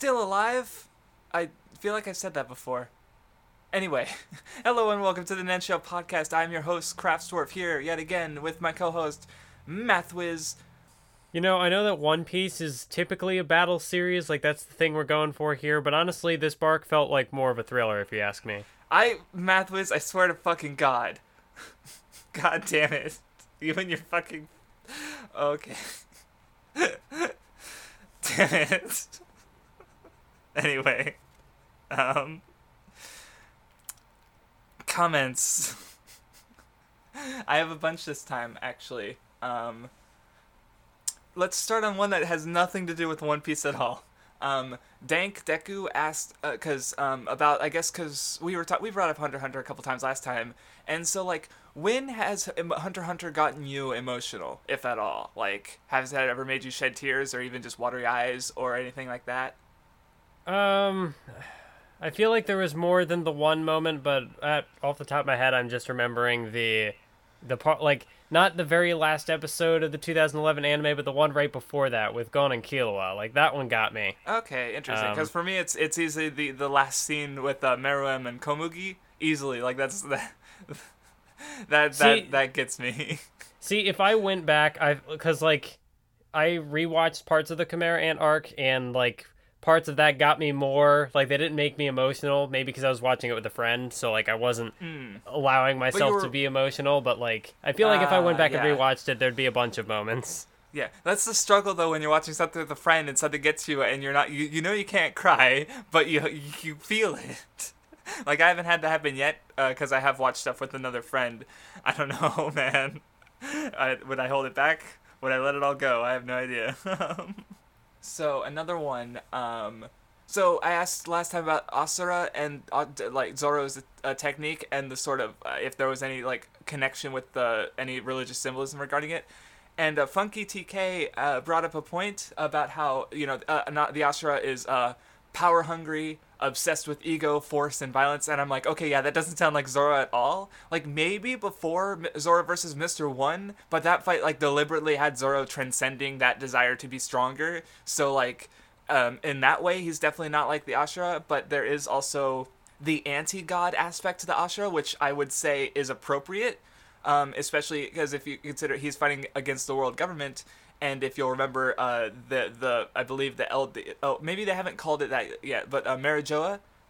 still alive. I feel like I've said that before. Anyway, hello and welcome to the Nen Show podcast. I'm your host, Craftsdwarf, here yet again with my co-host, Mathwiz. You know, I know that One Piece is typically a battle series, like that's the thing we're going for here, but honestly, this bark felt like more of a thriller, if you ask me. I, Mathwiz, I swear to fucking God. God damn it. Even your fucking. Okay. damn it. Anyway. Um. Comments. I have a bunch this time, actually. Um. Let's start on one that has nothing to do with One Piece at all. Um, Dank Deku asked, because uh, um, about I guess because we were ta- we brought up Hunter Hunter a couple times last time, and so like when has Hunter Hunter gotten you emotional, if at all? Like, has that ever made you shed tears or even just watery eyes or anything like that? Um, I feel like there was more than the one moment, but at off the top of my head, I'm just remembering the the part like not the very last episode of the 2011 anime, but the one right before that with Gon and Killua. Like that one got me. Okay, interesting. Because um, for me, it's it's easily the the last scene with uh, Meruem and Komugi. Easily, like that's that that see, that that gets me. see, if I went back, I because like I rewatched parts of the Chimera Ant arc and like parts of that got me more like they didn't make me emotional maybe because i was watching it with a friend so like i wasn't mm. allowing myself were... to be emotional but like i feel like uh, if i went ah, back yeah. and rewatched it there'd be a bunch of moments. Yeah that's the struggle though when you're watching something with a friend and something gets you and you're not you, you know you can't cry but you you feel it. Like i haven't had that happen yet because uh, i have watched stuff with another friend. I don't know man. I, would i hold it back? Would i let it all go? I have no idea So another one. Um, so I asked last time about Asura and uh, like Zoro's uh, technique and the sort of uh, if there was any like connection with the any religious symbolism regarding it. And uh, Funky TK uh, brought up a point about how you know uh, not the Asura is power hungry, obsessed with ego, force, and violence. And I'm like, okay, yeah, that doesn't sound like Zoro at all. Like maybe before Zoro versus Mister One, but that fight like deliberately had Zoro transcending that desire to be stronger. So like, um, in that way, he's definitely not like the Asura. But there is also the anti-god aspect to the Asura, which I would say is appropriate. Um, especially because if you consider he's fighting against the world government, and if you'll remember, uh, the the I believe the El oh maybe they haven't called it that yet, but uh,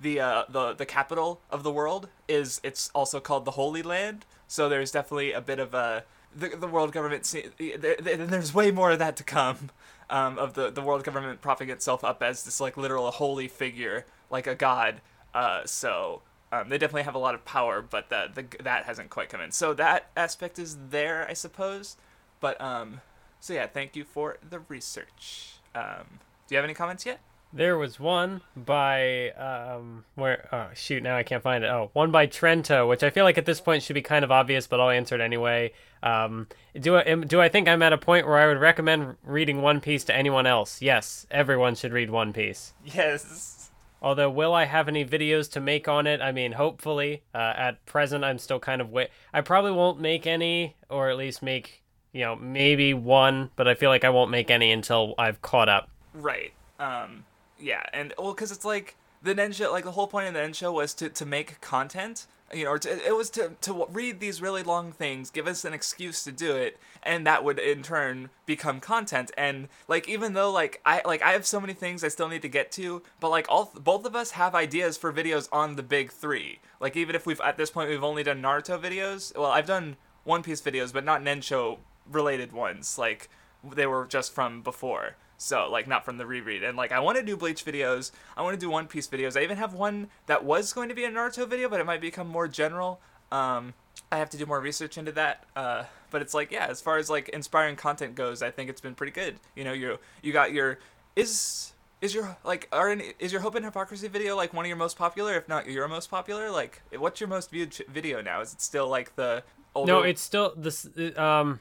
the uh, the the capital of the world, is it's also called the Holy Land. So there's definitely a bit of a the, the world government. There's way more of that to come, um, of the the world government propping itself up as this like literal holy figure, like a god. Uh, so um, they definitely have a lot of power, but that the, that hasn't quite come in. So that aspect is there, I suppose. But um, so yeah, thank you for the research. Um, do you have any comments yet? There was one by um where oh shoot now I can't find it. Oh, one by Trento, which I feel like at this point should be kind of obvious, but I'll answer it anyway. Um, do I do I think I'm at a point where I would recommend reading One Piece to anyone else? Yes, everyone should read One Piece. Yes. Although, will I have any videos to make on it? I mean, hopefully. Uh, at present, I'm still kind of wait. I probably won't make any, or at least make you know, maybe one, but I feel like I won't make any until I've caught up. Right. Um. Yeah, and well, because it's like the show, like the whole point of the show was to to make content. You know, or to, it was to to read these really long things, give us an excuse to do it, and that would in turn become content. And like, even though like I like I have so many things I still need to get to, but like all both of us have ideas for videos on the big three. Like even if we've at this point we've only done Naruto videos. Well, I've done One Piece videos, but not Nen show related ones. Like they were just from before. So like not from the reread. And like I want to do Bleach videos. I want to do One Piece videos. I even have one that was going to be a Naruto video, but it might become more general. Um, I have to do more research into that. Uh, but it's like yeah, as far as like inspiring content goes, I think it's been pretty good. You know, you you got your is is your like are any, is your hope and hypocrisy video like one of your most popular if not your most popular like what's your most viewed video now is it still like the older... no it's still this um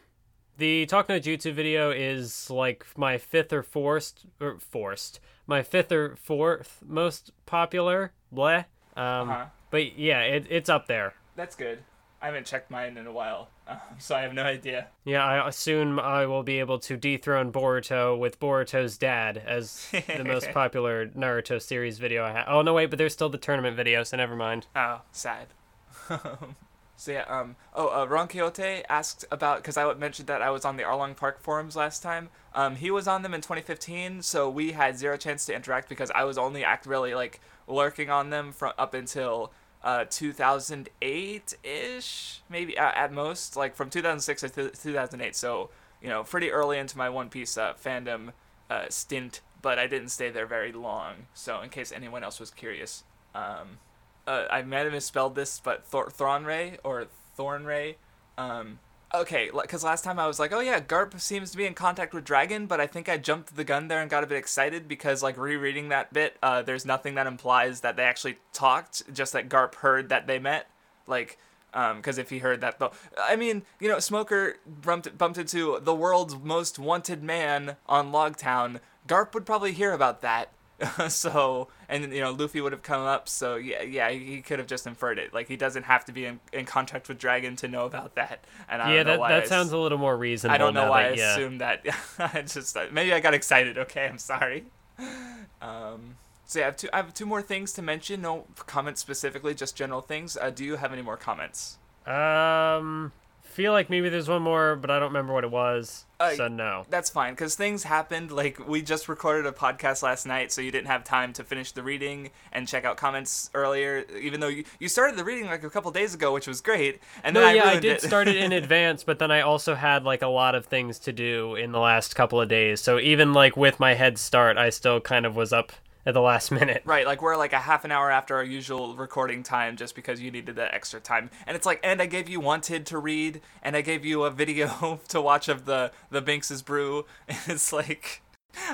the Talk No Jutsu video is like my fifth or fourth or forced my fifth or fourth most popular. Bleh. Um, uh-huh. But yeah, it, it's up there. That's good. I haven't checked mine in a while, um, so I have no idea. Yeah, I assume I will be able to dethrone Boruto with Boruto's dad as the most popular Naruto series video I have. Oh no, wait, but there's still the tournament video, so never mind. Oh, sad. so yeah, um, oh, uh, Ron Quixote asked about because I mentioned that I was on the Arlong Park forums last time. Um, he was on them in 2015, so we had zero chance to interact because I was only act really like lurking on them from up until uh 2008 ish, maybe uh, at most, like from 2006 to 2008. So you know, pretty early into my One Piece uh, fandom uh, stint, but I didn't stay there very long. So in case anyone else was curious, um, uh, I might have misspelled this, but Thor- Thornray or Thornray. Um, okay, because last time I was like, oh yeah, Garp seems to be in contact with Dragon, but I think I jumped the gun there and got a bit excited because like rereading that bit, uh, there's nothing that implies that they actually talked, just that Garp heard that they met, like. Because um, if he heard that, though, I mean, you know, Smoker bumped, bumped into the world's most wanted man on Logtown. Garp would probably hear about that, so and you know Luffy would have come up. So yeah, yeah, he could have just inferred it. Like he doesn't have to be in, in contact with Dragon to know about that. And I yeah, that that I sounds a little more reasonable. I don't know why that, I yeah. assumed that. I just maybe I got excited. Okay, I'm sorry. Um, so yeah, I have two. I have two more things to mention. No comments specifically, just general things. Uh, do you have any more comments? Um, feel like maybe there's one more, but I don't remember what it was. Uh, so no. That's fine because things happened. Like we just recorded a podcast last night, so you didn't have time to finish the reading and check out comments earlier. Even though you, you started the reading like a couple days ago, which was great. And No, then yeah, I I did it. start it in advance, but then I also had like a lot of things to do in the last couple of days. So even like with my head start, I still kind of was up at the last minute. Right, like we're like a half an hour after our usual recording time just because you needed that extra time. And it's like and I gave you Wanted to read and I gave you a video to watch of the the Binks's brew. And it's like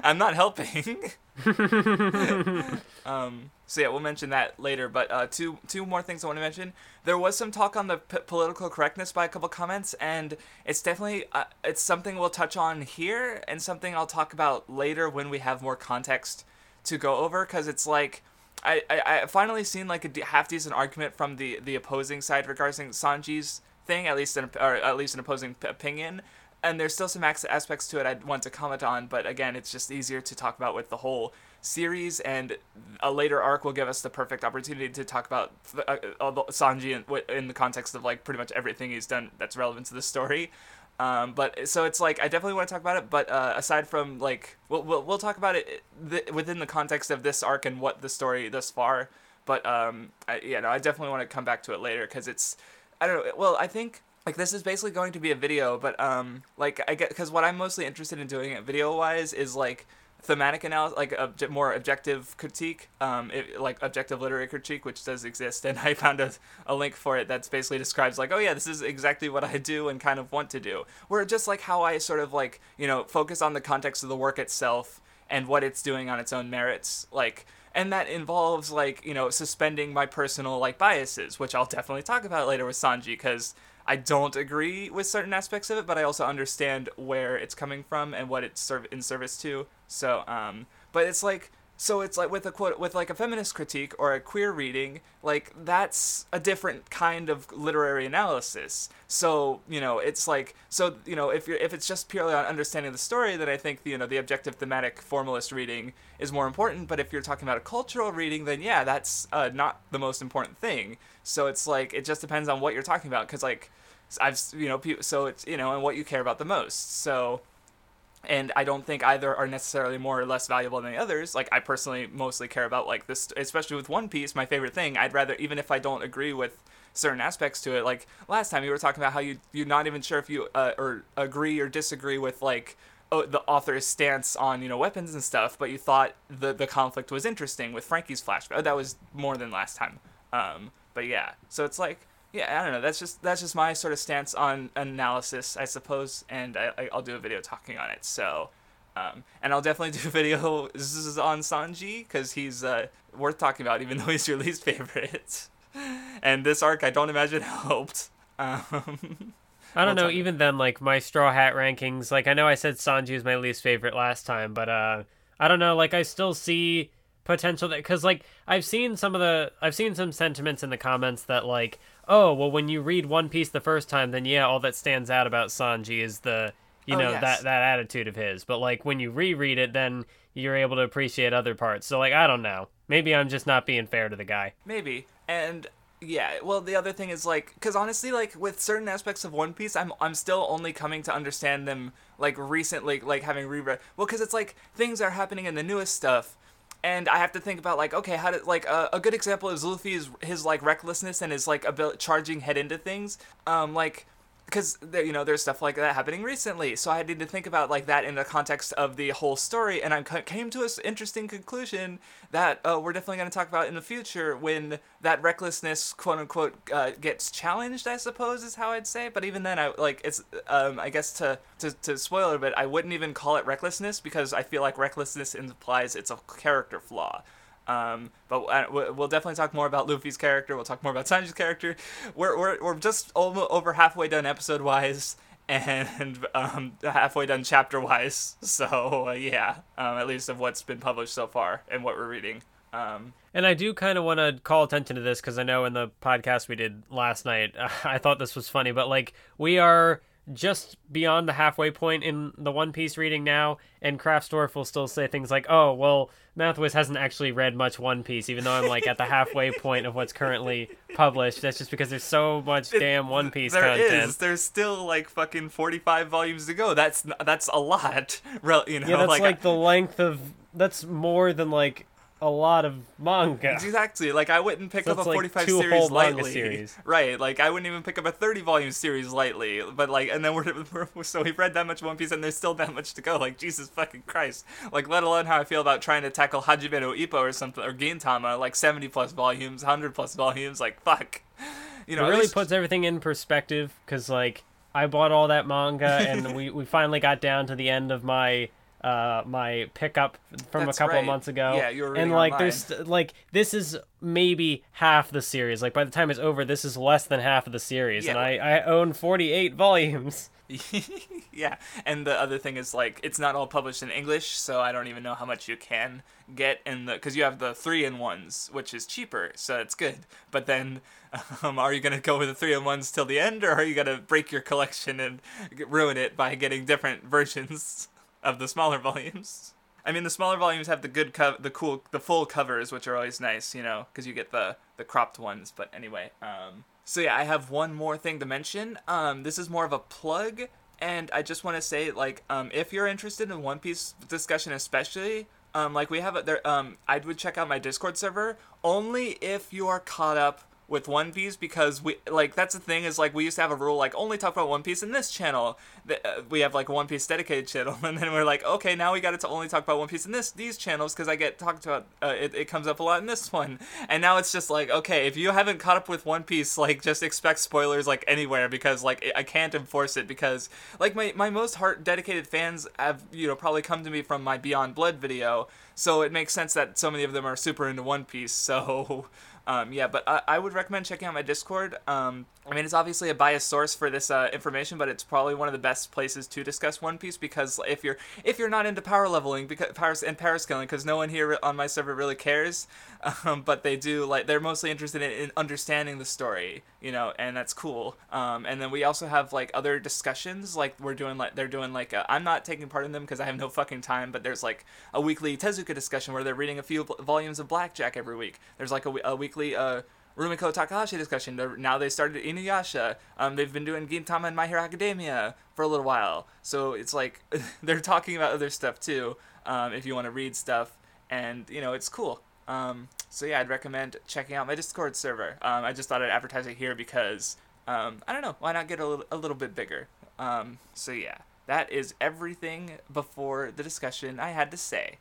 I'm not helping. um so yeah, we'll mention that later, but uh, two two more things I want to mention. There was some talk on the p- political correctness by a couple comments, and it's definitely uh, it's something we'll touch on here, and something I'll talk about later when we have more context to go over because it's like I, I I finally seen like a half decent argument from the the opposing side regarding Sanji's thing, at least an or at least an opposing p- opinion. And there's still some aspects to it I'd want to comment on, but again, it's just easier to talk about with the whole series, and a later arc will give us the perfect opportunity to talk about uh, Sanji in, in the context of like pretty much everything he's done that's relevant to the story. Um, but so it's like I definitely want to talk about it. But uh, aside from like we'll, we'll we'll talk about it th- within the context of this arc and what the story thus far. But um, I, yeah, no, I definitely want to come back to it later because it's I don't know. Well, I think like this is basically going to be a video, but um, like I get because what I'm mostly interested in doing it video wise is like thematic analysis, like a obje- more objective critique, um, it, like objective literary critique, which does exist. And I found a, a link for it that's basically describes like, oh yeah, this is exactly what I do and kind of want to do. Where just like how I sort of like you know focus on the context of the work itself and what it's doing on its own merits, like. And that involves like you know suspending my personal like biases, which I'll definitely talk about later with Sanji, because I don't agree with certain aspects of it, but I also understand where it's coming from and what it's serv- in service to. So, um, but it's like, so it's like with a quote, with like a feminist critique or a queer reading, like that's a different kind of literary analysis. So, you know, it's like, so, you know, if you're, if it's just purely on understanding the story, then I think, you know, the objective thematic formalist reading is more important. But if you're talking about a cultural reading, then yeah, that's uh, not the most important thing. So it's like, it just depends on what you're talking about. Cause like, I've, you know, so it's, you know, and what you care about the most. So, and I don't think either are necessarily more or less valuable than the others. Like I personally mostly care about like this, especially with One Piece, my favorite thing. I'd rather even if I don't agree with certain aspects to it. Like last time you were talking about how you you're not even sure if you uh, or agree or disagree with like oh, the author's stance on you know weapons and stuff, but you thought the the conflict was interesting with Franky's flashback. That was more than last time. Um, but yeah, so it's like yeah, I don't know. That's just that's just my sort of stance on analysis, I suppose, and I, I, will do a video talking on it. So, um, and I'll definitely do a video this is on Sanji because he's uh, worth talking about, even though he's your least favorite. and this arc, I don't imagine helped. Um, I don't know. Even then, like my Straw Hat rankings, like I know I said Sanji is my least favorite last time, but uh, I don't know. Like I still see potential that because like I've seen some of the I've seen some sentiments in the comments that like oh, well, when you read One Piece the first time, then yeah, all that stands out about Sanji is the you Oh, know yes. that that attitude of his. But like when you reread it, then you're able to appreciate other parts. So like I don't know. Maybe I'm just not being fair to the guy. Maybe. And yeah, well, the other thing is like, because honestly, like with certain aspects of One Piece, I'm I'm still only coming to understand them like recently, like having reread. Well, because it's like things are happening in the newest stuff. And I have to think about like, okay, how did like uh, a good example is Luffy's his like recklessness and his like ability charging head into things. Um, like because you know there's stuff like that happening recently so i need to think about like that in the context of the whole story and i came to an interesting conclusion that uh, we're definitely going to talk about in the future when that recklessness quote unquote uh, gets challenged i suppose is how i'd say but even then i like it's um, i guess to, to to spoil it a bit i wouldn't even call it recklessness because i feel like recklessness implies it's a character flaw um, but uh, we- we'll definitely talk more about Luffy's character. We'll talk more about Sanji's character. We're, we're, we're just over halfway done episode wise and um, halfway done chapter wise. So uh, yeah, um, at least of what's been published so far and what we're reading. Um, And I do kind of want to call attention to this because I know in the podcast we did last night, I thought this was funny, but like we are just beyond the halfway point in the One Piece reading now, and Craftsdwarf will still say things like, "Oh, well, Mathwiz hasn't actually read much One Piece, even though I'm like at the halfway point of what's currently published." That's just because there's so much damn One Piece There is. content. There's still like fucking 45 volumes to go. That's that's a lot. You know, Yeah, that's like, like, the length of. That's more than like a lot of manga. Exactly. Like I wouldn't pick So up a like 45 series lightly. series. Right. Like I wouldn't even pick up a 30 volume series lightly. But like, and then we're, we're so we've read that much One Piece, and there's still that much to go. Like Jesus fucking Christ. Like let alone how I feel about trying to tackle Hajime no Ippo or something or Gintama, like 70 plus volumes, 100 plus volumes. Like fuck. You know, it really least- puts everything in perspective because like I bought all that manga and we, we finally got down to the end of my uh my pickup from That's a couple of months ago. Yeah, you were and like there's like this is maybe half the series. Like by the time it's over, this is less than half of the series, and I I own 48 volumes. yeah, and the other thing is like it's not all published in English, so I don't even know how much you can get in the because you have the three in ones, which is cheaper, so it's good. But then, um, are you gonna go with the three in ones till the end, or are you gonna break your collection and ruin it by getting different versions of the smaller volumes? I mean, the smaller volumes have the good, co- the cool, the full covers, which are always nice, you know, because you get the the cropped ones. But anyway, um, so yeah, I have one more thing to mention. Um, this is more of a plug, and I just want to say, like, um, if you're interested in One Piece discussion, especially, um, like we have a, there, um, I would check out my Discord server only if you are caught up with One Piece because we like that's the thing is like we used to have a rule like only talk about One Piece in this channel. Th- uh, We have like One Piece dedicated channel, and then we're like, okay, now we got it to only talk about One Piece in this these channels because I get talked about. Uh, it, it comes up a lot in this one, and now it's just like, okay, if you haven't caught up with One Piece, like just expect spoilers like anywhere because like I can't enforce it because like my my most heart dedicated fans have you know probably come to me from my Beyond Blood video, so it makes sense that so many of them are super into One Piece. So. Um, yeah, but I, I would recommend checking out my Discord. Um, I mean, it's obviously a biased source for this uh, information, but it's probably one of the best places to discuss One Piece because if you're if you're not into power leveling because power and power scaling, because no one here on my server really cares, um, but they do like they're mostly interested in, in understanding the story, you know, and that's cool. Um, and then we also have like other discussions, like we're doing like they're doing like I'm not taking part in them because I have no fucking time, but there's like a weekly Tezuka discussion where they're reading a few volumes of Blackjack every week. There's like a, a weekly uh, Rumiko Takahashi discussion. Now they started Inuyasha. Um, they've been doing Gintama and My Hero Academia for a little while. So it's like they're talking about other stuff too. Um, if you want to read stuff, and you know it's cool. Um, so yeah, I'd recommend checking out my Discord server. Um, I just thought I'd advertise it here because um, I don't know why not get a little, a little bit bigger. Um, so yeah, that is everything before the discussion I had to say.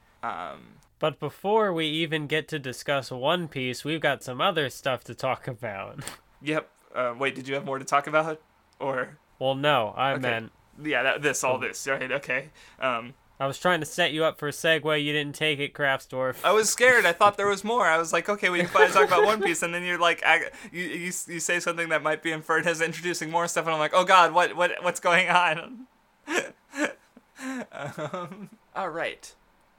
But before we even get to discuss One Piece, we've got some other stuff to talk about. yep. Uh, wait, did you have more to talk about, or well, no, I Okay. meant yeah, that, this all this right? Okay. Um, I was trying to set you up for a segue. You didn't take it, Craftsdwarf. I was scared. I thought there was more. I was like, okay, we can finally talk about One Piece, and then you're like, ag- you, you you say something that might be inferred as introducing more stuff, and I'm like, oh god, what what what's going on? um, all right.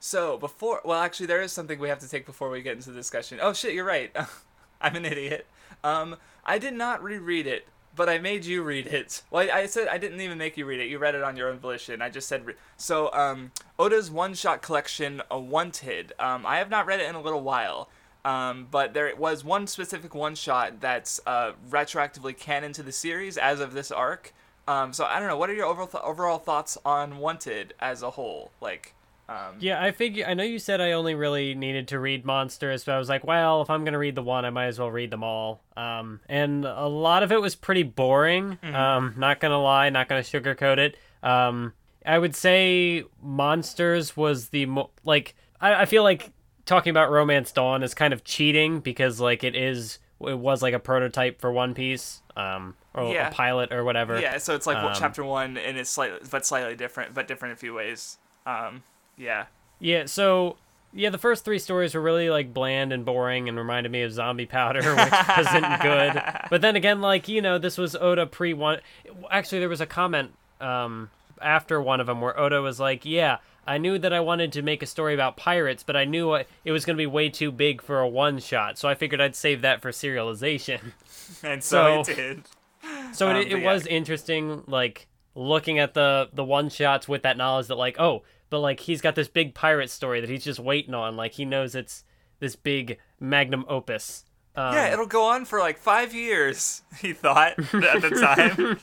So before, well, actually, there is something we have to take before we get into the discussion. Oh shit, you're right. I'm an idiot. Um, I did not reread it, but I made you read it. Well, I, I said I didn't even make you read it. You read it on your own volition. I just said re- so. Um, Oda's one-shot collection, a Wanted. Um, I have not read it in a little while. Um, but there was one specific one-shot that's uh, retroactively canon to the series as of this arc. Um, so I don't know. What are your overall th- overall thoughts on Wanted as a whole? Like, um, Yeah, I figure. I know you said I only really needed to read monsters, but I was like, well, if I'm gonna read the one, I might as well read them all. Um, and a lot of it was pretty boring. Um, not gonna lie, not gonna sugarcoat it. Um, I would say monsters was the mo- like. I, I feel like talking about Romance Dawn is kind of cheating because like it is. It was like a prototype for One Piece. Um, or Yeah. a pilot or whatever. Yeah, so it's like Um, chapter one, and it's slightly, but slightly different, but different in a few ways. Um, yeah, Yeah, so yeah, the first three stories were really like bland and boring and reminded me of Zombie Powder, which wasn't good. But then again, like you know, this was Oda pre one. Actually, there was a comment um, after one of them where Oda was like, "Yeah, I knew that I wanted to make a story about pirates, but I knew it it was going to be way too big for a one shot, so I figured I'd save that for serialization." and so, So- it did. So Um, it, it yeah. was interesting, like looking at the the one shots with that knowledge that like, oh, but like he's got this big pirate story that he's just waiting on. Like he knows it's this big magnum opus. Um, Yeah, it'll go on for like five years. He thought at the time.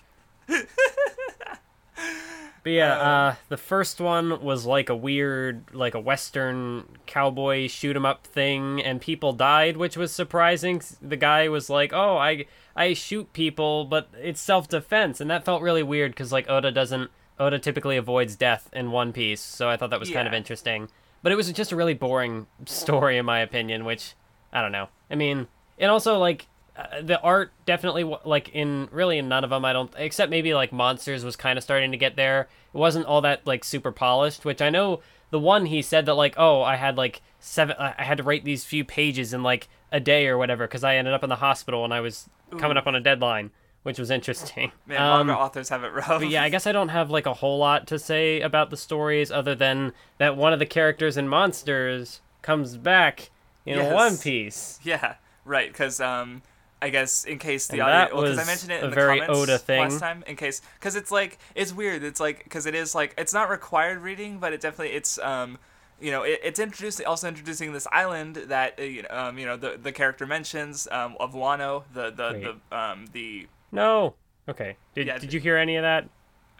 but yeah, um, uh, the first one was like a weird, like a western cowboy shoot 'em up thing, and people died, which was surprising. The guy was like, "Oh, I I shoot people, but it's self defense," and that felt really weird because like Oda doesn't Oda typically avoids death in One Piece, so I thought that was kind of interesting. But it was just a really boring story, in my opinion. Which I don't know. I mean, and also like uh, the art definitely like in really in none of them I don't except maybe like monsters was kind of starting to get there. It wasn't all that like super polished, which I know the one he said that like oh I had like seven I I had to write these few pages in like a day or whatever because I ended up in the hospital and I was coming up on a deadline, which was interesting. Man, Um, manga authors have it rough. but yeah, I guess I don't have like a whole lot to say about the stories other than that one of the characters in Monsters comes back in Yes. One Piece. Yeah, right. Because um, I guess in case the And audience, that well, because I mentioned it in the comments Oda thing. last time. In case, because it's like it's weird. It's like because it is like it's not required reading, but it definitely it's um. You know, it, it's introducing also introducing this island that uh, you know, um, you know the the character mentions um, of Wano, the the, Wait. the um the No. Okay. Did Yeah, Did you hear any of that?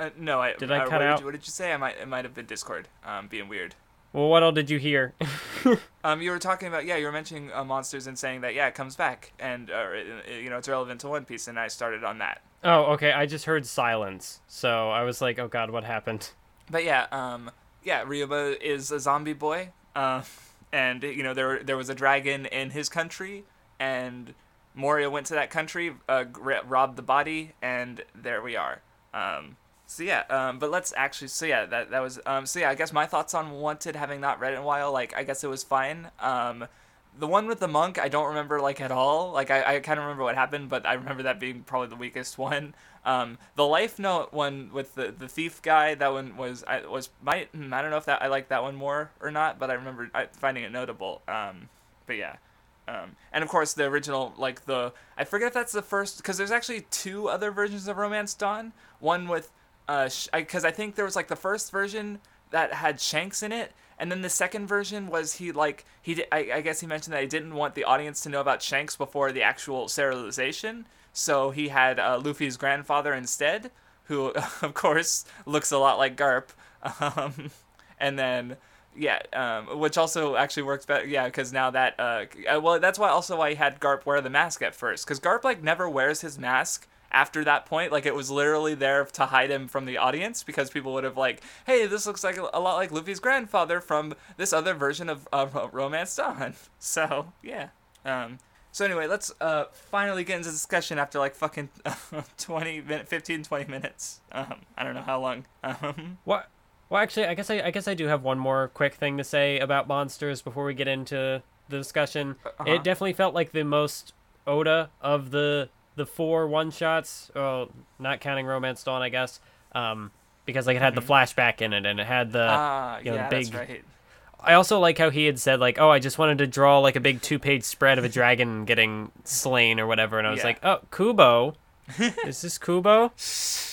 uh, no I Did I uh, cut what Did out? you, what did you say? I might it might have been Discord um being weird. Well, what all did you hear? Um, you were talking about yeah, you were mentioning uh, monsters and saying that yeah, it comes back and uh, you know it's relevant to One Piece, and I started on that. oh, okay. I just heard silence, so I was like, "Oh God, what happened?" But yeah, um, yeah, Ryuma is a zombie boy, uh, and you know there there was a dragon in his country, and Moria went to that country, uh, robbed the body, and there we are. Um, so yeah, um, but let's actually. So yeah, that that was. Um, so yeah, I guess my thoughts on Wanted, having not read it in a while, like I guess it was fine. Um, the one with the monk, I don't remember like at all. Like I, I kind of remember what happened, but I remember that being probably the weakest one. Um, the life note one with the, the thief guy, that one was I was my hmm, I don't know if that I like that one more or not, but I remember finding it notable. Um, but yeah. Um, and of course the original like the I forget if that's the first because there's actually two other versions of Romance Dawn. One with uh because I, think there was like the first version that had Shanks in it, and then the second version was he like he I, I guess he mentioned that he didn't want the audience to know about Shanks before the actual serialization, so he had uh, Luffy's grandfather instead, who of course looks a lot like Garp, um, and then. Yeah, um, which also actually works better. Yeah, because now that uh, uh, well, that's why also why he had Garp wear the mask at first, because Garp like never wears his mask after that point. Like it was literally there to hide him from the audience because people would have like, hey, this looks like a, lot like Luffy's grandfather from this other version of, of Romance Dawn. So yeah. Um, so anyway, let's uh, finally get into discussion after like fucking 20 minutes, 15, 20 minutes. Um, I don't know how long. Um, What? Well, actually, I guess I, I guess I do have one more quick thing to say about monsters before we get into the discussion. Uh-huh. It definitely felt like the most Oda of the the four one shots. Oh, not counting Romance Dawn, I guess. Um, because like it had the flashback in it and it had the ah, you know, yeah, big right. I also like how he had said like, "Oh, I just wanted to draw like a big two-page spread of a dragon getting slain or whatever," and I was Yeah. like, "Oh, Kubo, is this Kubo?"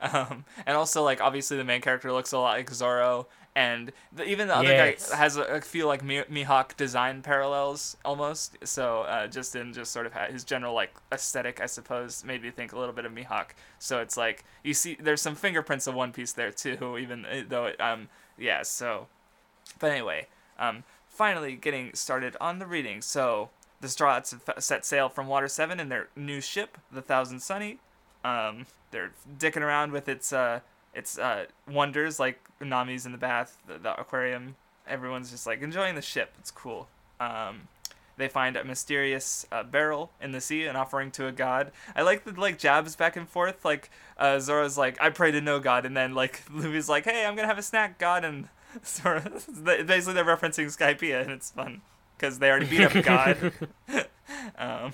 Um, and also, like, obviously, the main character looks a lot like Zoro, and the, even the other Yes. guy has a, a feel like Mi- Mihawk design parallels almost. So, uh, just in just sort of ha- his general like aesthetic, I suppose, made me think a little bit of Mihawk. So it's like you see, there's some fingerprints of One Piece there too, even uh, though it, um, yeah. So, but anyway, um, finally getting started on the reading. So the Straw Hats have set sail from Water Seven in their new ship, the Thousand Sunny. Um, they're dicking around with its uh, its uh, wonders like Nami's in the bath, the, the aquarium. Everyone's just like enjoying the ship. It's cool. Um, they find a mysterious uh, barrel in the sea, an offering to a god. I like the like jabs back and forth. Like uh, Zoro's like, "I pray to no god," and then like Luffy's like, "Hey, I'm gonna have a snack, god," and Zoro basically they're referencing Skypiea, and it's fun because they already beat up God. um,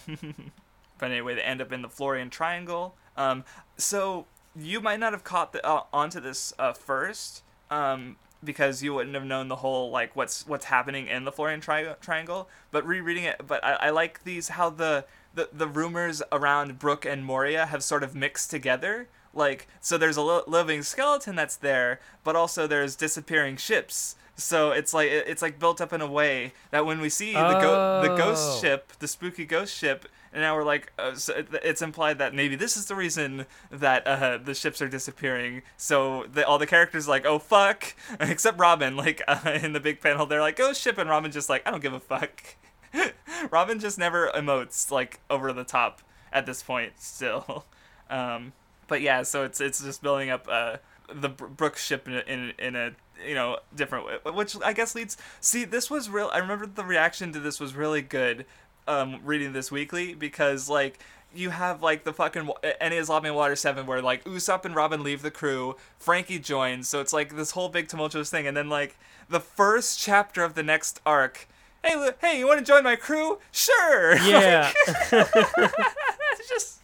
but anyway, they end up in the Florian Triangle. Um, so you might not have caught the, uh, onto this uh, first, um, because you wouldn't have known the whole like what's what's happening in the Florian tri- Triangle. But rereading it, but I, I like these how the, the the rumors around Brook and Moria have sort of mixed together. Like so, there's a li- living skeleton that's there, but also there's disappearing ships. So it's like it's like built up in a way that when we see the go- the Oh. ghost ship, the spooky ghost ship, and now we're like, uh, so it's implied that maybe this is the reason that uh, the ships are disappearing. So the, all the characters are like, oh fuck, except Robin. Like uh, in the big panel, they're like, oh ship, and Robin just like, I don't give a fuck. Robin just never emotes like over the top at this point still. Um, but yeah, so it's it's just building up uh, the Brook ship in in, in a you know different way, which I guess leads. See, this was real. I remember the reaction to this was really good. Um, reading this weekly because like you have like the fucking Enies Lobby and Water Seven where like Usopp and Robin leave the crew, Franky joins, so it's like this whole big tumultuous thing, and then like the first chapter of the next arc. Hey, hey, you want to join my crew? Sure. Yeah. it's just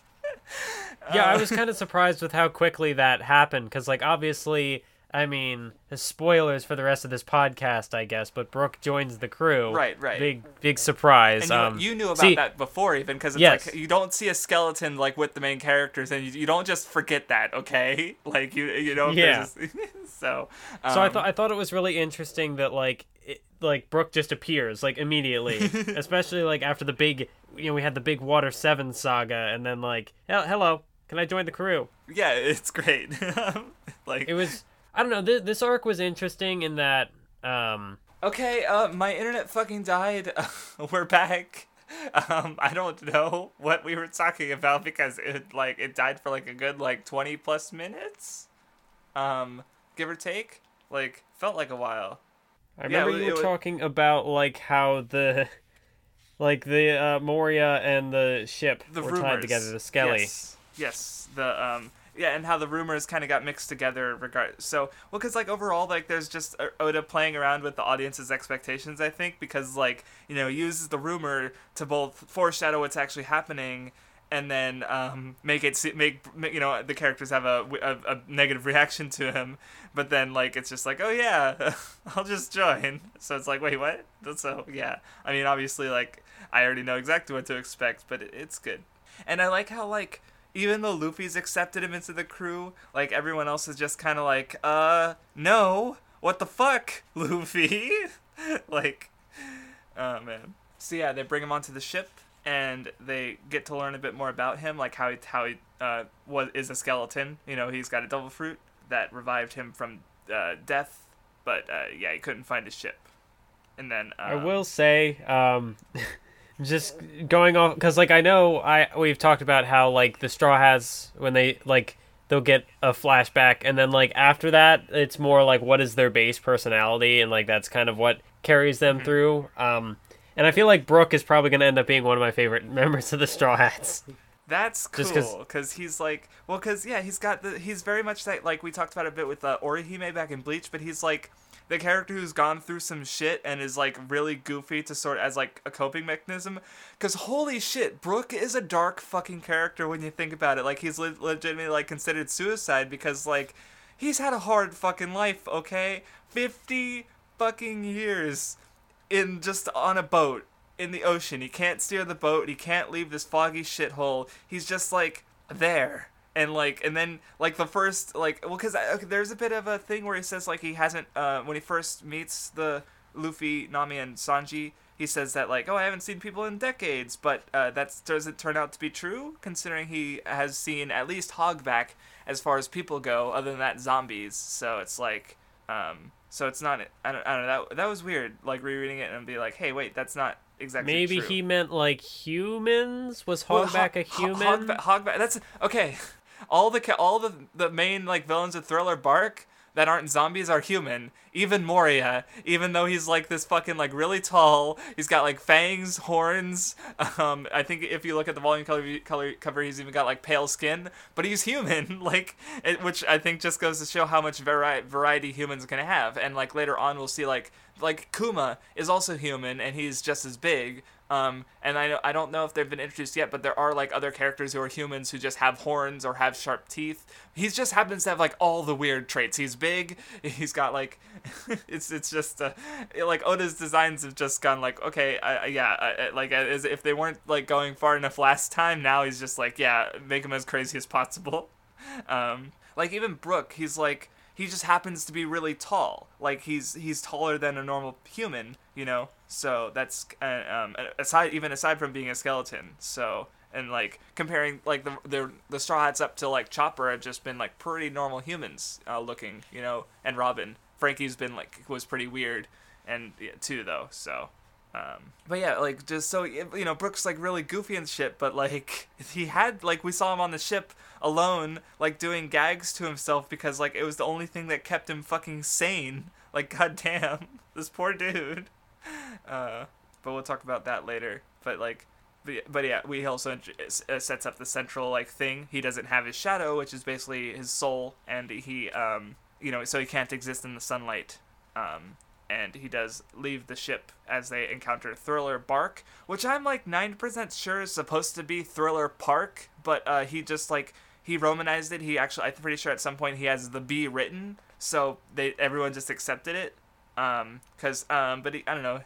yeah, I Uh, was kind of surprised with how quickly that happened because, like, obviously, I mean, spoilers for the rest of this podcast, I guess. But Brook joins the crew. Right, right. Big, big surprise. And you, um, you knew about see, that before, even because it's Yes. like you don't see a skeleton like with the main characters, and you, you don't just forget that, okay? Like you, you know. Yeah. so. Um, So I thought I thought it was really interesting that like it, like Brook just appears like immediately, especially like after the big you know we had the big Water Seven saga, and then like hello, can I join the crew? Yeah, it's great. like It was I don't know this this arc was interesting in that um Okay, uh, my internet fucking died. We're back. Um, I don't know what we were talking about because it like it died for like a good like twenty plus minutes, um, give or take. Like felt like a while. I Yeah, remember wa- you were talking about like how the like the uh, Moria and the ship The were rumors tied together, the Skelly. Yes, yes. The um, yeah, and how the rumors kind of got mixed together. Regard so well, because like overall, like there's just Oda playing around with the audience's expectations. I think because like you know uses the rumor to both foreshadow what's actually happening. And then um, make it se- make, make you know the characters have a, a, a negative reaction to him, but then like it's just like oh yeah, I'll just join. So it's like wait what? So yeah, I mean obviously like I already know exactly what to expect, but it, it's good. And I like how like even though Luffy's accepted him into the crew, like everyone else is just kind of like, uh, no, what the fuck, Luffy? like, oh man. So yeah, they bring him onto the ship, and they get to learn a bit more about him, like how he how he uh was is a skeleton. You know, he's got a devil fruit that revived him from uh, death, but uh, yeah, he couldn't find his ship. And then uh, I will say, um, just going off because like I know I we've talked about how like the straw hats when they like they'll get a flashback and then like after that it's more like what is their base personality and like that's kind of what carries them through. Um, and I feel like Brook is probably gonna end up being one of my favorite members of the Straw Hats. That's cool because he's like, well, because yeah, he's got the he's very much that like we talked about a bit with uh, Orihime back in Bleach, but he's like the character who's gone through some shit and is like really goofy to sort as like a coping mechanism. Because holy shit, Brook is a dark fucking character when you think about it. Like he's le- legitimately like considered suicide because like he's had a hard fucking life. Okay, fifty fucking years in just on a boat in the ocean. He can't steer the boat. He can't leave this foggy shithole. He's just like there. And like, and then like the first like, well, because okay, there's a bit of a thing where he says like he hasn't uh, when he first meets the Luffy, Nami, and Sanji. He says that like, oh, I haven't seen people in decades, but uh, that doesn't turn out to be true, considering he has seen at least Hogback as far as people go. Other than that, zombies. So it's like, um, so it's not. I don't, I don't know. That that was weird. Like rereading it and be like, hey, wait, that's not exactly. Maybe true. he meant like humans. Was Well, Hogback Ho- a Ho- human? Hogback, Hogback. That's okay. All the all the the main like villains of Thriller Bark that aren't zombies are human. Even Moria, even though he's like this fucking like really tall, he's got like fangs, horns. Um, I think if you look at the volume color, color cover, he's even got like pale skin, but he's human. Like, it, which I think just goes to show how much vari- variety humans can have. And like later on, we'll see like like Kuma is also human and he's just as big. Um, and I I don't know if they've been introduced yet, but there are like other characters who are humans who just have horns or have sharp teeth. He just happens to have like all the weird traits. He's big. He's got like, it's it's just uh, like Oda's designs have just gone like okay, I, I- yeah, I, like as if they weren't like going far enough last time. Now he's just like yeah, make him as crazy as possible. Um, like even Brook, he's like he just happens to be really tall. Like he's he's taller than a normal human, you know. So that's uh, um, aside even aside from being a skeleton. So and like comparing like the the the Straw Hats up to like Chopper have just been like pretty normal humans uh, looking, you know. And Robin, Franky's been like was pretty weird, and yeah, too though. So. Um, but yeah, like just so you know, Brooks like really goofy and shit. But like he had like we saw him on the ship alone, like doing gags to himself because like it was the only thing that kept him fucking sane. Like goddamn, this poor dude. Uh, but we'll talk about that later. But like, but, yeah- but yeah, we also uh, sets up the central like thing. He doesn't have his shadow, which is basically his soul, and he um you know so he can't exist in the sunlight. Um, and he does leave the ship as they encounter Thriller Bark, which I'm like 9% sure is supposed to be Thriller Park, but uh, he just like he romanized it. He actually I'm pretty sure at some point he has the B written, so they everyone just accepted it. Um, cause um, but he, I don't know,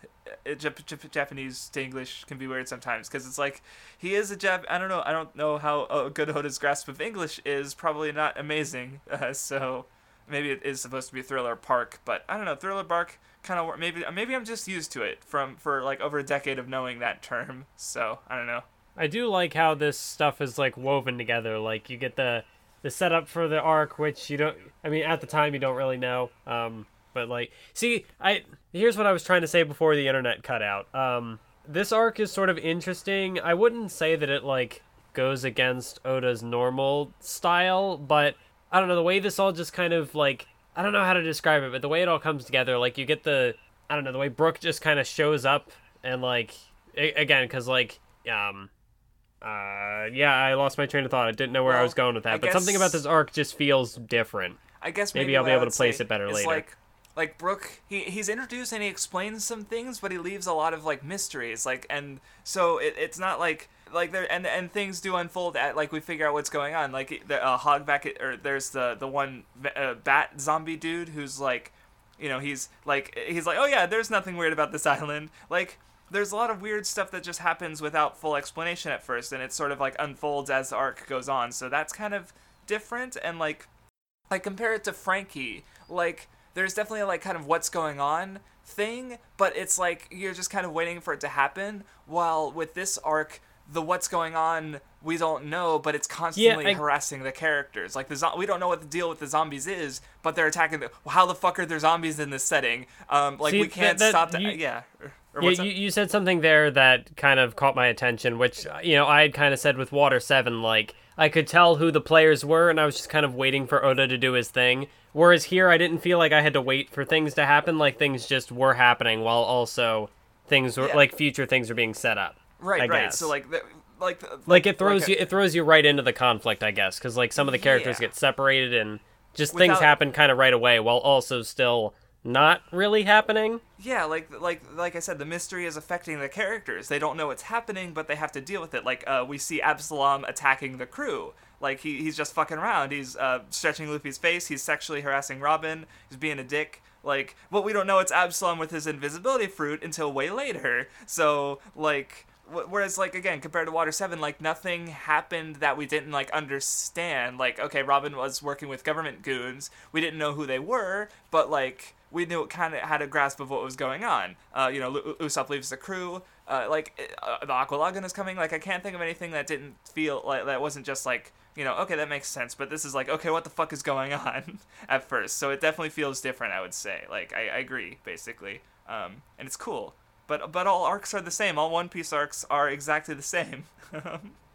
it, Jap- Jap- Japanese to English can be weird sometimes, cause it's like he is a Jap. I don't know. I don't know how uh, good Oda's grasp of English is. Probably not amazing. Uh, so maybe it is supposed to be Thriller Park, but I don't know. Thriller Bark kind of maybe maybe I'm just used to it from for like over a decade of knowing that term. So I don't know. I do like how this stuff is like woven together. Like you get the the setup for the arc, which you don't. I mean, at the time you don't really know. Um, but like, see, I here's what I was trying to say before the internet cut out. Um, this arc is sort of interesting. I wouldn't say that it like goes against Oda's normal style, but I don't know the way this all just kind of like I don't know how to describe it, but the way it all comes together, like you get the I don't know the way Brook just kind of shows up and like a- again because like um uh yeah I lost my train of thought. I didn't know where I was going with that, I but something about this arc just feels different. I guess Maybe maybe, I'll be able to place it better later. Like, like Brook, he he's introduced and he explains some things, but he leaves a lot of like mysteries. Like, and so it, it's not like like there and and things do unfold at like we figure out what's going on. Like the uh, Hogback or there's the the one uh, bat zombie dude who's like, you know, he's like he's like, oh yeah, there's nothing weird about this island. Like there's a lot of weird stuff that just happens without full explanation at first, and it sort of like unfolds as the arc goes on. So that's kind of different and like like compare it to Franky. Like there's definitely like kind of what's going on thing, but it's like you're just kind of waiting for it to happen. While with this arc, the what's going on we don't know, but it's constantly I- harassing the characters. Like the zo- we don't know what the deal with the zombies is, but they're attacking the. How the fuck are there zombies in this setting? Um, like See, we can't that- that- stop that. you- yeah. Or, or Yeah, you, you said something there that kind of caught my attention, which you know I had kind of said with Water Seven, like I could tell who the players were, and I was just kind of waiting for Oda to do his thing. Whereas here, I didn't feel like I had to wait for things to happen; like things just were happening, while also things were Yeah. like future things are being set up. Right, I right. guess. So like, the, like, like it throws like a- you, it throws you right into the conflict, I guess, because like some of the characters Yeah. get separated and just things happen kind of right away, while also still not really happening. Yeah, like like like I said, the mystery is affecting the characters. They don't know what's happening, but they have to deal with it. Like uh, we see Absalom attacking the crew. Like he, he's just fucking around. He's uh, stretching Luffy's face. He's sexually harassing Robin. He's being a dick. Like, but we don't know it's Absalom with his invisibility fruit until way later. So like whereas like again compared to water 7 like nothing happened that we didn't like understand. Like okay robin was working with government goons. We didn't know who they were but like we knew kind of had a grasp of what was going on. Uh, you know L- usopp leaves the crew. Uh, like uh, the Aqua Laguna is coming. Like i can't think of anything that didn't feel like that wasn't just like you know okay that makes sense but this is like okay what the fuck is going on at first? So it definitely feels different i would say. Like i, I agree basically. Um, and it's cool but but all arcs are the same. All One Piece arcs are exactly the same.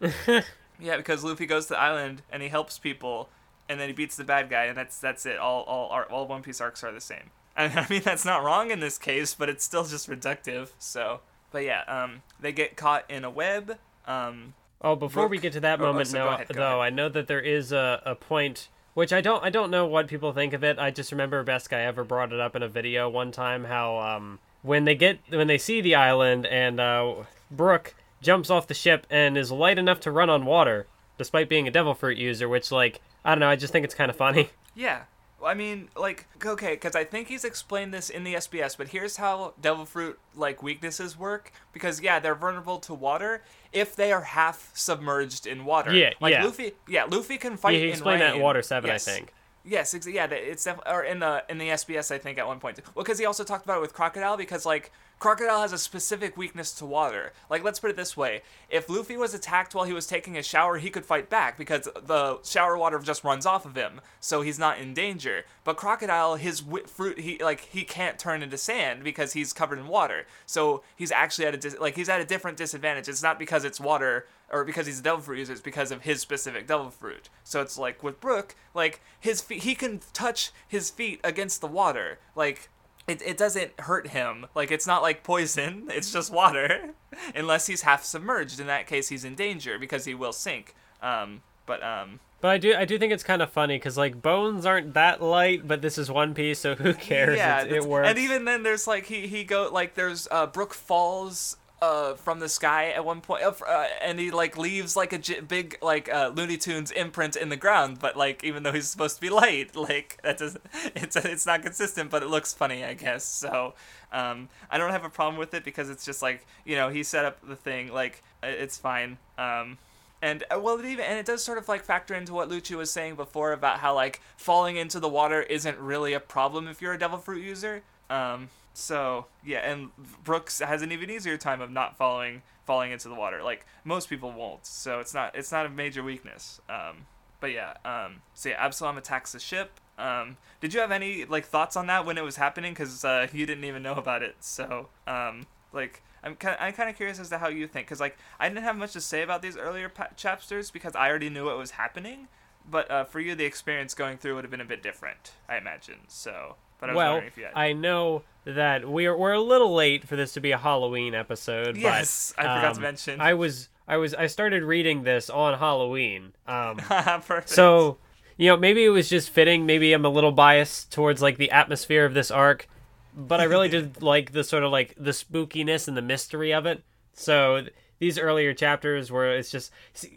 yeah, because Luffy goes to the island and he helps people, and then he beats the bad guy, and that's that's it. All all all One Piece arcs are the same. I mean that's not wrong in this case, but it's still just reductive. So, but yeah, um, they get caught in a web. Um, oh, before we get to that oh, moment, oh, so no, ahead, though, I know that there is a, a point which I don't I don't know what people think of it. I just remember best guy ever brought it up in a video one time how um when they get when they see the island and uh, Brook jumps off the ship and is light enough to run on water, despite being a devil fruit user. Which like I don't know, I just think it's kind of funny. Yeah, I mean, like, okay, because I think he's explained this in the SBS, but here's how Devil Fruit like weaknesses work. Because yeah, they're vulnerable to water if they are half submerged in water. Yeah, like yeah. Luffy, yeah, Luffy can fight. Yeah, he explained that in Water Seven, yes. I think. Yes, yeah, it's def- or in the in the SBS I think at one point. Well, because he also talked about it with Crocodile because like Crocodile has a specific weakness to water. Like let's put it this way: if Luffy was attacked while he was taking a shower, he could fight back because the shower water just runs off of him, so he's not in danger. But Crocodile, his fruit, he like he can't turn into sand because he's covered in water. So he's actually at a dis- like he's at a different disadvantage. It's not because it's water or because he's a devil fruit user, it's because of his specific devil fruit. So it's like with Brook, like his feet, he can touch his feet against the water. Like it, it doesn't hurt him. Like it's not like poison. It's just water, unless he's half submerged. In that case, he's in danger because he will sink. Um, but um. But I do I do think it's kind of funny because like bones aren't that light, but this is One Piece, so who cares? Yeah, it works. And even then, there's like he he go like there's uh Brook falls uh, from the sky at one point, uh, uh and he like leaves like a j- big like uh, Looney Tunes imprint in the ground. But like even though he's supposed to be light, like that doesn't it's it's not consistent. But it looks funny, I guess. So um, I don't have a problem with it because it's just like you know he set up the thing like it's fine. Um, and uh, well, it even and it does sort of like factor into what Lucci was saying before about how like falling into the water isn't really a problem if you're a devil fruit user. Um, so yeah, and Brooks has an even easier time of not falling falling into the water. Like most people won't, so it's not it's not a major weakness. Um, but yeah, um, so yeah, Absalom attacks the ship. Um, did you have any like thoughts on that when it was happening? Because uh, you didn't even know about it. So um, like I'm kind I'm kind of curious as to how you think. Because like I didn't have much to say about these earlier pa- chapters because I already knew what was happening. But uh, for you, the experience going through would have been a bit different, I imagine. So but I was wondering if you had. well, I know that we're we're a little late for this to be a Halloween episode. Yes, but, I forgot um, to mention. I was I was I started reading this on Halloween. Um, Perfect. So you know maybe it was just fitting. Maybe I'm a little biased towards like the atmosphere of this arc, but I really did like the sort of like the spookiness and the mystery of it. So these earlier chapters where it's just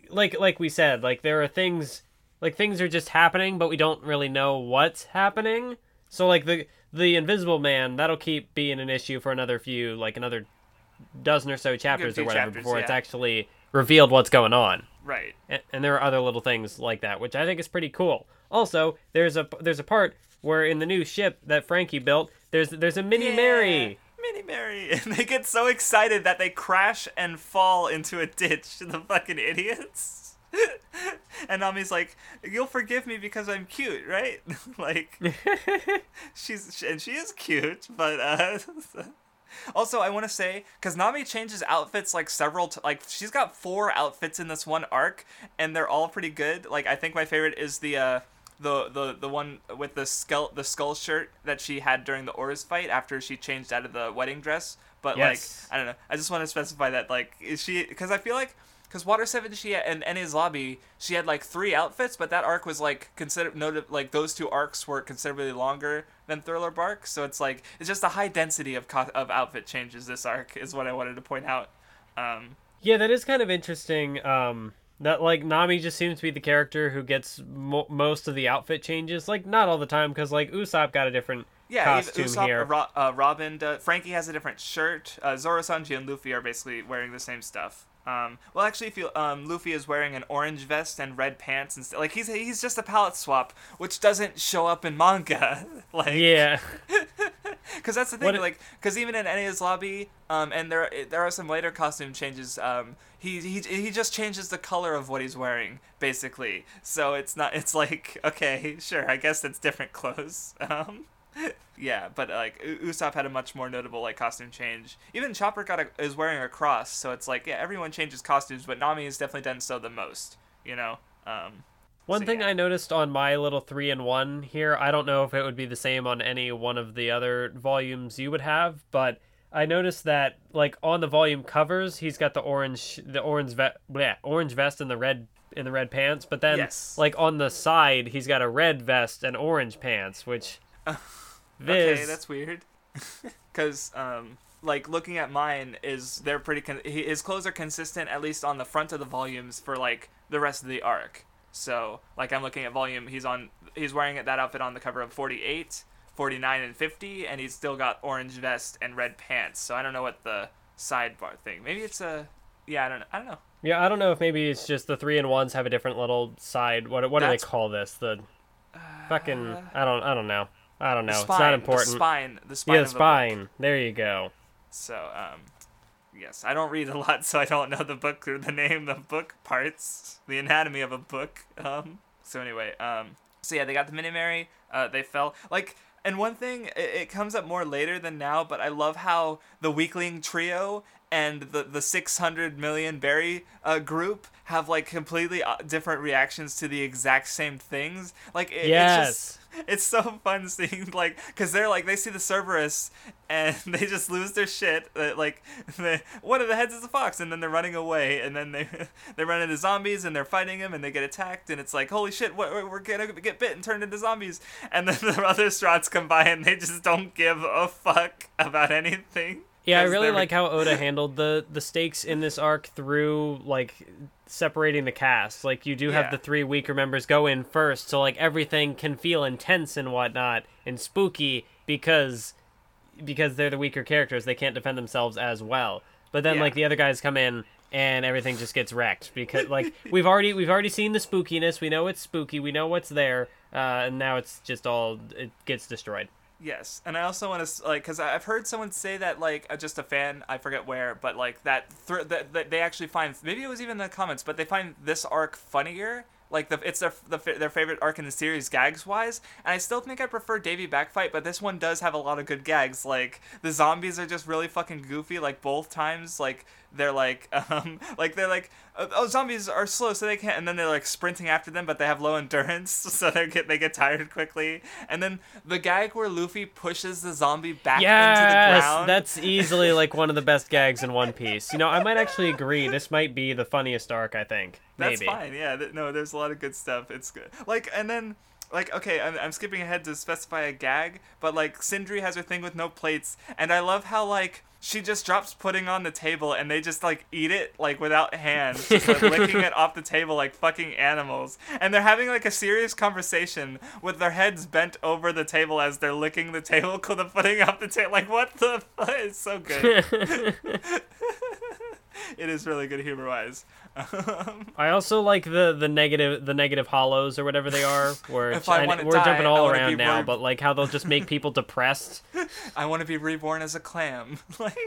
like like we said like there are things like things are just happening but we don't really know what's happening so like the the Invisible Man that'll keep being an issue for another few like another dozen or so chapters or whatever chapters, before yeah. it's actually revealed what's going on. Right. And, and, there are other little things like that, which I think is pretty cool. Also, there's a there's a part where in the new ship that Franky built, there's there's a mini yeah, Merry. Mini Merry, and they get so excited that they crash and fall into a ditch. The fucking idiots. And Nami's like, "You'll forgive me because I'm cute, right?" like, she's and she is cute, but uh, also I want to say because Nami changes outfits like several, t- like she's got four outfits in this one arc, and they're all pretty good. Like I think my favorite is the uh, the the the one with the skull the skull shirt that she had during the Oars fight after she changed out of the wedding dress. But yes. like I don't know, I just want to specify that like is she because I feel like because Water Seven, she had, and Enies Lobby, she had like three outfits, but that arc was like considered noted like those two arcs were considerably longer than Thriller Bark, so it's like it's just a high density of co- of outfit changes. This arc is what I wanted to point out. Um, yeah, that is kind of interesting. Um, That like Nami just seems to be the character who gets mo- most of the outfit changes. Like not all the time, because like Usopp got a different Yeah, costume Usopp, here. Ro- uh, Robin, uh, Franky has a different shirt. Uh, Zoro, Sanji, and Luffy are basically wearing the same stuff. Um, well, actually, if you, um, Luffy is wearing an orange vest and red pants and st- like he's he's just a palette swap, which doesn't show up in manga. like yeah, because that's the thing, What like, because even in Enies Lobby, um, and there there are some later costume changes. Um, he he he just changes the color of what he's wearing, basically. So it's not. It's like okay, sure, I guess it's different clothes. Um, yeah, but like Usopp had a much more notable like costume change. Even Chopper got a, is wearing a cross, so it's like yeah, everyone changes costumes, but Nami has definitely done so the most. You know. Um, One So, thing yeah. I noticed on my little three and one here, I don't know if it would be the same on any one of the other volumes you would have, but I noticed that like on the volume covers, he's got the orange, the orange vest, bleh, orange vest and the red in the red pants, but then Yes. like on the side, he's got a red vest and orange pants, which Okay, that's weird. Because, um, like, looking at mine is they're pretty. Con- his clothes are consistent at least on the front of the volumes for like the rest of the arc. So, like, I'm looking at volume. He's on. He's wearing that outfit on the cover of 48, 49, and 50, and he's still got orange vest and red pants. So I don't know what the sidebar thing. Maybe it's a. Yeah, I don't know. I don't know. yeah, I don't know if maybe it's just the three and ones have a different little side. What what do they call this? The fucking I don't I don't know. I don't know. The it's not important. The spine. The spine. yeah, the the spine. There you go. So, um, yes, I don't read a lot, so I don't know the book or the name of book parts, the anatomy of a book. Um, so anyway, um, so yeah, they got the mini Merry. Uh, they fell like, and one thing, it, it comes up more later than now, but I love how the Weakling trio and the the 600 million berry uh, group have like completely uh, different reactions to the exact same things. Like, it, Yes. it's just it's so fun seeing like because they're like they see the Cerberus and they just lose their shit uh, like one of the heads is a fox and then they're running away and then they they run into zombies and they're fighting him and they get attacked and it's like holy shit what, we're gonna get bit and turned into zombies. And then the other strats come by and they just don't give a fuck about anything Yeah, i really like how Oda handled the the stakes in this arc through like separating the cast. Like you do have the three weaker members go in first, so like everything can feel intense and whatnot and spooky because because they're the weaker characters. They can't defend themselves as well. But then Yeah. like the other guys come in and everything just gets wrecked because like we've already we've already seen the spookiness. We know it's spooky. We know what's there. Uh, and now it's just all it gets destroyed. Yes, and I also want to like because I've heard someone say that like uh, just a fan I forget where, but like that, that that they actually find maybe it was even in the comments, but they find this arc funnier. Like the it's their the, their favorite arc in the series gags wise, and I still think I prefer Davy Backfight, but this one does have a lot of good gags. Like the zombies are just really fucking goofy. Like both times, like they're like um like they're like oh oh, zombies are slow so they can't and then they're like sprinting after them but they have low endurance so they get they get tired quickly and then the gag where Luffy pushes the zombie back into the Yes, ground that's easily like one of the best gags in One Piece. You know, I might actually agree. This might be the funniest arc. I think. That's Maybe. fine. Yeah. Th- no, there's a lot of good stuff. It's good. Like, and then, like, okay, I'm, I'm skipping ahead to specify a gag, but like, Cindry has her thing with no plates, and I love how like she just drops pudding on the table and they just like eat it like without hands, just like licking it off the table like fucking animals, and they're having like a serious conversation with their heads bent over the table as they're licking the table, the pudding off the table. Like, what the? Fuck? It's so good. it is really good humor wise. I also like the the negative the negative hollows or whatever they are. Where If I wanna we're die, jumping all around now, re- but like how they'll just make people depressed. I want to be reborn as a clam. like,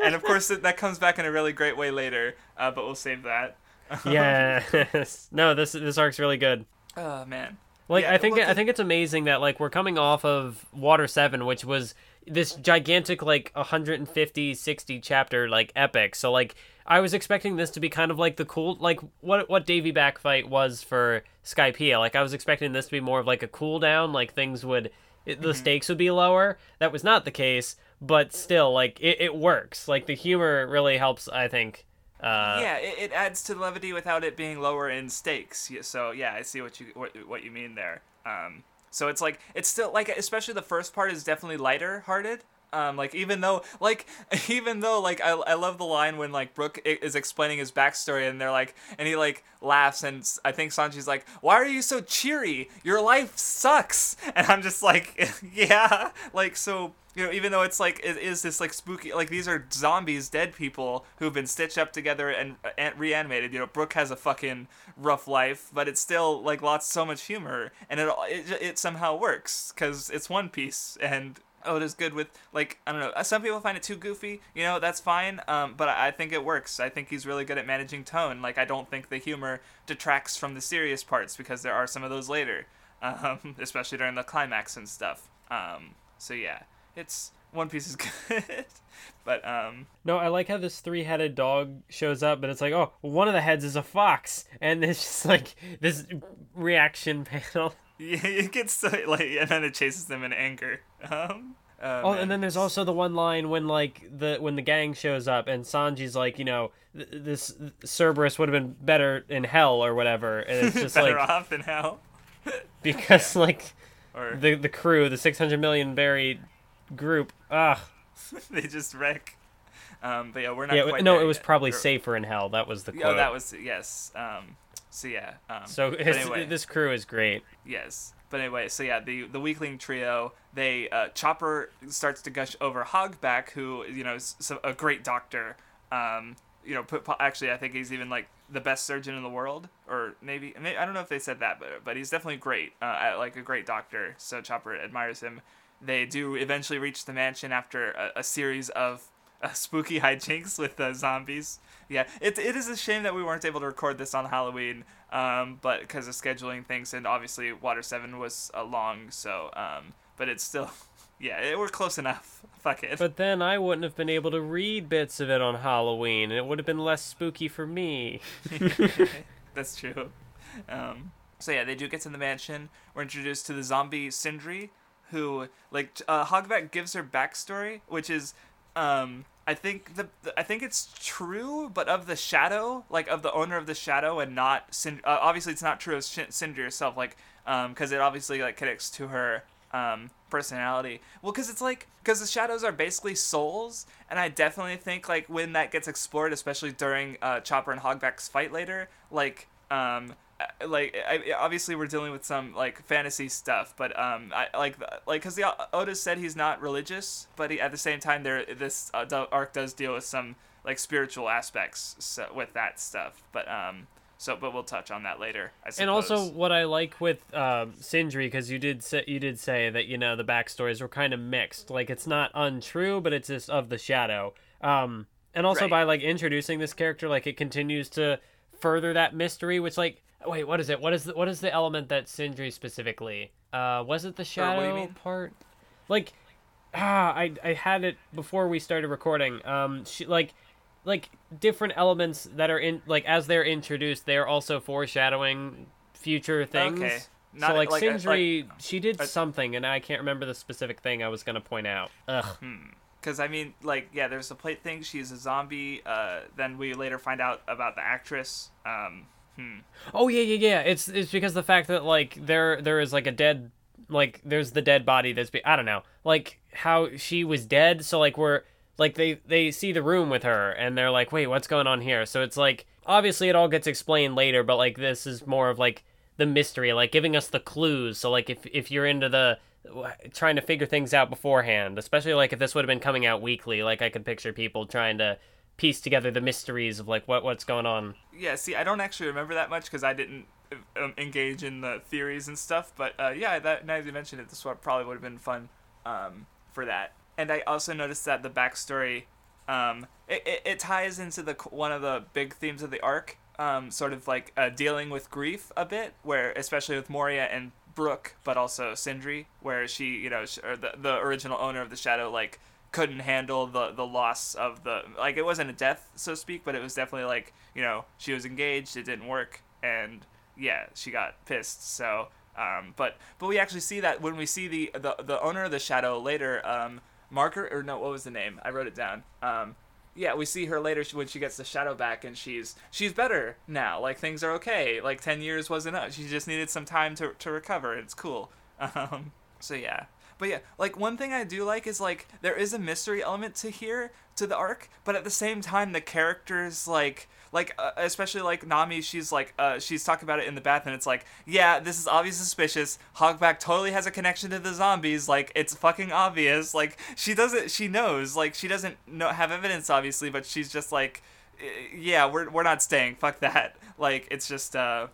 and of course that, that comes back in a really great way later. Uh, but we'll save that. Yes. no, this this arc's really good. Oh man. Like Yeah, I think well, I think it's amazing that like we're coming off of Water 7 which was this gigantic like 150 60 chapter like epic. So like I was expecting this to be kind of like the cool like what what Davy back fight was for Skypiea. Like I was expecting this to be more of like a cool down like things would it, Mm-hmm. the stakes would be lower. That was not the case, but still like it, it works. Like the humor really helps I think. Uh yeah, it, it adds to the levity without it being lower in stakes. So yeah, I see what you what, what you mean there. Um, so it's like it's still like especially the first part is definitely lighter hearted. Um, like even though, like even though, like I, I love the line when like Brook i- is explaining his backstory and they're like, and he like laughs and I think Sanji's like, "Why are you so cheery? Your life sucks." And I'm just like, yeah, like so. You know, even though it's like it is this like spooky, like these are zombies, dead people who've been stitched up together and, and reanimated. You know, Brook has a fucking rough life, but it's still like lots, so much humor, and it it, it somehow works because it's One Piece, and Oda's good with like I don't know. Some people find it too goofy. You know, that's fine. Um, but I I think it works. I think he's really good at managing tone. Like I don't think the humor detracts from the serious parts because there are some of those later, um, especially during the climax and stuff. Um, so yeah, it's One Piece is good, but um, No, I like how this three-headed dog shows up, but it's like, oh, one of the heads is a fox, and it's just like this reaction panel. Yeah, it gets so like, and then it chases them in anger. Um, uh, Oh, and then there's also the one line when like the when the gang shows up and Sanji's like, you know, th- this Cerberus would have been better in hell or whatever, and it's just like better like off in hell. because like Or the the crew, the 600 million buried group, ah, they just wreck. Um, but yeah, we're not. yeah, quite no, it was probably Or- safer in hell. That was the quote. Oh, that was yes. Um, so yeah. Um, so anyway, this crew is great. yes. But anyway, so yeah, the the weakling trio. They uh, Chopper starts to gush over Hogback, who you know is a great doctor. Um, you know, put, actually, I think he's even like the best surgeon in the world, or maybe, maybe I don't know if they said that, but but he's definitely great. Uh, at, like a great doctor. So Chopper admires him. They do eventually reach the mansion after a, a series of uh, spooky hijinks with the zombies. Yeah, it, it is a shame that we weren't able to record this on Halloween, um, but because of scheduling things, and obviously Water Seven was uh, long, so um, but it's still, yeah, it, we're close enough. Fuck it. But then I wouldn't have been able to read bits of it on Halloween, and it would have been less spooky for me. That's true. Um, so yeah, they do get to the mansion. We're introduced to the zombie Cindry, who like uh, Hogback gives her backstory, which is, um, I think the, I think it's true, but of the shadow, like of the owner of the shadow, and not Sind- uh, obviously it's not true of Cindry herself, like um, because it obviously like connects to her um personality. Well because it's like because the shadows are basically souls and i definitely think like when that gets explored especially during uh chopper and hogback's fight later like um like I, obviously we're dealing with some like fantasy stuff but um i like like because the otis said he's not religious but he, at the same time there this uh, arc does deal with some like spiritual aspects so, with that stuff but um so but we'll touch on that later. And also, what I like with um, Cindry, because you did say you did say that you know the backstories were kind of mixed. Like it's not untrue, but it's just of the shadow. Um, and also Right. by like introducing this character, like it continues to further that mystery. Which like, wait, what is it? What is the what is the element that Cindry specifically? Uh, was it the shadow part? Like, ah, I I had it before we started recording. Um, she like like different elements that are in like as they're introduced, they're also foreshadowing future things. Okay. so like, like Cindry, she did a- something, and I can't remember the specific thing I was gonna point out. Ugh. Because I mean, like, yeah, there's the plate thing. She's a zombie. Uh, then we later find out about the actress. Um, hmm. Oh yeah, yeah, yeah. It's it's because the fact that like there there is like a dead like there's the dead body that's be I don't know like how she was dead. So like we're like they they see the room with her and they're like, wait, what's going on here? So it's like obviously it all gets explained later, but like this is more of like the mystery, like giving us the clues. So like if if you're into the trying to figure things out beforehand, especially like if this would have been coming out weekly, like I could picture people trying to piece together the mysteries of like what what's going on. Yeah. See, I don't actually remember that much because I didn't um, engage in the theories and stuff. But uh, yeah, that now that you mentioned it, this one probably would have been fun um, for that. And I also noticed that the backstory, um, it, it, it ties into the one of the big themes of the arc, um, sort of like uh, dealing with grief a bit, where especially with Moria and Brook, but also Cindry, where she, you know, sh- or the the original owner of the Shadow, like couldn't handle the the loss of the like it wasn't a death so to speak but it was definitely like you know she was engaged it didn't work and yeah she got pissed so um but but we actually see that when we see the the, the owner of the shadow later um margaret or no what was the name? I wrote it down. Um yeah we see her later when she gets the shadow back and she's she's better now like things are okay like 10 years wasn't enough she just needed some time to, to recover it's cool. Um so yeah but yeah, like one thing I do like is like there is a mystery element to here to the arc, but at the same time the characters like like uh, especially like Nami, she's like uh, she's talking about it in the bath, and it's like yeah, this is obviously suspicious. Hogback totally has a connection to the zombies, like it's fucking obvious. Like she doesn't, she knows, like she doesn't know have evidence obviously, but she's just like yeah, we're we're not staying. Fuck that. Like it's just uh,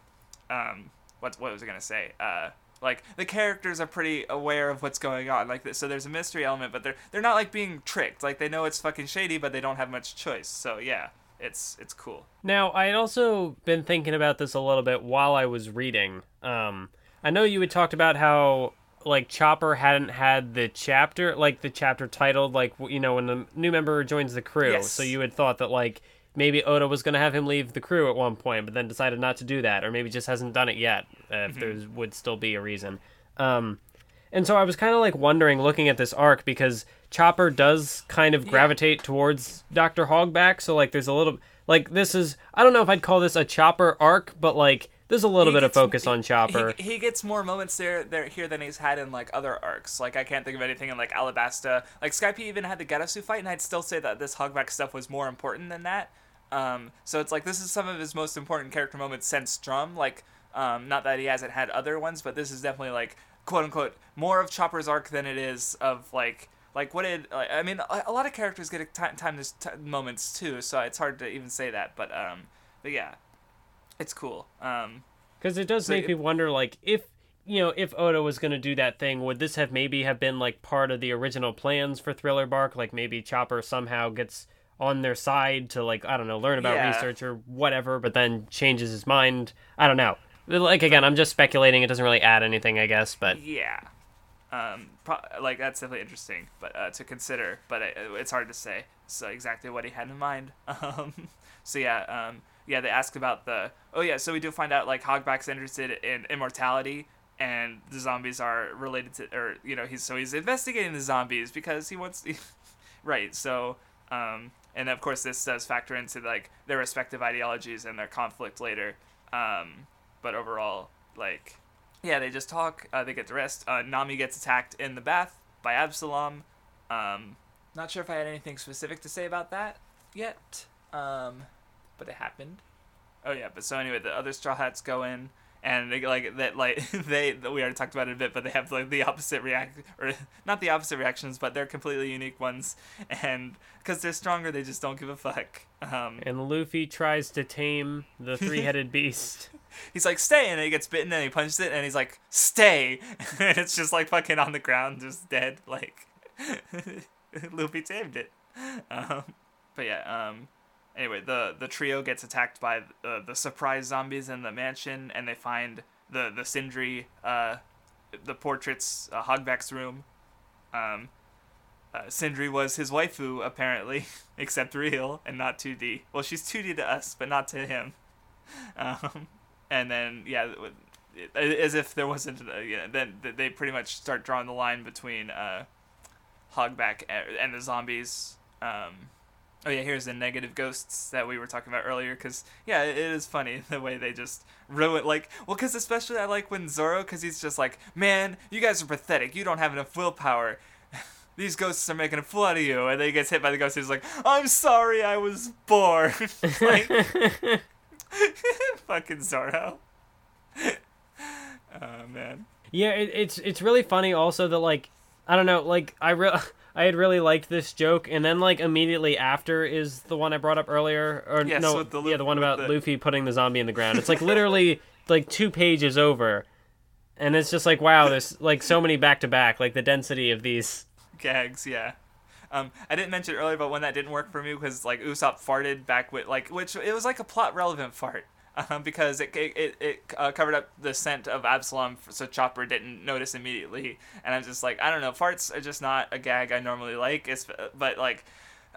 um, what what was I gonna say? Uh, like the characters are pretty aware of what's going on. Like so, there's a mystery element, but they're they're not like being tricked. Like they know it's fucking shady, but they don't have much choice. So yeah, it's it's cool. Now I had also been thinking about this a little bit while I was reading. Um, I know you had talked about how like Chopper hadn't had the chapter, like the chapter titled, like you know when the new member joins the crew. Yes. So you had thought that like maybe Oda was going to have him leave the crew at one point, but then decided not to do that, or maybe just hasn't done it yet. Uh, if Mm-hmm. there would still be a reason. Um, and so I was kind of like wondering, looking at this arc, because Chopper does kind of gravitate towards Doctor Hogback. So like, there's a little like this is I don't know if I'd call this a Chopper arc, but like there's a little He bit of focus on Chopper. He, he gets more moments there there here than he's had in like other arcs. Like I can't think of anything in like Alabasta. Like Skype even had the Gedatsu fight, and I'd still say that this Hogback stuff was more important than that. Um, so it's like this is some of his most important character moments since Drum. Like um, not that he hasn't had other ones, but this is definitely like quote unquote more of Chopper's arc than it is of like like what did like, I mean a, a lot of characters get a time time this t- moments too, so it's hard to even say that. But um, but yeah, it's cool. Um, Because it does So make it- me wonder, like, if you know, if Oda was going to do that thing, would this have maybe have been like part of the original plans for Thriller Bark? Like maybe Chopper somehow gets on their side to like I don't know, learn about Yeah. research or whatever, but then changes his mind. I don't know. Like again, I'm just speculating. It doesn't really add anything, I guess. But Yeah. Um, pro- like that's definitely interesting, but uh, to consider. But it, it's hard to say. So exactly what he had in mind. Um, so yeah, um, yeah. They ask about the. Oh yeah. So we do find out like Hogback's interested in immortality, and the zombies are related to, or you know, he's so he's investigating the zombies because he wants. right. So. Um, and of course, this does factor into like their respective ideologies and their conflict later. Um, but overall, like yeah, they just talk. Uh, they get dressed. Uh, Nami gets attacked in the bath by Absalom. Um, not sure if I had anything specific to say about that yet, um, but it happened. Oh yeah, but so anyway, the other Straw Hats go in, and they like that like they we already talked about it a bit, but they have like the opposite react or not the opposite reactions, but they're completely unique ones, and because they're stronger, they just don't give a fuck. Um, and Luffy tries to tame the three-headed beast. he's like stay and then he gets bitten and he punches it and he's like stay and it's just like fucking on the ground just dead like Luffy tamed it um, but yeah um anyway the the trio gets attacked by uh, the surprise zombies in the mansion and they find the the Cindry uh the portraits uh, Hogback's room. Um uh, Cindry was his waifu apparently except real and not 2D well she's 2D to us but not to him. Um, and then yeah, as if there wasn't, uh, yeah, then they pretty much start drawing the line between Hogback and the zombies. Um, oh yeah, here's the negative ghosts that we were talking about earlier. Cause yeah, it is funny the way they just ruin it. like well, cause especially I like when Zoro, cause he's just like, man, you guys are pathetic. You don't have enough willpower. These ghosts are making a fool out of you, and then he gets hit by the ghost. He's like, "I'm sorry, I was bored." like, fucking Zoro. oh man. Yeah, it, it's it's really funny also that like I don't know, like I re- I had really liked this joke, and then like immediately after is the one I brought up earlier, or Yes, no, with the yeah, the one about the- Luffy putting the zombie in the ground. It's like literally like two pages over, and it's just like wow, there's like so many back to back, like the density of these. gags yeah um, I didn't mention earlier, but when that didn't work for me because like Usopp farted back with like which it was like a plot relevant fart um, because it it, it, uh, covered up the scent of Absalom so Chopper didn't notice immediately and I'm just like I don't know farts are just not a gag I normally like it's, but like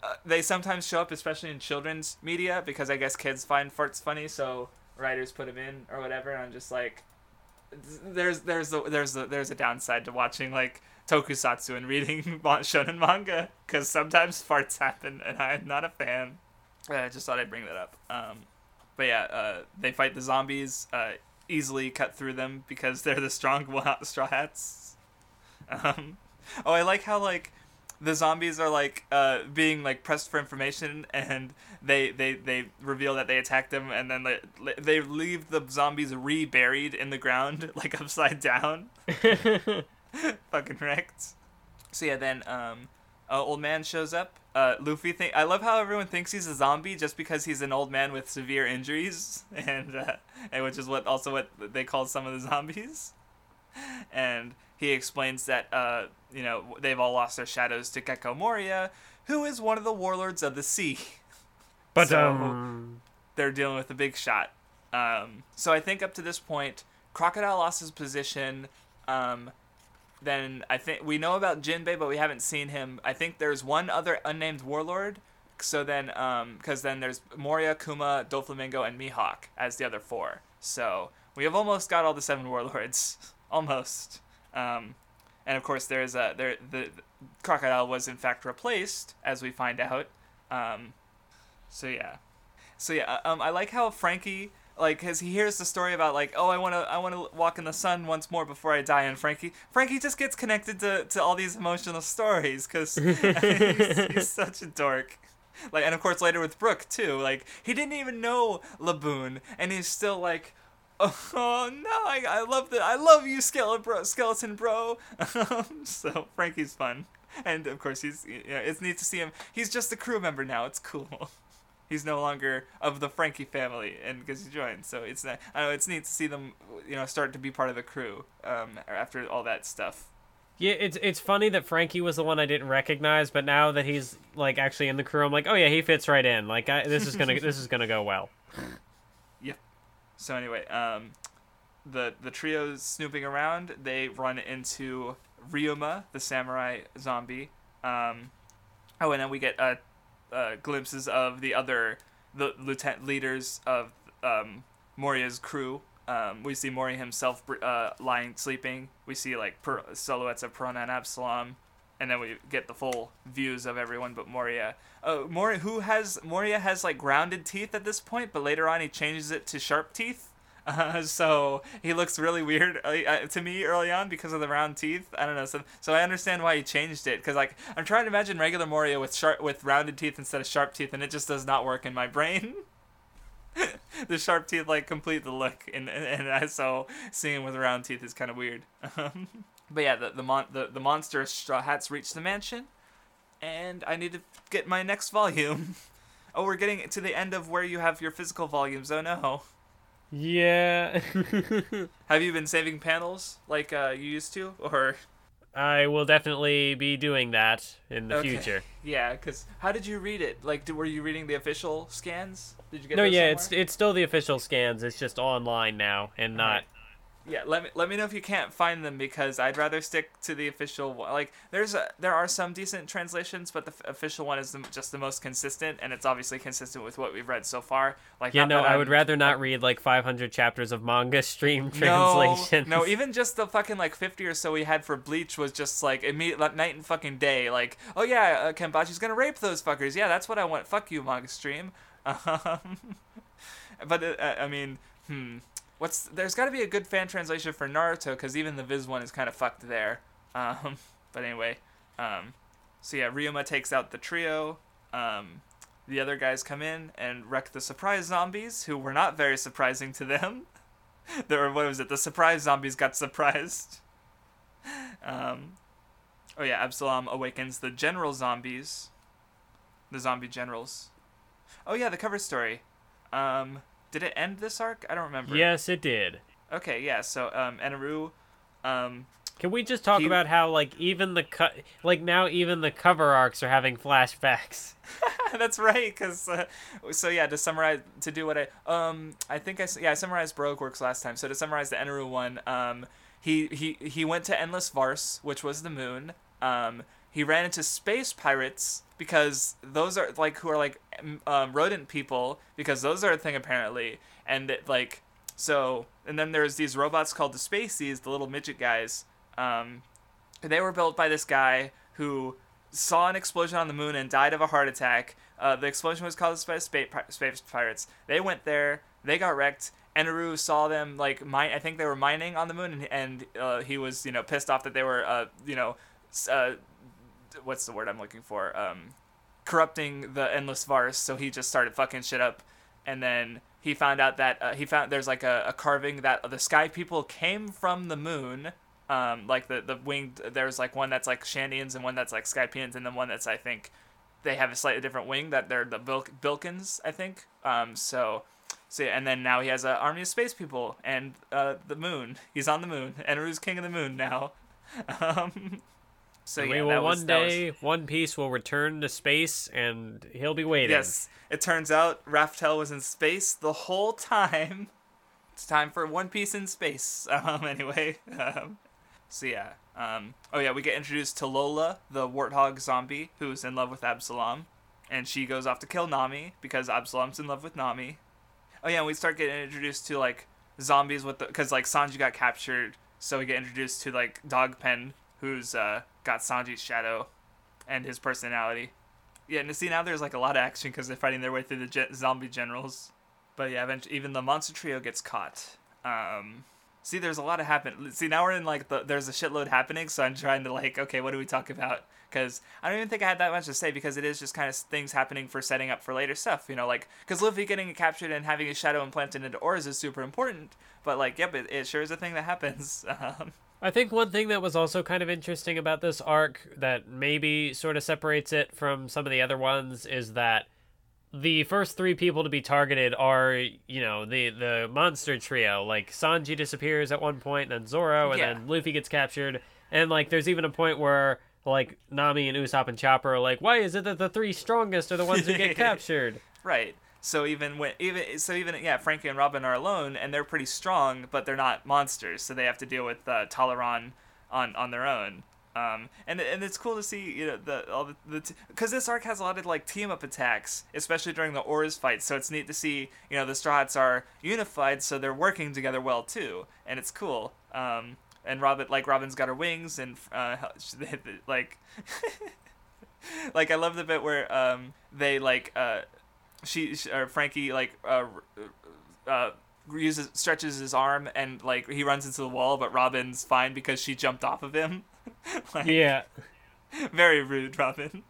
uh, they sometimes show up especially in children's media because I guess kids find farts funny so writers put them in or whatever and I'm just like there's there's a, there's a, there's a downside to watching like tokusatsu and reading shonen manga because sometimes farts happen and I'm not a fan. Uh, I just thought I'd bring that up. Um, but yeah, uh, they fight the zombies, uh, easily cut through them because they're the strong straw hats. Um, Oh, I like how like the zombies are like uh, being like pressed for information, and they they they reveal that they attacked them, and then they they leave the zombies re-buried in the ground, like upside down. Fucking wrecked. So yeah, then um, uh, old man shows up. Uh, Luffy think I love how everyone thinks he's a zombie just because he's an old man with severe injuries, and uh, and which is what also what they call some of the zombies. And he explains that uh, you know they've all lost their shadows to Gecko Moria, who is one of the warlords of the sea. But So- um, They're dealing with a big shot. Um, so I think up to this point, Crocodile lost his position. Um, then I think we know about Jinbei, but we haven't seen him. I think there's one other unnamed warlord. So then, because then there's Moria, Kuma, Doflamingo, and Mihawk as the other four. So we have almost got all the seven warlords, almost. Um, and of course, there's a there the, the crocodile was in fact replaced, as we find out. Um, so yeah, so yeah, um, I like how Franky like cause he hears the story about like oh I want to I want to walk in the sun once more before I die and Franky Franky just gets connected to, to all these emotional stories because he's, he's such a dork. Like and of course later with Brook too like he didn't even know Laboon and he's still like oh no I, I love that I love you skeleton bro skeleton bro. So Franky's fun. And of course he's know, it's neat to see him. He's just a crew member now. It's cool he's no longer of the Franky family, and because he joined, so it's not, I know it's neat to see them, you know, start to be part of the crew um, after all that stuff. yeah, it's it's funny that Franky was the one I didn't recognize, but now that he's like actually in the crew, I'm like, oh yeah, he fits right in. Like I, this is gonna this is gonna go well. Yep. So anyway, um, the the trio's snooping around. They run into Ryuma, the samurai zombie. Um, oh, and then we get uh, uh, glimpses of the other the lieutenant leaders of um, Moria's crew. Um, we see Moria himself uh, lying sleeping. We see like per- silhouettes of Perona and Absalom, and then we get the full views of everyone but Moria. Uh, Moria, who has Moria has like grounded teeth at this point, but later on he changes it to sharp teeth. Uh, so he looks really weird uh, uh, to me early on because of the round teeth. I don't know. So, so I understand why he changed it because like I'm trying to imagine regular Moria with sharp with rounded teeth instead of sharp teeth, and it just does not work in my brain. the sharp teeth like complete the look, and and, and so seeing him with round teeth is kind of weird. But yeah, the the, mon- the the monster straw hats reach the mansion, and I need to get my next volume. oh, we're getting to the end of where you have your physical volumes. Oh no. Yeah, Have you been saving panels like uh, you used to, or I will definitely be doing that in the Okay. future. yeah? Because how did you read it? Like, were you reading the official scans? Did you get No, yeah, it's somewhere? it's still the official scans. It's just online now and not. Yeah. Let me let me know if you can't find them because I'd rather stick to the official one. Like, there's a there are some decent translations, but the f- official one is the, just the most consistent, and it's obviously consistent with what we've read so far. Like, Yeah, no, I I'm- would rather not read like 500 chapters of manga stream No, translations. no, even just the fucking like fifty or so we had for Bleach was just like immediate like, night and fucking day. Like, oh yeah, uh, Kenpachi's gonna rape those fuckers. Yeah, that's what I want. Fuck you, manga stream. Um, but uh, I mean, hmm, what's there's got to be a good fan translation for Naruto because even the Viz one is kind of fucked there. Um, but anyway, um, so yeah, Ryuma takes out the trio. Um, the other guys come in and wreck the surprise zombies, who were not very surprising to them. there were, what was it? The surprise zombies got surprised. Um, oh yeah, Absalom awakens the general zombies, the zombie generals. Oh yeah, the cover story. Um, did it end this arc? I don't remember. Yes, it did. Okay, yeah. So um, Eneru, um, Can we just talk He- about how like even the cut like now even the cover arcs are having flashbacks? That's right, cause uh, so yeah. To summarize, to do what I um, I think I yeah I summarized Baroque Works last time. So to summarize the Eneru one, um, he he he went to Endless Vars, which was the moon. Um, he ran into space pirates because those are like who are like um, rodent people because those are a thing apparently, and it, like so and then there's these robots called the Spaceys, the little midget guys. Um, they were built by this guy who saw an explosion on the moon and died of a heart attack. Uh, the explosion was caused by space, space pirates. They went there. They got wrecked. Eneru saw them like mine. I think they were mining on the moon, and, and uh, he was you know pissed off that they were uh, you know uh, what's the word I'm looking for? Um, corrupting the endless Vars. So he just started fucking shit up, and then he found out that uh, he found there's like a, a carving that the sky people came from the moon. Um, like the the winged there's like one that's like Shandians and one that's like Skypians and then one that's I think they have a slightly different wing that they're the Bil- Bilkins I think. Um, so so and then now he has an army of space people and uh, the moon. He's on the moon. Eneru's king of the moon now. Um, so And yeah, we will was- one was- day, One Piece will return to space, and he'll be waiting. Yes, it turns out Raftel was in space the whole time. It's time for One Piece in space. Um, anyway, um, so yeah. Um, oh yeah, we get introduced to Lola, the warthog zombie, who's in love with Absalom, and she goes off to kill Nami because Absalom's in love with Nami. Oh yeah, and we start getting introduced to like zombies with the because like Sanji got captured, so we get introduced to like Dogpen, who's uh, got Sanji's shadow, and his personality. Yeah, and see now there's like a lot of action because they're fighting their way through the ge- zombie generals. But yeah, eventually, even the monster trio gets caught. Um, see, there's a lot of happen. See, now we're in like the there's a shitload happening, so I'm trying to like, okay, what do we talk about? Because I don't even think I had that much to say because it is just kind of things happening for setting up for later stuff. You know, like because Luffy getting captured and having his shadow implanted into Oars is super important. But like, yep, it, it sure is a thing that happens. Um, I think one thing that was also kind of interesting about this arc that maybe sort of separates it from some of the other ones is that the first three people to be targeted are, you know, the the monster trio. Like Sanji disappears at one point, then Zoro, and Yeah. then Luffy gets captured. And like, there's even a point where like Nami and Usopp and Chopper are like, "Why is it that the three strongest are the ones who get captured?" Right. So even when even so even yeah, Franky and Robin are alone and they're pretty strong, but they're not monsters, so they have to deal with uh, on on their own. Um, and and it's cool to see you know the all the because this arc has a lot of like team up attacks, especially during the Oars fight. So it's neat to see you know the Straw Hats are unified, so they're working together well too, and it's cool. Um, and Robin like Robin's got her wings and uh, like like I love the bit where um they like uh she, she or Franky like uh, uh uses stretches his arm and like he runs into the wall, but Robin's fine because she jumped off of him. like, yeah. very rude, Robin.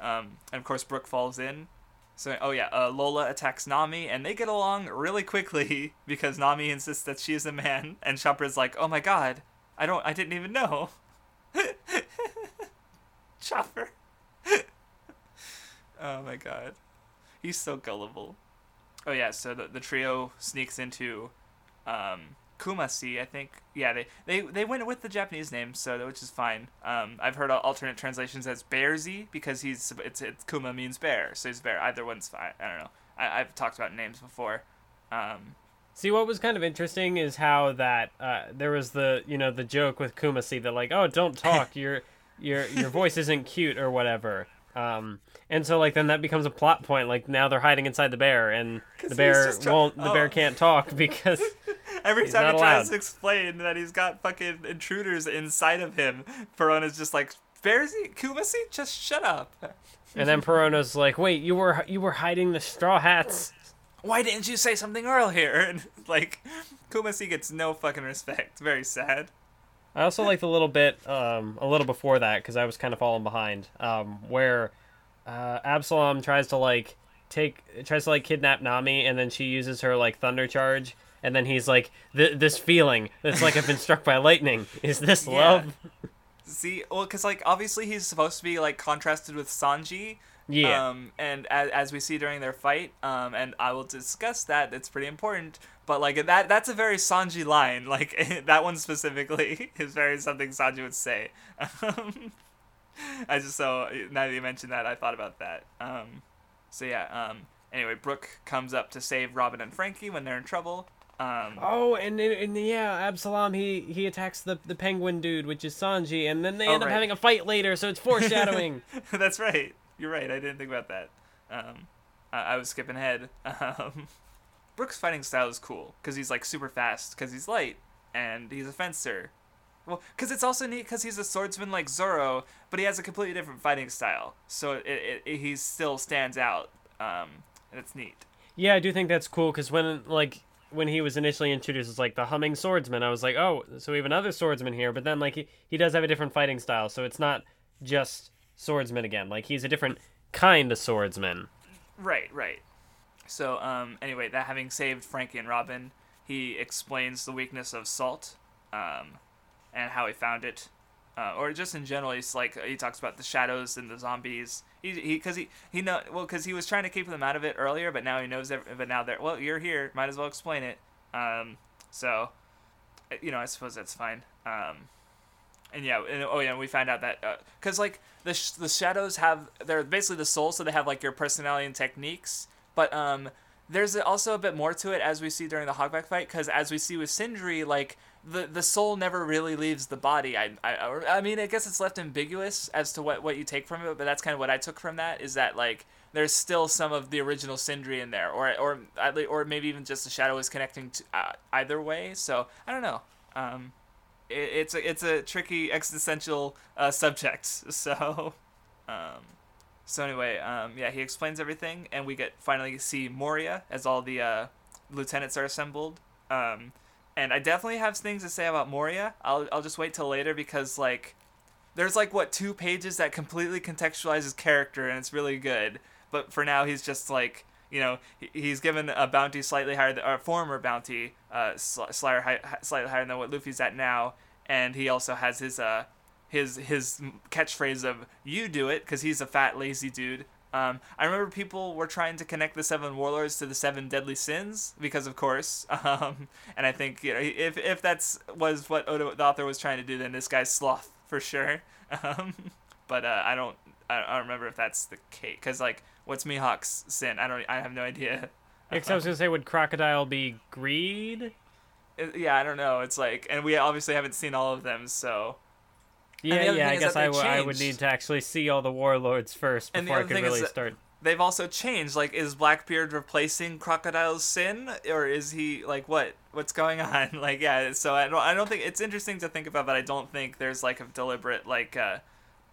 Um, and of course Brook falls in. So oh yeah, uh, Lola attacks Nami, and they get along really quickly because Nami insists that she is a man, and Chopper's like, "Oh my god, I don't, I didn't even know." Chopper. oh my god, he's so gullible. Oh yeah, so the the trio sneaks into um, Kumasi, I think. Yeah, they, they they went with the Japanese name, so which is fine. Um, I've heard alternate translations as Bearsy because he's it's, it's Kuma means bear, so he's bear. Either one's fine. I don't know. I, I've talked about names before. Um, See, what was kind of interesting is how that uh, there was the you know the joke with Kumasi that like, oh, don't talk, your your your voice isn't cute or whatever. Um, and so like then that becomes a plot point. Like now they're hiding inside the bear, and the bear try- won't. The oh. bear can't talk because every time he tries to explain that he's got fucking intruders inside of him, Perona's just like, Bearsy, Kumasi, just shut up. and then Perona's like, wait, you were you were hiding the straw hats. Why didn't you say something earlier? And like, Kumasi gets no fucking respect. Very sad. I also like the little bit, um, a little before that, because I was kind of falling behind, um, where uh, Absalom tries to like take, tries to like kidnap Nami, and then she uses her like thunder charge, and then he's like, "This feeling, it's like I've been struck by lightning. Is this Yeah. love?" See, well, because like obviously he's supposed to be like contrasted with Sanji. Yeah. Um, and as, as we see during their fight, um, and I will discuss that. It's pretty important. But like that, that's a very Sanji line. Like that one specifically is very something Sanji would say. Um, I just so now that you mentioned that, I thought about that. Um, so yeah. Um, anyway, Brook comes up to save Robin and Franky when they're in trouble. Um, Oh, and, and yeah, Absalom he he attacks the the penguin dude, which is Sanji, and then they Oh, end up having a fight later, so it's foreshadowing. That's right. You're right. I didn't think about that. Um, I, I was skipping ahead. Um, Brook's fighting style is cool because he's like super fast because he's light and he's a fencer. Well, because it's also neat because he's a swordsman like Zoro, but he has a completely different fighting style. So it, it, it he still stands out. Um, and it's neat. Yeah, I do think that's cool because when like when he was initially introduced as like the humming swordsman, I was like, oh, so we have another swordsman here. But then like he, he does have a different fighting style, so it's not just swordsman again. Like he's a different kind of swordsman. Right, right. So um, anyway, that having saved Franky and Robin, he explains the weakness of salt, um, and how he found it, uh, or just in general. He's like he talks about the shadows and the zombies. He he because he he know well because he was trying to keep them out of it earlier, but now he knows. Every, but now they're well, you're here. Might as well explain it. Um, so, you know, I suppose that's fine. Um, and yeah, and, oh yeah, we find out that because uh, like the sh- the shadows have they're basically the soul, so they have like your personality and techniques. But um, there's also a bit more to it as we see during the Hogback fight, because as we see with Cindry, like the the soul never really leaves the body. I, I I mean, I guess it's left ambiguous as to what what you take from it, but that's kind of what I took from that is that like there's still some of the original Cindry in there, or or or maybe even just the shadow is connecting to uh, either way. So I don't know. Um, it, it's a it's a tricky existential uh, subject. So, um, so anyway, um, yeah, he explains everything, and we get finally see Moria as all the uh, lieutenants are assembled. Um, and I definitely have things to say about Moria. I'll I'll just wait till later because like there's like what two pages that completely contextualizes character and it's really good. But for now he's just like you know he's given a bounty slightly higher than, a former bounty uh slightly, high, slightly higher than what Luffy's at now and he also has his uh his his catchphrase of "you do it" because he's a fat lazy dude. Um, I remember people were trying to connect the seven warlords to the seven deadly sins because, of course, um, and I think you know if if that's was what Oda, the author was trying to do, then this guy's sloth for sure. Um, but uh, I don't I don't remember if that's the case because like what's Mihawk's sin? I don't I have no idea. I was gonna say, would crocodile be greed? Uh, yeah, I don't know. It's like, and we obviously haven't seen all of them, so. Yeah, yeah. I guess I, w- I would need to actually see all the warlords first before I could really start. They've also changed. Like, is Blackbeard replacing Crocodile's sin, or is he like what? What's going on? Like, yeah. So I don't. I don't think it's interesting to think about, but I don't think there's like a deliberate like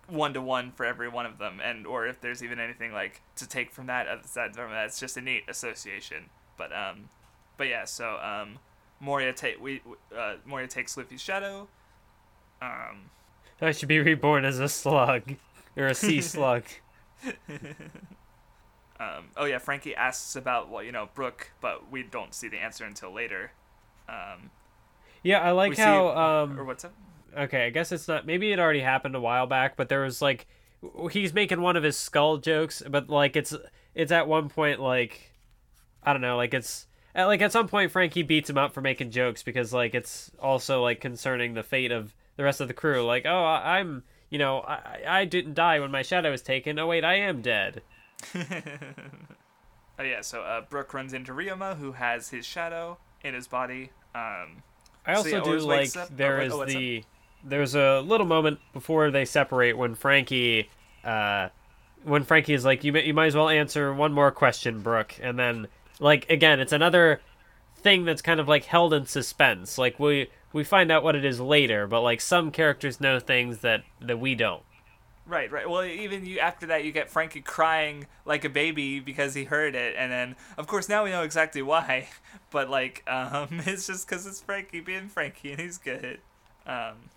one to one for every one of them, and or if there's even anything like to take from that. Aside from that, it's just a neat association. But um, but yeah. So um, Moria take we uh, Moria takes Luffy's shadow. Um, I should be reborn as a slug or a sea slug. um, oh yeah, Franky asks about well, you know, Brook, but we don't see the answer until later. Um, yeah, I like how. um, or what's up? Okay, I guess it's not. Maybe it already happened a while back, but there was like, he's making one of his skull jokes, but like it's it's at one point like, I don't know, like it's at, like at some point Franky beats him up for making jokes because like it's also like concerning the fate of the rest of the crew. Like, oh, I, am you know, I I didn't die when my shadow was taken. Oh wait, I am dead. oh yeah, so uh, Brook runs into Ryuma, who has his shadow in his body. Um, I also so, yeah, do like there oh, is oh, the up? there's a little moment before they separate when Franky. Uh, when Franky is like, you, you might as well answer one more question, Brook, and then like again, it's another thing that's kind of like held in suspense. Like we we find out what it is later, but like some characters know things that that we don't. Right, right. Well, even you after that, you get Franky crying like a baby because he heard it, and then of course now we know exactly why. But like, um, it's just because it's Franky being Franky, and he's good. Um,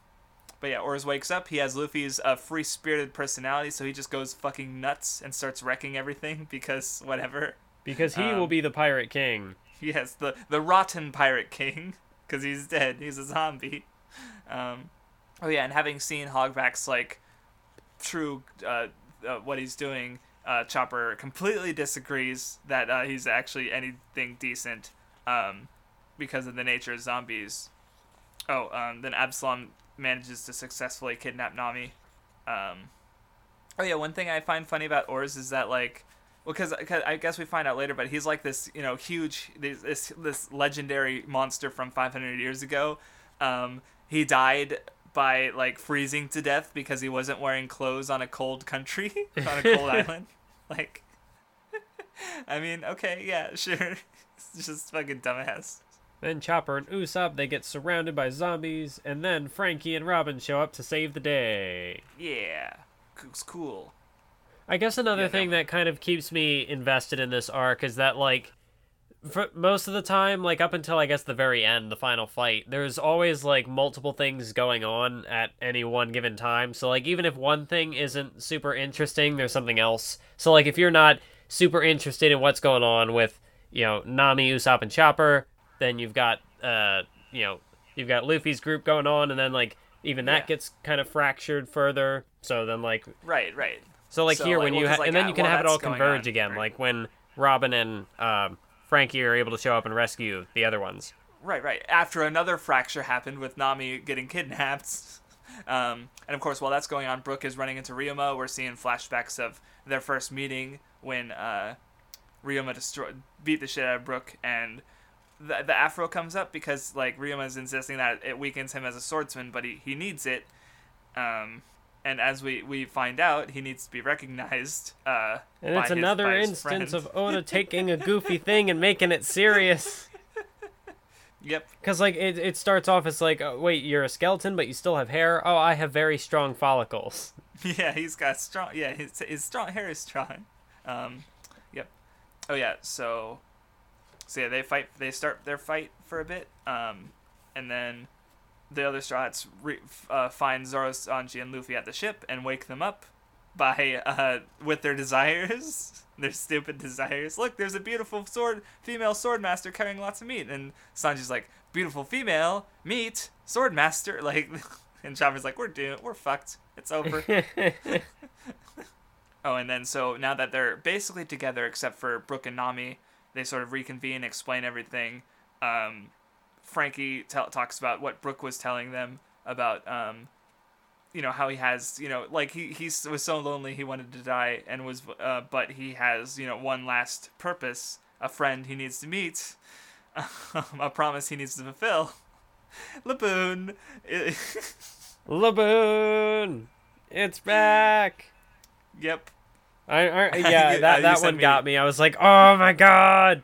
but yeah, Oars wakes up. He has Luffy's uh, free spirited personality, so he just goes fucking nuts and starts wrecking everything because whatever. Because he um, will be the pirate king. Yes, the the rotten pirate king, because he's dead. He's a zombie. Um, oh yeah, and having seen Hogback's like true uh, uh, what he's doing, uh, Chopper completely disagrees that uh, he's actually anything decent um, because of the nature of zombies. Oh, um, then Absalom manages to successfully kidnap Nami. Um, oh yeah, one thing I find funny about Oars is that like well, because I guess we find out later, but he's like this, you know, huge, this this legendary monster from 500 years ago. Um, he died by like freezing to death because he wasn't wearing clothes on a cold country, on a cold island. Like, I mean, okay, yeah, sure. it's just fucking dumbass. Then Chopper and Usopp they get surrounded by zombies, and then Franky and Robin show up to save the day. Yeah, it's cool. I guess another yeah, thing no. that kind of keeps me invested in this arc is that like for most of the time, like up until I guess the very end, the final fight, there's always like multiple things going on at any one given time. So like even if one thing isn't super interesting, there's something else. So like if you're not super interested in what's going on with, you know, Nami, Usopp, and Chopper, then you've got uh, you know, you've got Luffy's group going on, and then like even that Yeah. gets kind of fractured further. So then like Right, right. So like So, here like, when well, you ha- like, and then you can while have it all converge on, again, right. like when Robin and um, Franky are able to show up and rescue the other ones. Right, right. After another fracture happened with Nami getting kidnapped. Um, and of course, while that's going on, Brook is running into Ryuma. We're seeing flashbacks of their first meeting when uh, Ryuma destroyed, beat the shit out of Brook, and the, the afro comes up because like Ryuma is insisting that it weakens him as a swordsman, but he, he needs it. Um, and as we, we find out, he needs to be recognized. Uh, And by it's his- another instance of Oda taking a goofy thing and making it serious. Yep. Because like it, it starts off as like, oh, wait, you're a skeleton, but you still have hair. Oh, I have very strong follicles. Yeah, he's got strong. Yeah, his, his strong hair is strong. Um, yep. Oh yeah. So, so yeah, they fight. They start their fight for a bit. Um, and then the other Straw Hats re- uh, find Zoro, Sanji, and Luffy at the ship and wake them up by uh with their desires, their stupid desires. Look, there's a beautiful sword, female sword master carrying lots of meat, and Sanji's like, beautiful female meat, sword master, like. And Chopper's like, we're doomed, we're fucked, it's over. Oh, and then so now that they're basically together, except for Brook and Nami, they sort of reconvene, explain everything. Um, Franky tell talks about what Brook was telling them about, um, you know, how he has, you know, like he he was so lonely he wanted to die, and was, uh, but he has, you know, one last purpose, a friend he needs to meet, a promise he needs to fulfill. Laboon. Laboon, it's back. yep. I, I yeah, that, uh, that one me- got me. I was like, oh my god.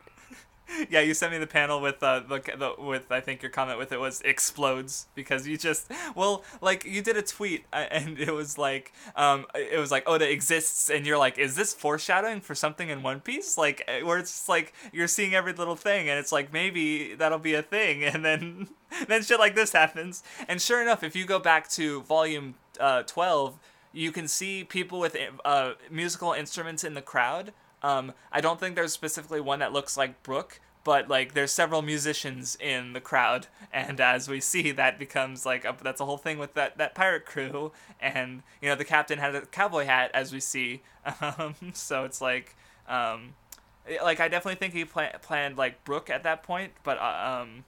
Yeah, you sent me the panel with uh the, the with I think your comment with it was explodes because you just well like you did a tweet uh, and it was like um it was like Oda exists and you're like is this foreshadowing for something in One Piece like uh, where it's just like you're seeing every little thing and it's like maybe that'll be a thing and then then shit like this happens and sure enough if you go back to volume uh 12 you can see people with uh, musical instruments in the crowd. Um, I don't think there's specifically one that looks like Brook, but like there's several musicians in the crowd, and as we see, that becomes like a, that's a whole thing with that that pirate crew, and you know the captain had a cowboy hat, as we see. Um, so it's like, um, like I definitely think he pla- planned like Brook at that point, but uh, um,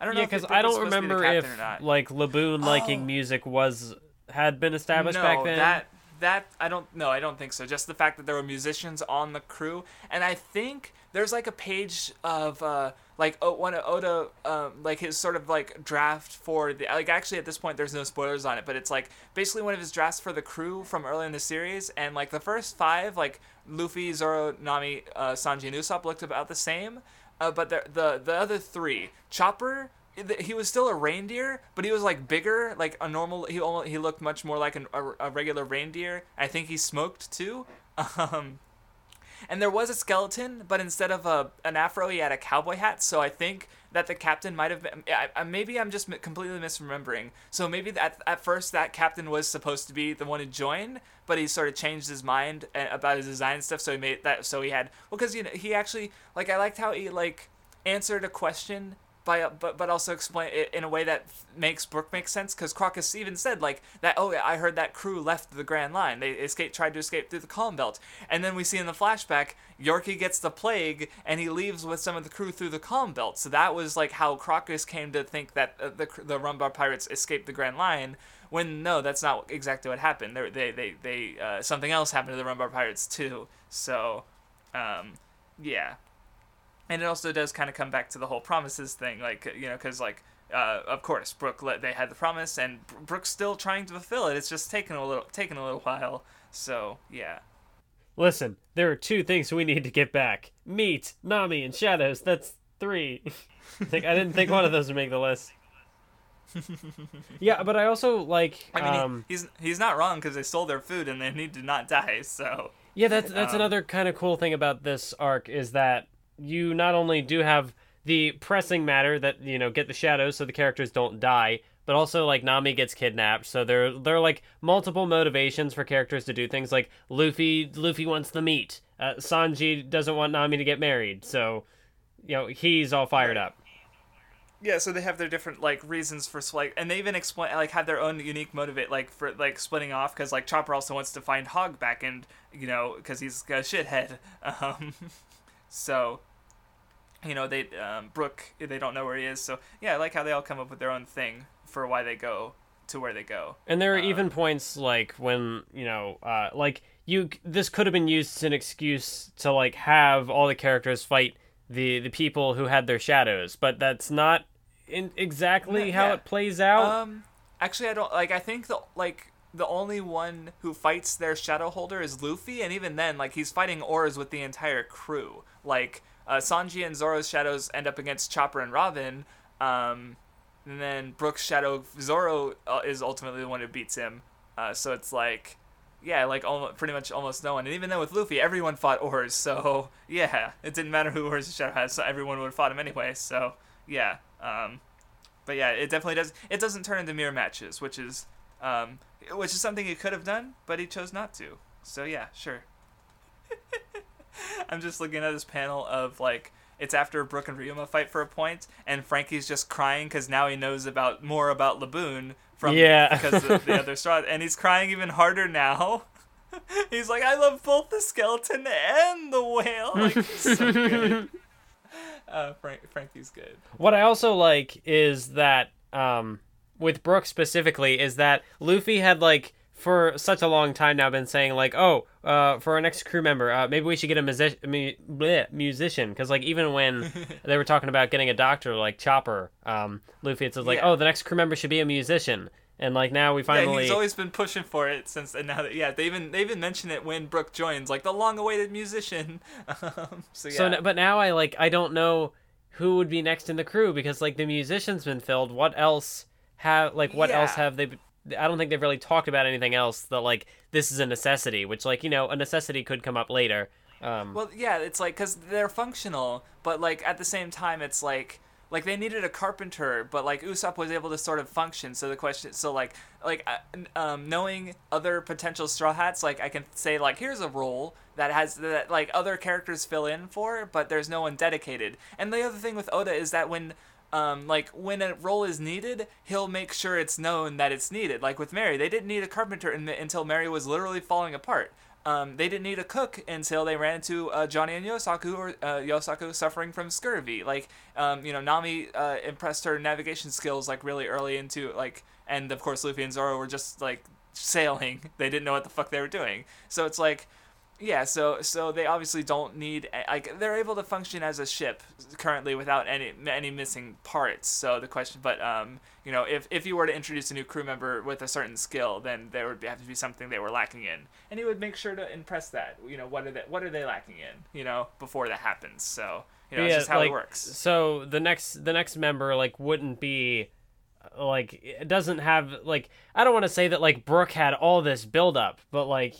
I don't know Yeah, because Brook I don't supposed be remember if like Laboon liking Oh. music was had been established no, back then. that that I don't no, I don't think so. Just the fact that there were musicians on the crew, and I think there's like a page of uh like oh, one of Oda um like his sort of like draft for the like actually at this point there's no spoilers on it, but it's like basically one of his drafts for the crew from early in the series, and like the first five like Luffy, Zoro, Nami, uh, Sanji, and Usopp looked about the same. Uh, but the, the the other three, Chopper, he was still a reindeer, but he was like bigger, like a normal. He almost, he looked much more like an, a, a regular reindeer. I think he smoked too. Um, and there was a skeleton, but instead of a an afro, he had a cowboy hat. So I think that the captain might have been. I, I, maybe I'm just completely misremembering. So maybe at at first that captain was supposed to be the one who joined, but he sort of changed his mind uh, about his design stuff. So he made that. So he had well, because you know he actually like I liked how he like answered a question by but but also explain it in a way that makes Brook make sense because Crocus even said like that oh yeah I heard that crew left the Grand Line. They escaped tried to escape through the Calm Belt. And then we see in the flashback Yorki gets the plague and he leaves with some of the crew through the Calm Belt. So that was like how Crocus came to think that uh, the the Rumbar pirates escaped the Grand Line when no that's not exactly what happened. They they they, they uh, something else happened to the Rumbar pirates too. So um yeah and it also does kind of come back to the whole promises thing like you know because like uh, of course brook let, they had the promise and brook's still trying to fulfill it it's just taken a little taking a little while so yeah Listen, there are two things we need to get back: meat, Nami, and shadows. That's three. like I didn't think one of those would make the list. yeah, but I also like. i mean he- um, he's he's not wrong because they stole their food and they need to not die so Yeah, that's that's Um, another kind of cool thing about this arc is that you not only do have the pressing matter that you know get the shadows so the characters don't die, but also like Nami gets kidnapped, so there there are like multiple motivations for characters to do things. Like Luffy, Luffy wants the meat. Uh, Sanji doesn't want Nami to get married, so you know he's all fired up. Yeah, so they have their different like reasons for like, and they even explain like have their own unique motivate like for like splitting off because like Chopper also wants to find Hogback and you know because he's a shithead. Um, so you know they um, Brook they don't know where he is. So yeah, I like how they all come up with their own thing for why they go to where they go. And there are uh, even points like when you know uh, like you this could have been used as an excuse to like have all the characters fight the the people who had their shadows, but that's not in exactly how it plays out. Um, actually, I don't like. I think the like the only one who fights their shadow holder is Luffy, and even then, like he's fighting Oars with the entire crew. Like uh, Sanji and Zoro's shadows end up against Chopper and Robin. Um, and then Brook's shadow Zoro uh, is ultimately the one who beats him. Uh, so it's like, yeah, like almost, pretty much almost no one. And even then with Luffy, everyone fought Oars. So yeah, it didn't matter who Oars' shadow has. So everyone would have fought him anyway. So yeah. Um, but yeah, it definitely does. It doesn't turn into mirror matches, which is um, which is something he could have done, but he chose not to. So yeah, sure. I'm just looking at this panel of like it's after Brook and Ryuma fight for a point, and Franky's just crying because now he knows about more about Laboon from yeah. because of the other straw, and he's crying even harder now. he's like, I love both the skeleton and the whale. Like, so good. Uh, Frank, Franky's good. What I also like is that um, with Brook specifically is that Luffy had like for such a long time now been saying like, oh, uh, for our next crew member, uh, maybe we should get a music- mu- musician because like even when they were talking about getting a doctor like Chopper, um, Luffy it says like, yeah. oh, the next crew member should be a musician. And like now we finally. Yeah, he's always been pushing for it since, and now that yeah, they even they even mention it when Brook joins, like the long-awaited musician. Um, so yeah. So, but now I like I don't know who would be next in the crew because like the musician's been filled. What else have like what yeah. else have they? I don't think they've really talked about anything else that like this is a necessity, which like you know a necessity could come up later. Um, well, yeah, it's like because they're functional, but like at the same time, it's like like they needed a carpenter, but like Usopp was able to sort of function. So the question, so like like uh, um, knowing other potential Straw Hats, like I can say like here's a role that has that like other characters fill in for, but there's no one dedicated. And the other thing with Oda is that when um, like when a role is needed, he'll make sure it's known that it's needed. Like with Merry, they didn't need a carpenter in until Merry was literally falling apart. Um, they didn't need a cook until they ran into uh, Johnny and Yosaku, or uh, Yosaku suffering from scurvy. Like, um, you know, Nami uh, impressed her navigation skills like really early into like, and of course Luffy and Zoro were just like sailing. They didn't know what the fuck they were doing. So it's like yeah, so so they obviously don't need like they're able to function as a ship currently without any any missing parts. So the question, but um, you know, if if you were to introduce a new crew member with a certain skill, then there would have to be something they were lacking in, and he would make sure to impress that. You know, what are they what are they lacking in? You know, before that happens. So you know, yeah, just how like, it works. So the next the next member like wouldn't be like it doesn't have like I don't want to say that like Brook had all this build up, but like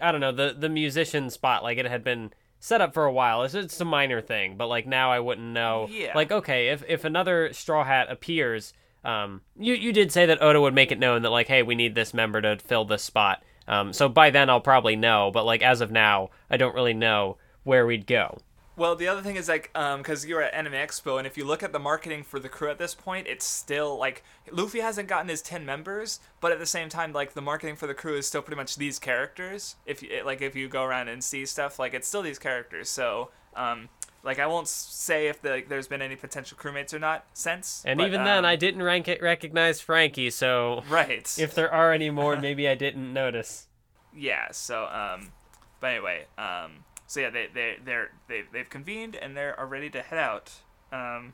I don't know the the musician spot like it had been set up for a while. It's, it's a minor thing, but like now I wouldn't know. Yeah. Like okay, if if another Straw Hat appears, um, you you did say that Oda would make it known that like hey we need this member to fill this spot. Um, so by then I'll probably know, but like as of now I don't really know where we'd go. Well, the other thing is like, um, because you're at Anime Expo, and if you look at the marketing for the crew at this point, it's still like Luffy hasn't gotten his ten members, but at the same time, like the marketing for the crew is still pretty much these characters. If you like, if you go around and see stuff, like it's still these characters. So, um, like I won't say if the, like, there's been any potential crewmates or not since. And but, even um, then, I didn't rank it recognize Franky. so right. If there are any more, maybe I didn't notice. Yeah. So, um, but anyway, um so yeah, they they they're they they've convened and they are ready to head out. Um,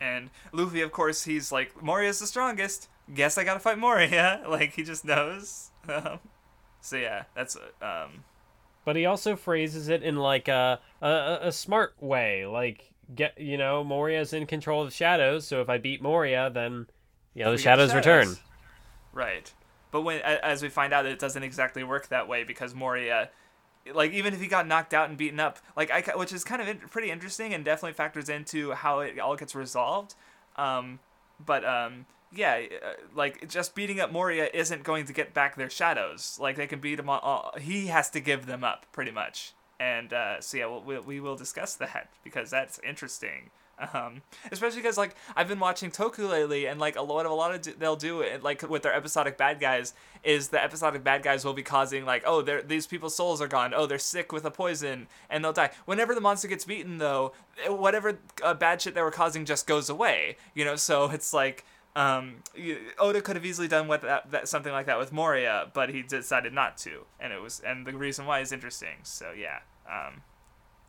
and Luffy, of course, he's like Moria's the strongest. Guess I gotta fight Moria. like he just knows. Um, so yeah, that's um. But he also phrases it in like a a, a smart way, like get you know Moria's in control of the shadows. So if I beat Moria, then you know the shadows, shadows return. Right. But when as we find out, it doesn't exactly work that way because Moria like even if he got knocked out and beaten up, like I, which is kind of in, pretty interesting and definitely factors into how it all gets resolved. Um, but um, yeah, uh, like just beating up Moria isn't going to get back their shadows. Like they can beat him. All, he has to give them up pretty much. And uh, so yeah, we'll, we we will discuss that because that's interesting. Um, especially because like I've been watching Toku lately, and like a lot of a lot of they'll do it like with their episodic bad guys is the episodic bad guys will be causing like oh they're these people's souls are gone oh they're sick with a poison and they'll die. Whenever the monster gets beaten though, whatever uh, bad shit they were causing just goes away. You know, so it's like um, Oda could have easily done with that, that, something like that with Moria, but he decided not to, and it was and the reason why is interesting. So yeah. Um,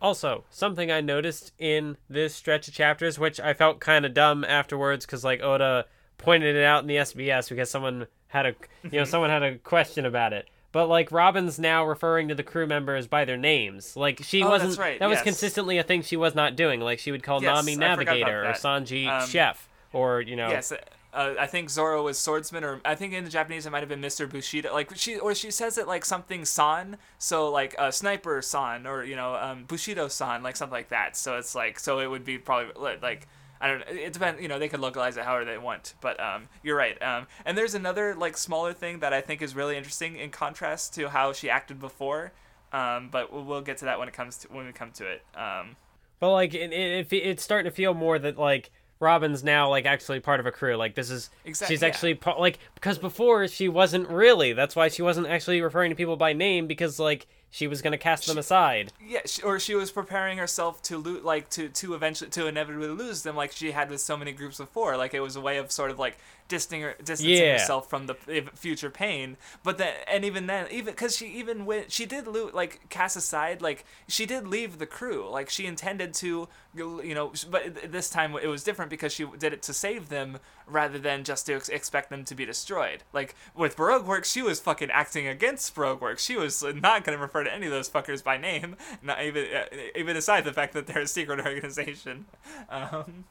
also, something I noticed in this stretch of chapters, which I felt kind of dumb afterwards, because like Oda pointed it out in the SBS because someone had a you know someone had a question about it. But like Robin's now referring to the crew members by their names. Like she oh, wasn't. Right. That yes. was consistently a thing she was not doing. Like she would call yes, Nami Navigator or Sanji um, Chef or you know. Yes, uh, I think Zoro was swordsman, or I think in the Japanese it might have been Mr. Bushido. Like she, or she says it like something san, so like uh, sniper san, or you know um, Bushido san, like something like that. So it's like, so it would be probably like I don't know. It depends. You know, they could localize it however they want. But um, you're right. Um, and there's another like smaller thing that I think is really interesting in contrast to how she acted before. Um, but we'll, we'll get to that when it comes to when we come to it. Um, but like it, it, it's starting to feel more that like Robin's now like actually part of a crew. Like this is exactly, she's actually yeah. like because before she wasn't really. That's why she wasn't actually referring to people by name because like she was gonna cast them aside. Yeah, she, or she was preparing herself to loot, like to to eventually to inevitably lose them, like she had with so many groups before. Like it was a way of sort of like distancing, distancing yeah. herself from the future pain. But then, and even then, even because she even went, she did loot, like cast aside, like she did leave the crew. Like she intended to, you know, but this time it was different because she did it to save them rather than just to ex- expect them to be destroyed. Like with Baroque Works, she was fucking acting against Baroque Works. She was not going to refer to any of those fuckers by name, not even uh, even aside the fact that they're a secret organization. Um,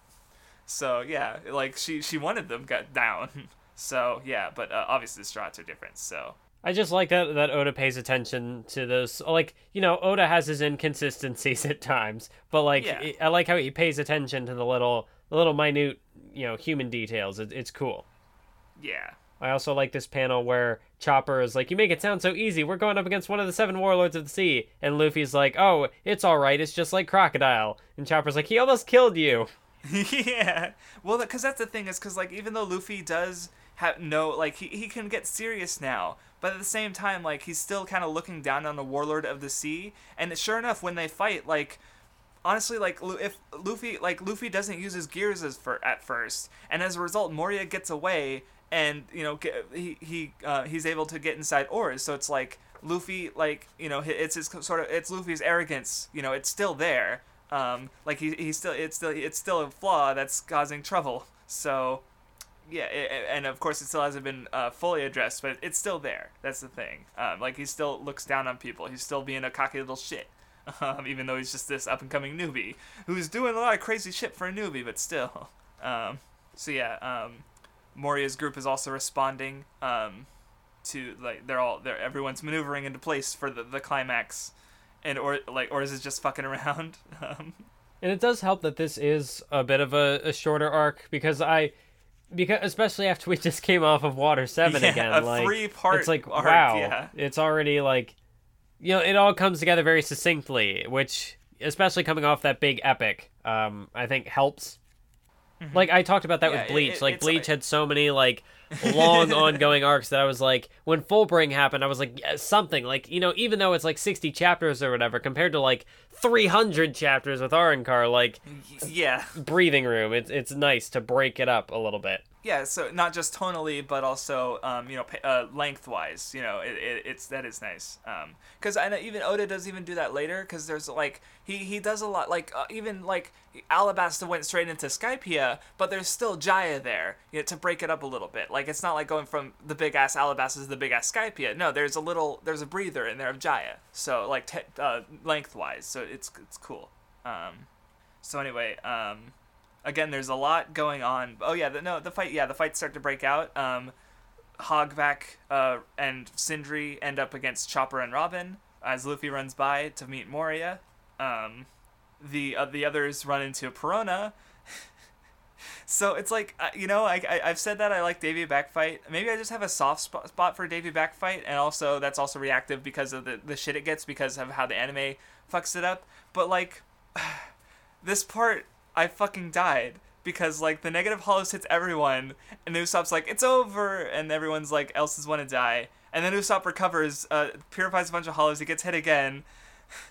so yeah, like she she wanted them got down. So yeah, but uh, obviously the strats are different. So I just like that that Oda pays attention to those. Like you know, Oda has his inconsistencies at times, but like yeah. I like how he pays attention to the little the little minute you know human details. It, it's cool. Yeah. I also like this panel where Chopper is like, "You make it sound so easy. We're going up against one of the seven warlords of the sea," and Luffy's like, "Oh, it's all right. It's just like crocodile." And Chopper's like, "He almost killed you." yeah. Well, because that's the thing is because like even though Luffy does have no like he he can get serious now, but at the same time like he's still kind of looking down on the warlord of the sea. And sure enough, when they fight, like honestly, like if Luffy like Luffy doesn't use his gears as for at first, and as a result, Moria gets away, and you know get, he he uh, he's able to get inside Oars. So it's like Luffy, like you know, it's his sort of it's Luffy's arrogance. You know, it's still there. Um, like he he's still it's still it's still a flaw that's causing trouble. So yeah, it, and of course it still hasn't been uh, fully addressed, but it's still there. That's the thing. Um, like he still looks down on people. He's still being a cocky little shit um, even though he's just this up and coming newbie who's doing a lot of crazy shit for a newbie, but still. Um, so yeah, um, Moria's group is also responding um, to like they're all they're everyone's maneuvering into place for the, the climax, and or like or is it just fucking around? Um, and it does help that this is a bit of a, a shorter arc because I because especially after we just came off of Water Seven yeah, again, like it's like arc, wow, yeah. it's already like you know, it all comes together very succinctly, which, especially coming off that big epic, um, I think helps. Mm-hmm. Like I talked about that yeah, with Bleach. It, like Bleach had so many like long ongoing arcs that I was like, when Fullbring happened, I was like, yeah, something like you know, even though it's like sixty chapters or whatever, compared to like three hundred chapters with Arrancar, like yeah, breathing room. It's it's nice to break it up a little bit yeah so not just tonally but also um, you know uh, lengthwise you know it, it, it's that is nice because um, I know even Oda does even do that later because there's like he he does a lot like uh, even like Alabasta went straight into Skypiea but there's still Jaya there you know, to break it up a little bit. Like it's not like going from the big ass Alabasta to the big ass Skypiea. No there's a little there's a breather in there of Jaya. So like te- uh, lengthwise. So it's it's cool. Um, so anyway um, again, there's a lot going on. Oh yeah, the, no, the fight. Yeah, the fights start to break out. Um, Hogback uh, and Cindry end up against Chopper and Robin. as Luffy runs by to meet Moria. Um, the uh, the others run into Perona. so it's like uh, you know I, I I've said that I like Davy Back Fight. Maybe I just have a soft spot, spot for Davy Back Fight, and also that's also reactive because of the the shit it gets because of how the anime fucks it up. But like this part, I fucking died because like the negative hollows hits everyone, and Usopp's like it's over, and everyone's like else's want to die, and then Usopp recovers, uh, purifies a bunch of hollows, he gets hit again.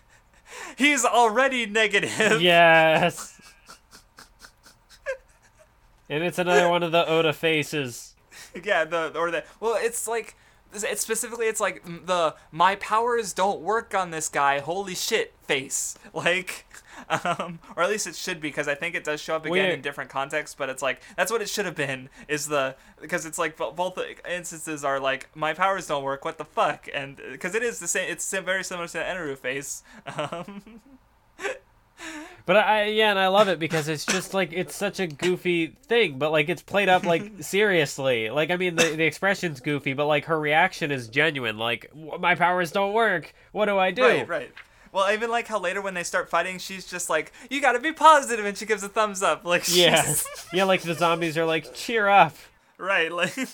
He's already negative. Yes. and it's another one of the Oda faces. yeah, the or the well, it's like it's specifically it's like the my powers don't work on this guy. Holy shit, face. Like um, or at least it should be because I think it does show up again Weird. in different contexts. But it's like that's what it should have been. Is the because it's like both instances are like my powers don't work. What the fuck? And because it is the same, it's very similar to the Eneru face. Um, But I yeah, and I love it because it's just like it's such a goofy thing, but like it's played up like seriously. Like I mean the the expression's goofy, but like her reaction is genuine. Like my powers don't work. What do I do? Right, right. Well, I even like how later when they start fighting, she's just like, "You got to be positive," and she gives a thumbs up. Like, she's, Yeah. yeah, like the zombies are like cheer up. right, like,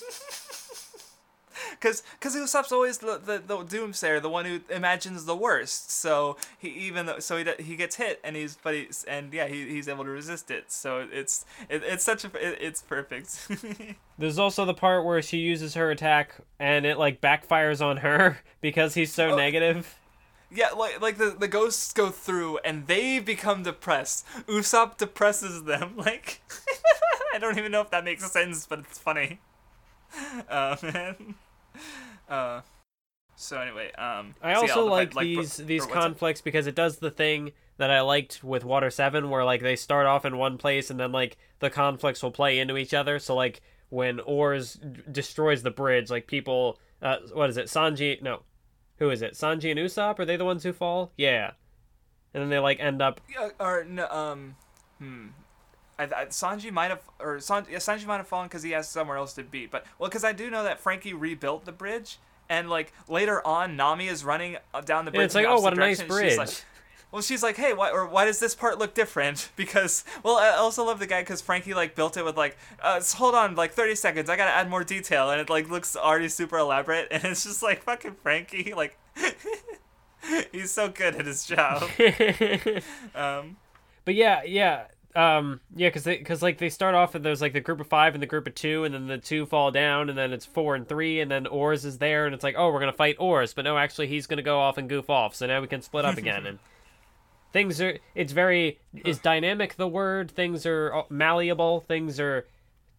because because Usopp's always the, the the doomsayer, the one who imagines the worst. So he even though so he he gets hit and he's but he's and yeah he, he's able to resist it. So it's it, it's such a it, it's perfect. There's also the part where she uses her attack and it like backfires on her because he's so Oh. negative. Yeah, like like the, the ghosts go through and they become depressed. Usopp depresses them. Like I don't even know if that makes sense, but it's funny. Uh, man. Uh, so anyway, um. I so also the like fight- these these conflicts because it does the thing that I liked with Water 7 where like they start off in one place and then like the conflicts will play into each other. So like when Oars d- destroys the bridge, like people uh what is it? Sanji no. Who is it? Sanji and Usopp are they the ones who fall? Yeah. And then they like end up or no, um, hmm. I, I, Sanji might have, or San, yeah, Sanji might have fallen because he has somewhere else to be. But well, because I do know that Franky rebuilt the bridge, and like later on, Nami is running uh, down the bridge. it's like, "Oh, what a nice bridge." like- well, she's like, hey, why or why does this part look different? Because well, I also love the guy because Franky like built it with like, uh, hold on, like thirty seconds, I gotta add more detail, and it like looks already super elaborate, and it's just like fucking Franky, like. He's so good at his job. Um, But yeah, yeah. Um, yeah, because they, cause like they start off and there's like the group of five and the group of two, and then the two fall down, and then it's four and three, and then Oars is there, and it's like, oh, we're gonna fight Oars, but no, actually he's gonna go off and goof off, so now we can split up again, and things are, it's very, is dynamic the word? Things are uh, malleable, things are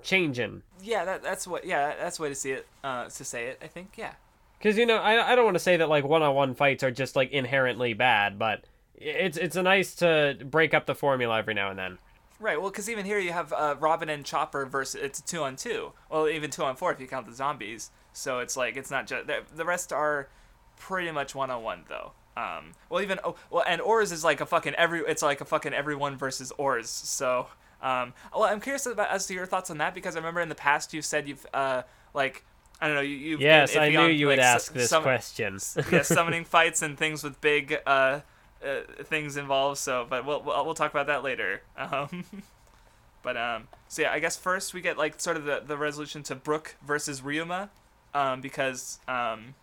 changing. Yeah, that, that's what. Yeah, that's the way to see it. Uh, to say it, I think. Yeah. Because you know, I, I don't want to say that like one-on-one fights are just like inherently bad, but it's it's a nice to break up the formula every now and then. Right. Well, because even here you have uh, Robin and Chopper versus it's a two on two. Well, even two on four if you count the zombies. So it's like it's not just the, the rest are pretty much one on one though. Um, well, even oh, well, and Oars is like a fucking every. It's like a fucking everyone versus Oars. So, um, well, I'm curious about as to your thoughts on that because I remember in the past you said you've uh like I don't know you Yes, I knew on, you would like, s- ask this some- question. yeah, summoning fights and things with big uh, uh, things involved. So, but we'll, we'll we'll talk about that later. Um, but um, so yeah, I guess first we get like sort of the, the resolution to Brook versus Ryuma, um, because um,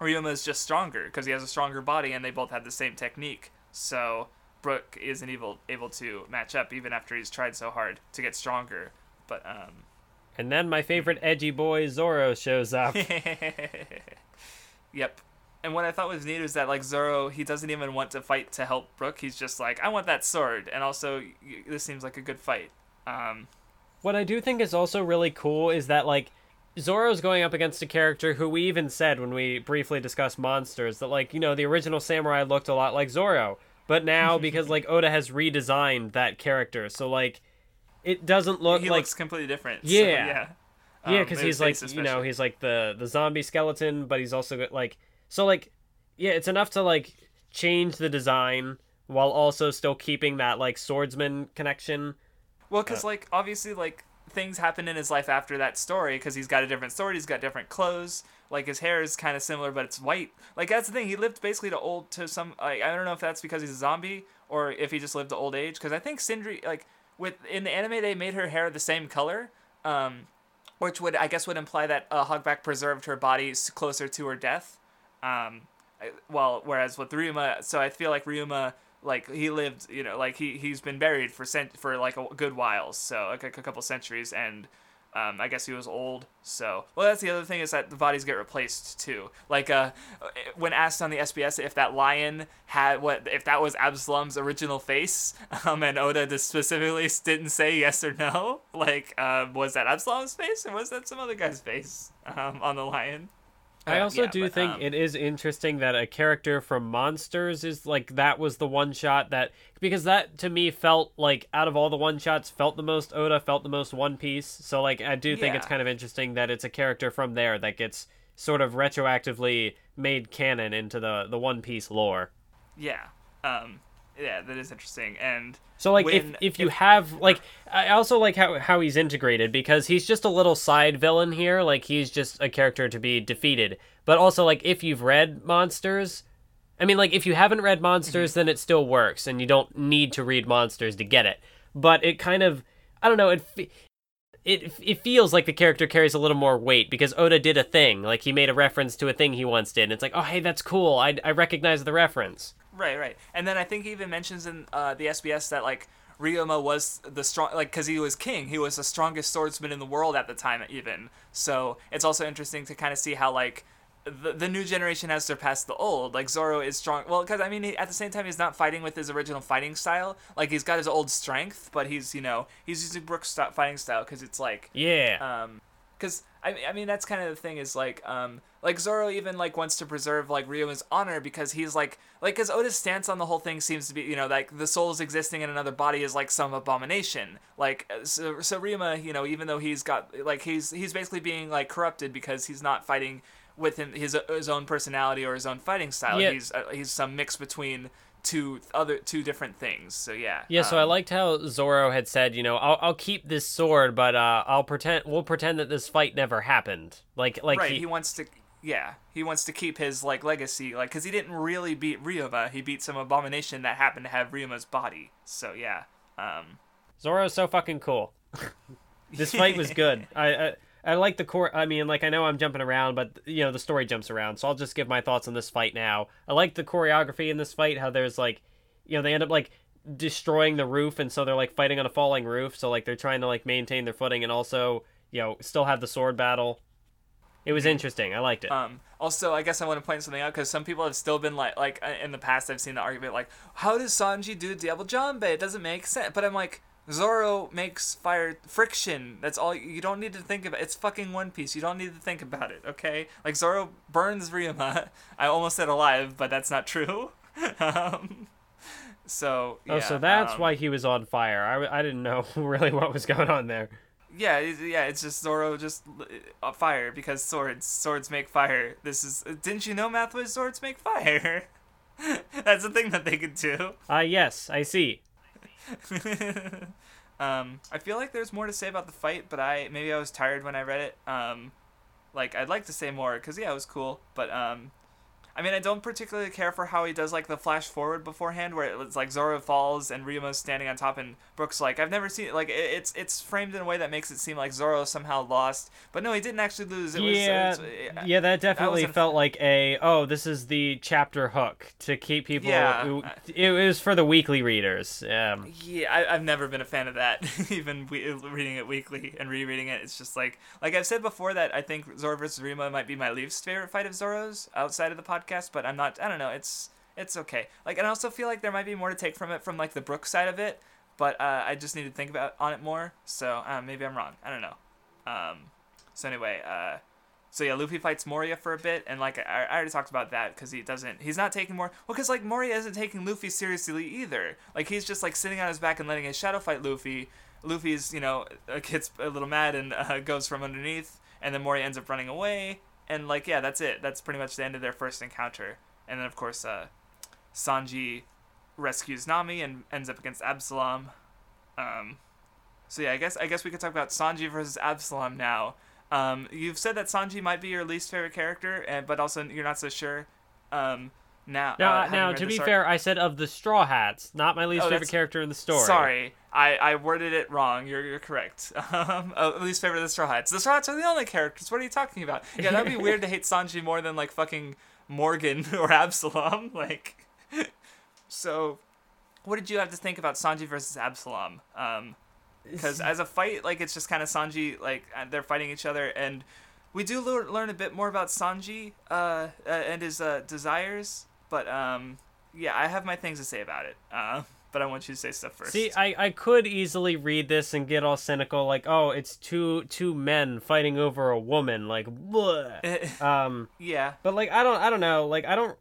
Ryuma is just stronger because he has a stronger body and they both have the same technique. So Brook isn't able able to match up even after he's tried so hard to get stronger. But um, and then my favorite edgy boy Zoro shows up. yep. And what I thought was neat is that like Zoro, he doesn't even want to fight to help Brook. He's just like, I want that sword, and also y- this seems like a good fight. Um, what I do think is also really cool is that like Zoro's going up against a character who we even said when we briefly discussed monsters that like you know the original samurai looked a lot like Zoro, but now because like Oda has redesigned that character, so like it doesn't look he like looks completely different. so, Yeah. yeah. Yeah, Um, because he's like you know he's like the the zombie skeleton, but he's also like so like yeah, it's enough to like change the design while also still keeping that like swordsman connection. Well, because like obviously like things happen in his life after that story because he's got a different story. he's got different clothes. Like his hair is kind of similar, but it's white. Like that's the thing. He lived basically to old to some. Like I don't know if that's because he's a zombie or if he just lived to old age. Because I think Cindry like with in the anime they made her hair the same color. Um, which would I guess would imply that uh, Hogback preserved her body closer to her death. Um, I- well, whereas with Ryuma, so I feel like Ryuma, like he lived, you know, like he he's been buried for cent- for like a good while, so like a, couple centuries, and um, I guess he was old. So well, that's the other thing is that the bodies get replaced too. Like uh, when asked on the SBS if that lion had what if that was Absalom's original face, um, and Oda just specifically didn't say yes or no. Like, uh, was that Absalom's face or was that some other guy's face um, on the lion? I also yeah, do but, think um, it is interesting that a character from Monsters is like that was the one shot that because that to me felt like out of all the one shots felt the most Oda felt the most One Piece. So like I do think it's kind of interesting that it's a character from there that gets sort of retroactively made canon into the the One Piece lore. Yeah. Um, yeah, that is interesting. And So like if When- if you have like I also like how how he's integrated because he's just a little side villain here, like he's just a character to be defeated. But also like if you've read Monsters, I mean like if you haven't read Monsters mm-hmm. then it still works and you don't need to read Monsters to get it. But it kind of I don't know, it it it feels like the character carries a little more weight because Oda did a thing, like he made a reference to a thing he once did. And it's like, "Oh, hey, that's cool. I I recognize the reference." Right, right. And then I think he even mentions in uh, the SBS that like Ryuma was the strong, like because he was king, he was the strongest swordsman in the world at the time, even. So it's also interesting to kind of see how like the, the new generation has surpassed the old. Like Zoro is strong. Well, because I mean, he, at the same time, he's not fighting with his original fighting style. Like he's got his old strength, but he's you know he's using Brook's fighting style because it's like Yeah. um because I, I mean that's kind of the thing is like um like Zoro even like wants to preserve like Ryuma's honor because he's like like because Oda's stance on the whole thing seems to be you know like the soul's existing in another body is like some abomination like uh, so, so Ryuma you know even though he's got like he's he's basically being like corrupted because he's not fighting with him his his own personality or his own fighting style Yeah. he's uh, he's some mix between two other two different things so yeah Yeah, so I um, liked how Zoro had said, you know, I'll, I'll keep this sword, but uh, I'll pretend we'll pretend that this fight never happened. Like like right he, he, wants to yeah he wants to keep his like legacy like because he didn't really beat ryuma he beat some abomination that happened to have ryuma's body so yeah um Zoro's so fucking cool. this fight was good. I, I I like the core. I mean, like I know I'm jumping around, but you know the story jumps around, so I'll just give my thoughts on this fight now. I like the choreography in this fight. How there's like, you know, they end up like destroying the roof, and so they're like fighting on a falling roof. So like they're trying to like maintain their footing and also you know still have the sword battle. It was interesting. I liked it. um also i guess i want to point something out because some people have still been like like uh, in the past i've seen the argument like how does sanji do diablo jambe it doesn't make sense but i'm like Zoro makes fire friction. That's all. You don't need to think about. It's fucking One Piece. You don't need to think about it. Okay. Like Zoro burns Ryuma. I almost said alive, but that's not true. um, so oh, so that's um, why he was on fire. I, I didn't know really what was going on there. Yeah, yeah, it's just Zoro just uh, fire because swords. Swords make fire. This is. Didn't you know math was swords make fire? That's a thing that they could do. Ah, yes, I see. um, I feel like there's more to say about the fight, but I maybe I was tired when I read it. Um, like I'd like to say more because yeah, it was cool, but um, I mean I don't particularly care for how he does like the flash forward beforehand, where it's like Zoro falls and Ryuma's standing on top, and Brook's like I've never seen like it, it's it's framed in a way that makes it seem like Zoro somehow lost, but no, he didn't actually lose. It yeah, was, it was yeah, that definitely wasn't- felt like a oh, this is the chapter hook to keep people. Yeah. it, it was for the weekly readers. Um, Yeah, I, I've never been a fan of that. Even we, reading it weekly and rereading it, it's just like like I've said before that I think Zoro versus Ryuma might be my least favorite fight of Zoro's outside of the podcast. But I'm not. I don't know. It's it's okay. Like, and I also feel like there might be more to take from it from like the Brook side of it. But uh, I just need to think about on it more. So uh, maybe I'm wrong. I don't know. Um, so anyway, uh, so yeah, Luffy fights Moria for a bit, and like I, I already talked about that because he doesn't, he's not taking more. Well, because like Moria isn't taking Luffy seriously either. Like he's just like sitting on his back and letting his shadow fight Luffy. Luffy's you know uh, gets a little mad and uh, goes from underneath, and then Moria ends up running away. And like yeah, that's it. That's pretty much the end of their first encounter. And then of course, uh, Sanji rescues Nami and ends up against Absalom. Um, so yeah, I guess I guess we could talk about Sanji versus Absalom now. Um, you've said that Sanji might be your least favorite character, and but also you're not so sure. Um, now, Now, uh, now to be fair, I said of the Straw Hats, not my least Oh, favorite character in the story. Sorry, I, I worded it wrong. You're you're correct. Um, oh, least favorite of the Straw Hats. The Straw Hats are the only characters. What are you talking about? Yeah, that'd be weird to hate Sanji more than like fucking Morgan or Absalom. Like, so, what did you have to think about Sanji versus Absalom? Um, because as a fight, like it's just kind of Sanji, like uh, they're fighting each other, and we do learn a bit more about Sanji uh, uh, and his uh, desires. But um, yeah, I have my things to say about it. Uh, but I want you to say stuff first. See, I, I could easily read this and get all cynical, like, oh, it's two two men fighting over a woman, like, um, yeah, but like, I don't, I don't know, like, I don't,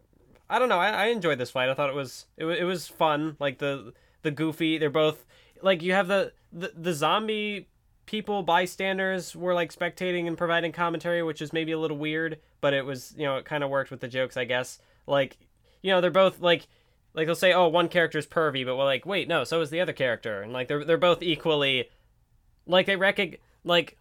I don't know. I, I enjoyed this fight. I thought it was, it, wa- it was fun. Like the the goofy, they're both like you have the the, the zombie people bystanders were like spectating and providing commentary, which is maybe a little weird, but it was you know it kind of worked with the jokes, I guess. Like you know they're both like like they'll say oh one character's pervy, but we're like wait no so is the other character, and like they're they're both equally like they recog like.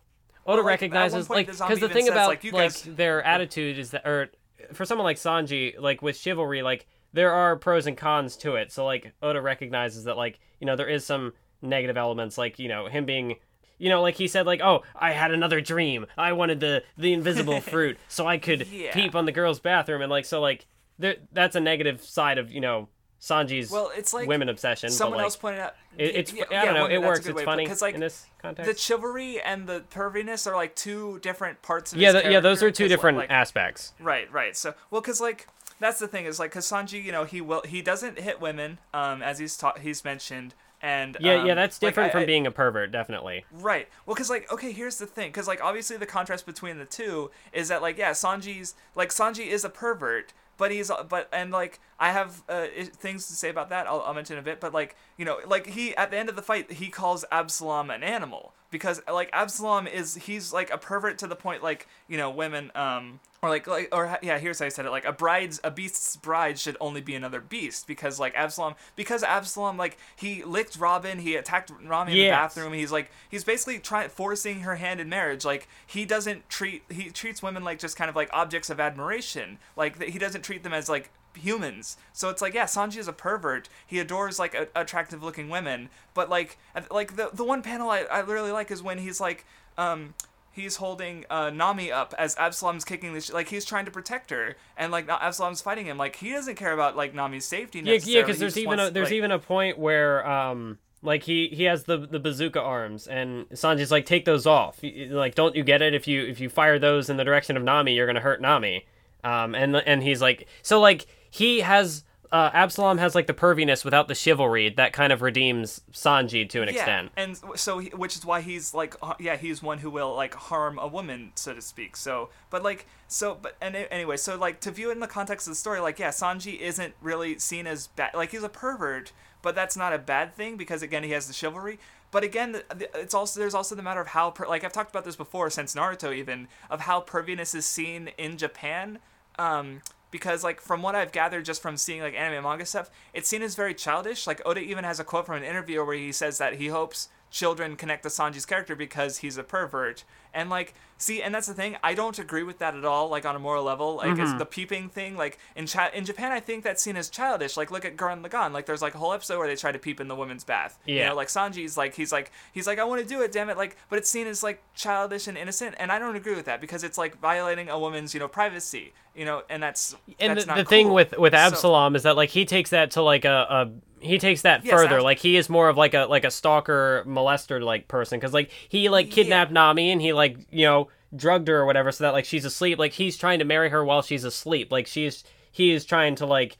Oda Well, like, recognizes like because zombie the thing says, about like, like, guys- their attitude is that or for someone like Sanji like with chivalry like there are pros and cons to it so like Oda recognizes that like you know there is some negative elements like you know him being you know like he said like oh I had another dream I wanted the the invisible fruit so I could Yeah. peep on the girl's bathroom and like so like there that's a negative side of you know Sanji's Well, it's like women obsession someone like, else pointed out. it, it's yeah, I don't yeah, know it works it's way to put it, funny 'cause, like in this context the chivalry and the perviness are like two different parts of yeah his th- yeah those are two different like, aspects Right, right. So, well, because like that's the thing is like, because Sanji, you know, he will he doesn't hit women, um, as he's taught he's mentioned, and yeah um, yeah that's like, different I- from I- being a pervert definitely Right. Well, because like, okay, here's the thing, because like, obviously the contrast between the two is that like, yeah, Sanji's like Sanji is a pervert, but he's but and like I have uh, things to say about that. I'll, I'll mention a bit, but like you know, like he at the end of the fight he calls Absalom an animal because like Absalom is he's like a pervert to the point like you know women um or like like or yeah here's how I said it like a bride's a beast's bride should only be another beast because like Absalom because Absalom like he licked Robin he attacked Rami in the bathroom he's like he's basically trying forcing her hand in marriage like he doesn't treat he treats women like just kind of like objects of admiration like he doesn't treat them as like humans. So it's like yeah sanji is a pervert. He adores like a- attractive looking women. But like like the, the one panel I, I really like is when he's like um he's holding uh, Nami up as Absalom's kicking the sh- like he's trying to protect her. And like Absalom's fighting him. Like he doesn't care about like Nami's safety Yeah, yeah, because there's even a, there's like- even a point where um like he he has the the bazooka arms. And Sanji's like take those off. Like don't you get it? If you if you fire those in the direction of Nami you're gonna hurt Nami. Um and and he's like so like he has uh, Absalom has like the perviness without the chivalry that kind of redeems Sanji to an extent. and so he, which is why he's like uh, yeah he's one who will like harm a woman so to speak. So but like so but and anyway so like to view it in the context of the story like yeah Sanji isn't really seen as bad like he's a pervert but that's not a bad thing because again he has the chivalry. But again, it's also there's also the matter of how per, like I've talked about this before since Naruto even of how perviness is seen in Japan. Um, because like from what I've gathered just from seeing like anime and manga stuff, it's seen as very childish. Like Oda even has a quote from an interview where he says that he hopes children connect to Sanji's character because he's a pervert. And like, see, and that's the thing. I don't agree with that at all. Like on a moral level, like Mm-hmm. it's the peeping thing. Like in cha- in Japan, I think that scene is childish. Like look at Gurren Lagann. Like there's like a whole episode where they try to peep in the women's bath. You Yeah. know, like Sanji's like he's like he's like I want to do it, damn it. Like, but it's seen as like childish and innocent, and I don't agree with that because it's like violating a woman's you know privacy. You know, and that's and that's the, the thing cool. with with So- Absalom is that like he takes that to like a, a he takes that Yes, further. Abs- like he is more of like a like a stalker molester like person. Because like he like kidnapped Nami and he like you know drugged her or whatever so that like she's asleep. Like he's trying to marry her while she's asleep. Like she's he is trying to like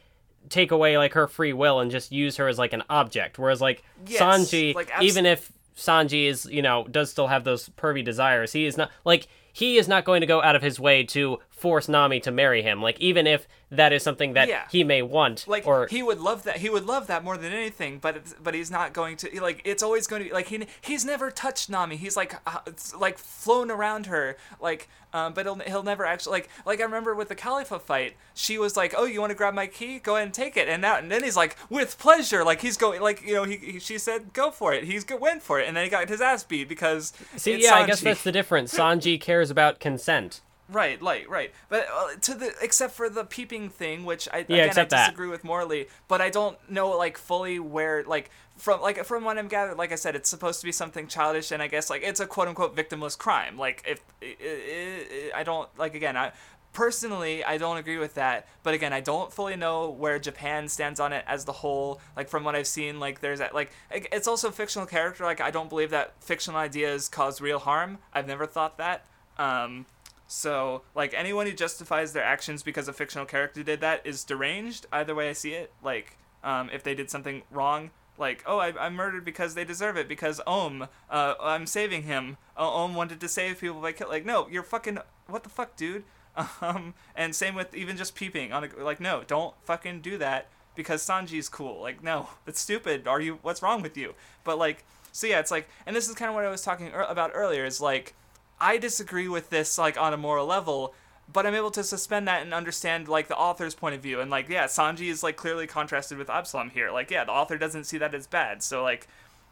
take away like her free will and just use her as like an object. Whereas like Yes, Sanji like, even if Sanji is, you know, does still have those pervy desires. He is not like he is not going to go out of his way to force Nami to marry him. Like even if that is something that Yeah. he may want, like or he would love that he would love that more than anything but it's, but he's not going to like it's always going to be like he he's never touched Nami he's like uh, like flown around her like um, but he'll, he'll never actually like like I remember with the Kalifa fight she was like oh you want to grab my key go ahead and take it and now and then he's like with pleasure like he's going like you know he, he she said go for it he's go went for it and then he got his ass beat because see, yeah, I guess that's the difference. Sanji cares about consent. Right, right, right. But uh, to the except for the peeping thing, which I Yeah, again I except that. disagree with morally, but I don't know like fully where like from like from what I'm gathered, like I said, it's supposed to be something childish, and I guess like it's a quote unquote victimless crime. Like if i i i I don't like again I. Personally, I don't agree with that, but again, I don't fully know where Japan stands on it as the whole. Like from what I've seen, like there's that like it's also a fictional character. Like I don't believe that fictional ideas cause real harm. I've never thought that. Um, so, like, anyone who justifies their actions because a fictional character did that is deranged, either way I see it. Like, um, if they did something wrong, like, oh, I, I murdered because they deserve it, because Ohm, uh, I'm saving him. Uh, Ohm wanted to save people by. Like, no, you're fucking. What the fuck, dude? Um, and same with even just peeping on a. Like, no, don't fucking do that because Sanji's cool. Like, no, it's stupid. Are you. What's wrong with you? But, like, so yeah, it's like. And this is kind of what I was talking ear- about earlier, is like. I disagree with this like on a moral level, but I'm able to suspend that and understand like the author's point of view. And like, yeah, Sanji is like clearly contrasted with Absalom here. Like, yeah, the author doesn't see that as bad. So like,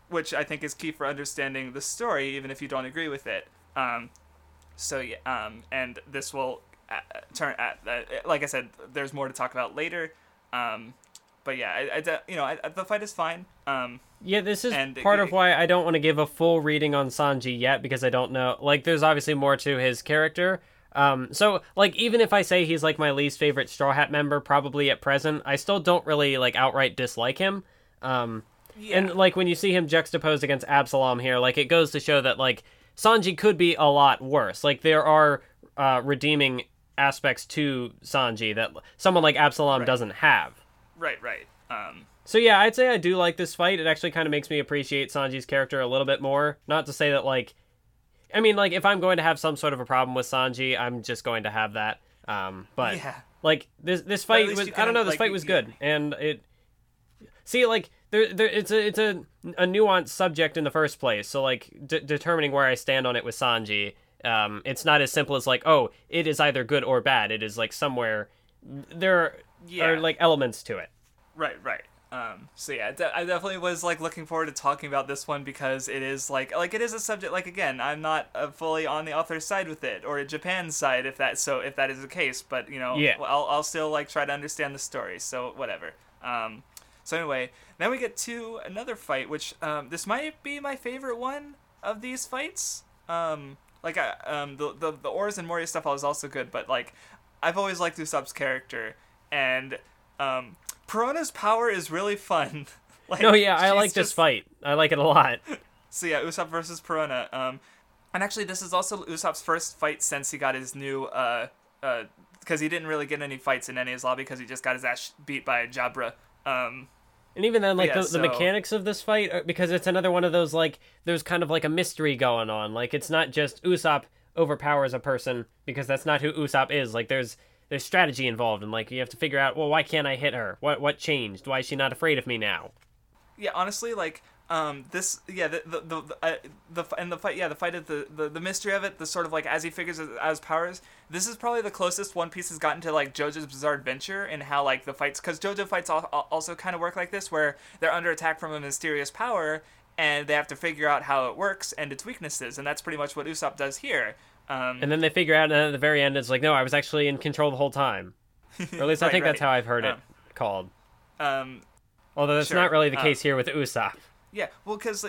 which I think is key for understanding the story, even if you don't agree with it. Um, so yeah, um, and this will uh, turn at uh, like I said, there's more to talk about later. Um, but yeah, I, I you know I- the fight is fine. Um, Yeah, this is And part it- of why I don't want to give a full reading on Sanji yet because I don't know. Like, there's obviously more to his character. Um, so like, even if I say he's like my least favorite Straw Hat member, probably at present, I still don't really like outright dislike him. Um, yeah, and like when you see him juxtaposed against Absalom here, like it goes to show that like Sanji could be a lot worse. Like there are uh, redeeming aspects to Sanji that someone like Absalom Right. doesn't have. right, right. Um, So yeah, I'd say I do like this fight. It actually kind of makes me appreciate Sanji's character a little bit more. Not to say that like, I mean, like if I'm going to have some sort of a problem with Sanji, I'm just going to have that. Um, but Yeah. like this this fight was I don't know this like, fight was good and it. See, like there, there, it's a, it's a, a nuanced subject in the first place. So, like, de- determining where I stand on it with Sanji, um, it's not as simple as like, oh, it is either good or bad. It is like somewhere there Yeah. are like elements to it. Right, right. Um, so yeah, de- I definitely was like looking forward to talking about this one because it is like like it is a subject. Like again, I'm not uh, fully on the author's side with it or Japan's side if that so if that is the case. But you know, Yeah. I'll I'll still like try to understand the story. So whatever. Um, so anyway, then we get to another fight, which um, this might be my favorite one of these fights. Um, like I, um, the the the Oars and Moria stuff was also good, but like I've always liked Usopp's character, and um, Perona's power is really fun. like, No, yeah, I like this fight. I like it a lot. So yeah, Usopp versus Perona. Um, and actually, this is also Usopp's first fight since he got his new uh uh because he didn't really get any fights in Enies Lobby because he just got his ass beat by Jabra. Um, And even then, like Yeah, the, the mechanics of this fight, because it's another one of those like there's kind of like a mystery going on. Like it's not just Usopp overpowers a person because that's not who Usopp is. Like there's there's strategy involved, and like you have to figure out, well, why can't I hit her? What what changed? Why is she not afraid of me now? yeah, honestly, like um this yeah the the the the, uh, the and the fight yeah the fight of the, the the mystery of it the sort of like as he figures out his powers this is probably the closest One Piece has gotten to like JoJo's Bizarre Adventure and how like the fights because JoJo fights al- al- also kind of work like this where they're under attack from a mysterious power and they have to figure out how it works and its weaknesses and that's pretty much what Usopp does here. Um, And then they figure out, and at the very end, it's like, no, I was actually in control the whole time. Or at least I Right, think that's how I've heard it Um, called. um, Although that's sure, not really the uh, case here with Usopp. Yeah, well, because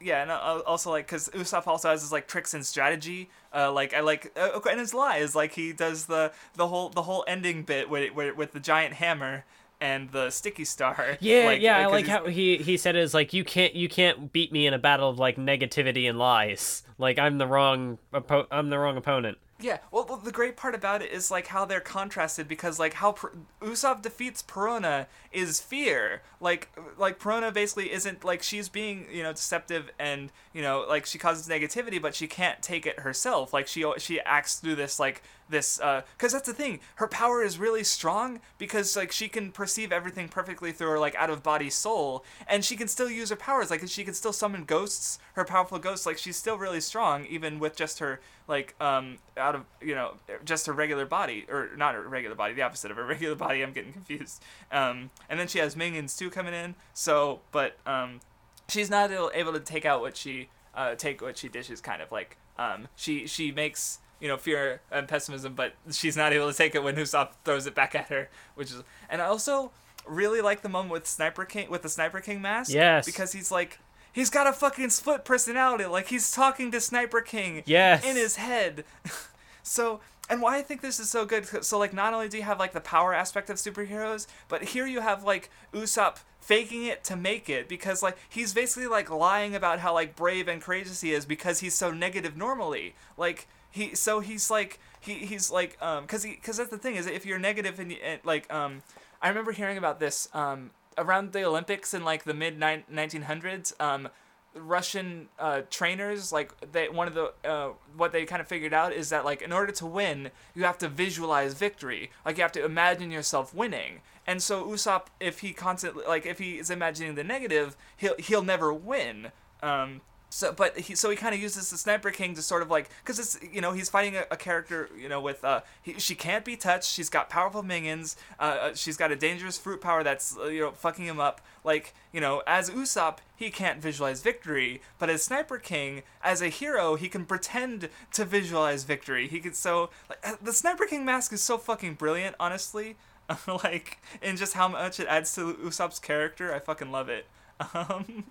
yeah, and uh, also like because Usopp also has his like tricks and strategy. Uh, like I like uh, okay, and his lies. Like he does the the whole the whole ending bit with with, with the giant hammer and the sticky star. Yeah, like, yeah, I like how he he said it's like you can't you can't beat me in a battle of like negativity and lies. Like I'm the wrong oppo- I'm the wrong opponent. Yeah, well, well, the great part about it is like how they're contrasted because like how per- Usopp defeats Perona is fear. Like like Perona basically isn't like she's being you know deceptive and you know like she causes negativity, but she can't take it herself. Like she she acts through this like this because that's the thing. Her power is really strong because like she can perceive everything perfectly through her like out of body soul, and she can still use her powers. Like she can still summon ghosts, her powerful ghosts. Like she's still really strong even with just her like um out of you know just her regular body or not her regular body the opposite of her regular body i'm getting confused um and then she has minions too coming in so but um she's not able to take out what she uh, take what she dishes, kind of like um, she she makes you know fear and pessimism, but she's not able to take it when Usopp throws it back at her, which is and I also really like the moment with Sniper King with the Sniper King mask. Yes. because he's like. He's got a fucking split personality. Like he's talking to Sniper King Yes. in his head. so, and why I think this is so good. So, like, not only do you have like the power aspect of superheroes, but here you have like Usopp faking it to make it because like he's basically like lying about how like brave and courageous he is because he's so negative normally. Like he, so he's like he he's like um because he because that's the thing is if you're negative and, and like um I remember hearing about this um around the Olympics in like the mid 1900s um Russian uh, trainers like they one of the uh, what they kind of figured out is that like in order to win you have to visualize victory. Like you have to imagine yourself winning. And so Usopp if he constantly like if he is imagining the negative he'll he'll never win. Um so but he so he kind of uses the sniper king to sort of like because it's you know he's fighting a, a character you know with uh he, she can't be touched she's got powerful minions uh, uh she's got a dangerous fruit power that's uh, you know fucking him up. Like you know as usopp he can't visualize victory but as sniper king as a hero he can pretend to visualize victory. He could so like uh, the sniper king mask is so fucking brilliant honestly like and just how much it adds to usopp's character i fucking love it. Um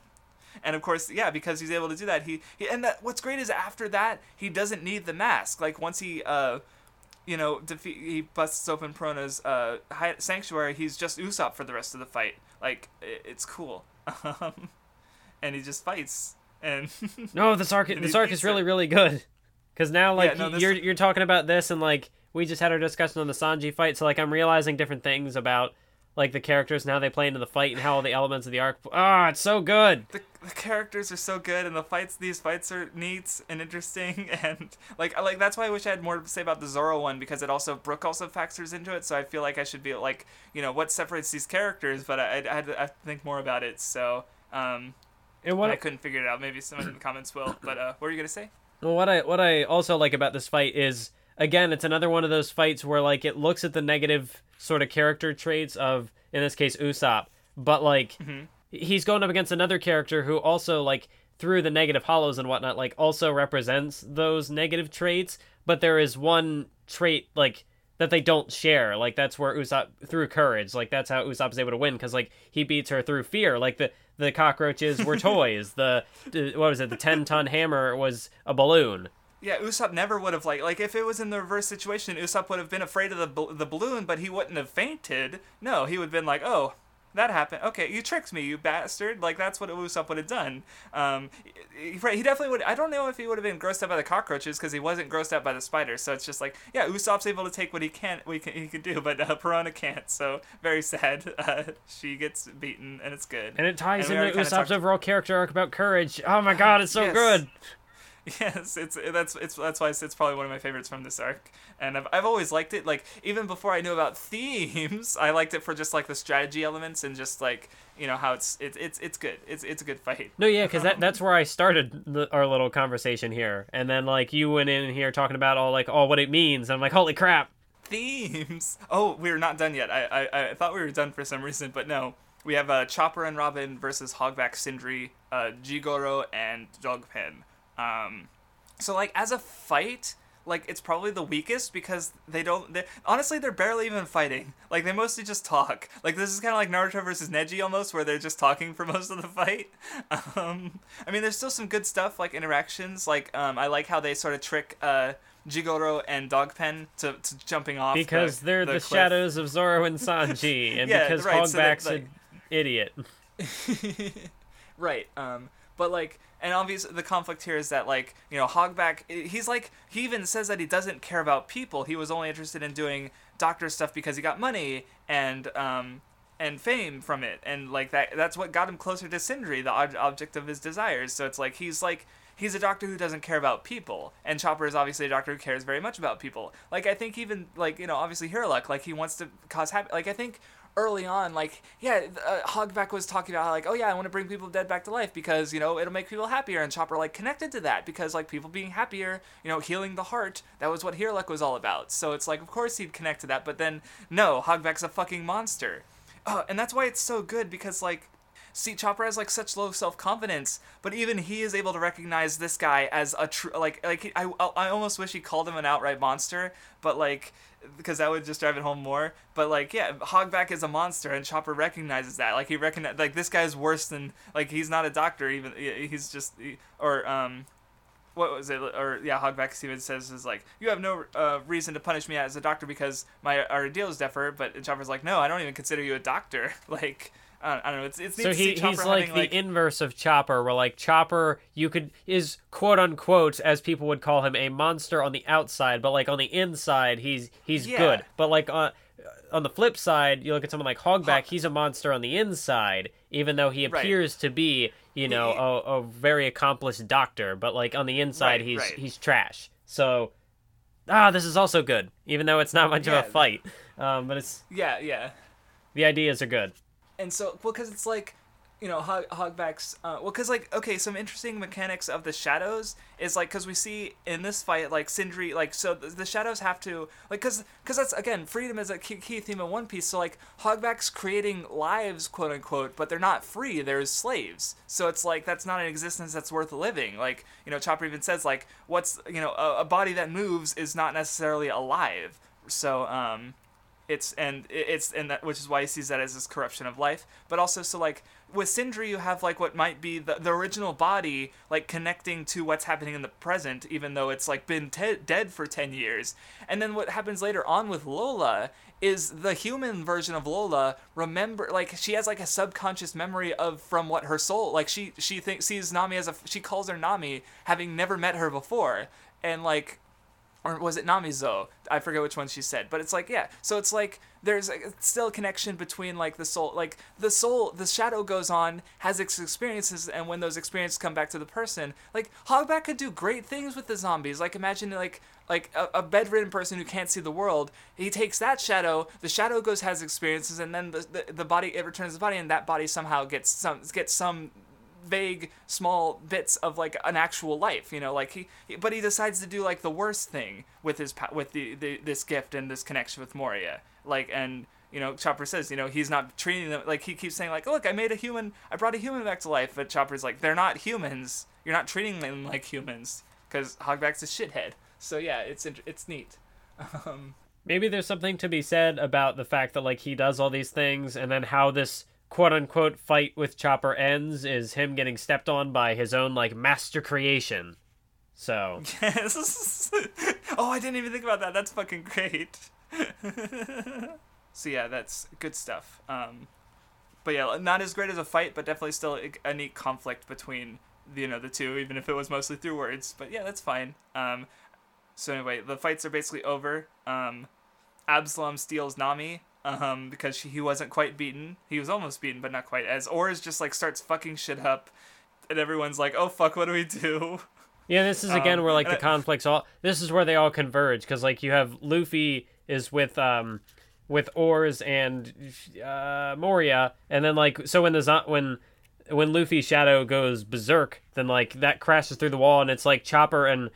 and of course, yeah, because he's able to do that, he, he and that what's great is after that he doesn't need the mask. Like once he, uh, you know, defeat he busts open Perona's uh sanctuary, he's just Usopp for the rest of the fight. Like it, it's cool, um, and he just fights and No, this arc this arc is really it. really good. Cuz now like no, this- you're you're talking about this and like we just had our discussion on the Sanji fight, so like I'm realizing different things about like the characters and how they play into the fight and how all the elements of the arc Ah, it's so good. the, the characters are so good and the fights these fights are neat and interesting and like like that's why I wish I had more to say about the Zoro one because it also Brook also factors into it so I feel like I should be like you know what separates these characters but I, I had to, I have to think more about it so um And what I couldn't figure it out maybe someone in the comments will but uh what are you gonna say Well, what I what I also like about this fight is again, it's another one of those fights where like it looks at the negative sort of character traits of in this case Usopp, but like mm-hmm. he's going up against another character who also like through the negative hollows and whatnot like also represents those negative traits, but there is one trait like that they don't share. Like that's where Usopp through courage, like that's how Usopp is able to win because like he beats her through fear. Like the the cockroaches were toys. The, the what was it? The ten ton hammer was a balloon. Yeah Usopp never would have like like if it was in the reverse situation Usopp would have been afraid of the bal- the balloon but he wouldn't have fainted no he would have been like oh that happened. Okay, you tricked me, you bastard. Like that's what Usopp would have done. Um, he, he- definitely would. I don't know if he would have been grossed out by the cockroaches because he wasn't grossed out by the spiders. So it's just like, yeah, Usopp's able to take what he can, he can, he can do, but uh, Perona can't. So very sad. Uh, she gets beaten, and it's good. And it ties And into Usopp's overall character arc about courage. Oh my god, it's so Yes. good. Yes, it's that's it's that's why it's, it's probably one of my favorites from this arc, and I've I've always liked it. Like even before I knew about themes, I liked it for just like the strategy elements and just like you know how it's it's it's it's good. It's it's a good fight. No, yeah, because that, that's where I started the, our little conversation here. And then, like, you went in here talking about all, like, oh, what it means. And I'm like, holy crap. themes. Oh, we're not done yet. I, I, I thought we were done for some reason, but no. We have uh, Chopper and Robin versus Hogback Cindry, uh, Jigoro and Dogpen. Um, so like as a fight, like it's probably the weakest because they don't. They, honestly, they're barely even fighting. Like they mostly just talk. Like this is kind of like Naruto versus Neji almost, where they're just talking for most of the fight. Um, I mean, there's still some good stuff like interactions. Like um, I like how they sort of trick uh, Jigoro and Dogpen to, to jumping off the- Because they're the, cliff. shadows of Zoro and Sanji. And Yeah, because right, so that, like- an idiot. right. Um, but like, and obviously the conflict here is that like, you know, Hogback, he's like, he even says that he doesn't care about people. He was only interested in doing doctor stuff because he got money and um and fame from it, and like that. That's what got him closer to Cindry, the ob- object of his desires. So it's like he's like. He's a doctor who doesn't care about people, and Chopper is obviously a doctor who cares very much about people. Like I think even like you know obviously Hiriluk, like he wants to cause happy. Like I think early on, like yeah, uh, Hogback was talking about how like, oh yeah, I want to bring people dead back to life because you know it'll make people happier, and Chopper like connected to that because like people being happier, you know, healing the heart, that was what Hiriluk was all about. So it's like, of course he'd connect to that, but then no, Hogback's a fucking monster, uh, and that's why it's so good because like see Chopper has like such low self confidence, but even he is able to recognize this guy as a true like like I I almost wish he called him an outright monster, but like because that would just drive it home more. But like, yeah, Hogback is a monster, and Chopper recognizes that. Like he recognize like this guy's worse than like he's not a doctor even. He's just or um, what was it? Or yeah, Hogback even says is like you have no uh, reason to punish me as a doctor because my ordeal is different. But Chopper's like, no, I don't even consider you a doctor. like I don't know. It's it's so he, he's like the like... inverse of Chopper, where like Chopper, you could is quote unquote as people would call him a monster on the outside, but like on the inside, he's he's yeah. good. But like on on the flip side, you look at someone like Hogback, he's a monster on the inside, even though he appears right. to be you know a, a, very accomplished doctor, but like on the inside, right, he's right. he's trash. So ah, this is also good, even though it's not much yeah. of a fight. Um, but it's yeah, yeah. The ideas are good and so well because it's like you know hog, hogbacks uh, well because like okay some interesting mechanics of the shadows is like because we see in this fight like Cindry like so the, the shadows have to like because because that's again freedom is a key, key theme of one piece. So like hogbacks creating lives quote unquote but they're not free. They're slaves. So it's like that's not an existence that's worth living. Like you know chopper even says like what's you know a, a body that moves is not necessarily alive. So um it's and it's and that which is why he sees that as this corruption of life. But also so like with Cindry you have like what might be the, the original body like connecting to what's happening in the present even though it's like been te- dead for 10 years. And then what happens later on with lola is the human version of lola remember like she has like a subconscious memory of from what her soul like she she thinks sees nami as a she calls her nami having never met her before. And like or was it Namizo? I forget which one she said, but it's like yeah. So it's like there's uh, a, still a connection between like the soul, like the soul, the shadow goes on, has its experiences, and when those experiences come back to the person, like Hogback could do great things with the zombies. Like imagine like like a, a bedridden person who can't see the world. He takes that shadow, the shadow goes has experiences, and then the the, the body it returns the body, and that body somehow gets some gets some vague small bits of like an actual life you know like he, he, but he decides to do like the worst thing with his with the, the this gift and this connection with moria. Like and you know chopper says you know he's not treating them like he keeps saying like look i made a human i brought a human back to life but chopper's like they're not humans. You're not treating them like humans. Because hogback's a shithead. So yeah it's it's neat. Um, maybe there's something to be said about the fact that like he does all these things and then how this quote unquote fight with Chopper ends is him getting stepped on by his own like master creation. So Yes. oh, I didn't even think about that. That's fucking great. so yeah, that's good stuff. Um, but yeah, not as great as a fight, but definitely still a, neat conflict between you know the two, even if it was mostly through words. But yeah, that's fine. Um, so anyway, the fights are basically over. Um, Absalom steals Nami, um, because she, he wasn't quite beaten. He was almost beaten, but not quite. As Oars just like starts fucking shit up, and everyone's like, "Oh fuck, what do we do?" Yeah, this is again um, where like the conflicts all. This is where they all converge because like you have Luffy is with um with Oars and uh, Moria, and then like so when the when when Luffy's shadow goes berserk, then like that crashes through the wall, and it's like Chopper and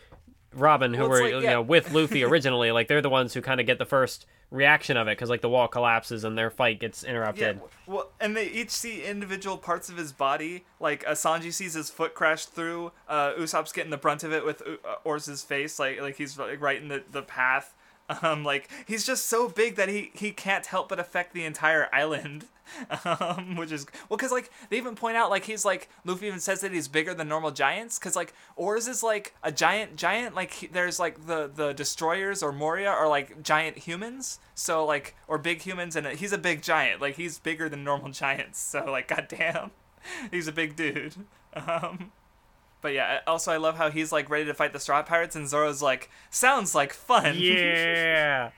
Robin who well, were like, yeah. you know with Luffy originally, like they're the ones who kind of get the first reaction of it because like the wall collapses and their fight gets interrupted. Yeah, well, and they each see individual parts of his body. Like uh, Sanji sees his foot crash through. Uh, Usopp's getting the brunt of it with uh, face, like like he's like, right in the the path. Um, like he's just so big that he he can't help but affect the entire island. um, which is well, cause like they even point out like he's like Luffy even says that he's bigger than normal giants, cause like Oars is like a giant giant. Like he, there's like the the destroyers or Moria are like giant humans, so like or big humans, and he's a big giant. Like he's bigger than normal giants. So like goddamn, he's a big dude. Um, but yeah, also I love how he's like ready to fight the Straw Pirates, and Zoro's like, sounds like fun. Yeah.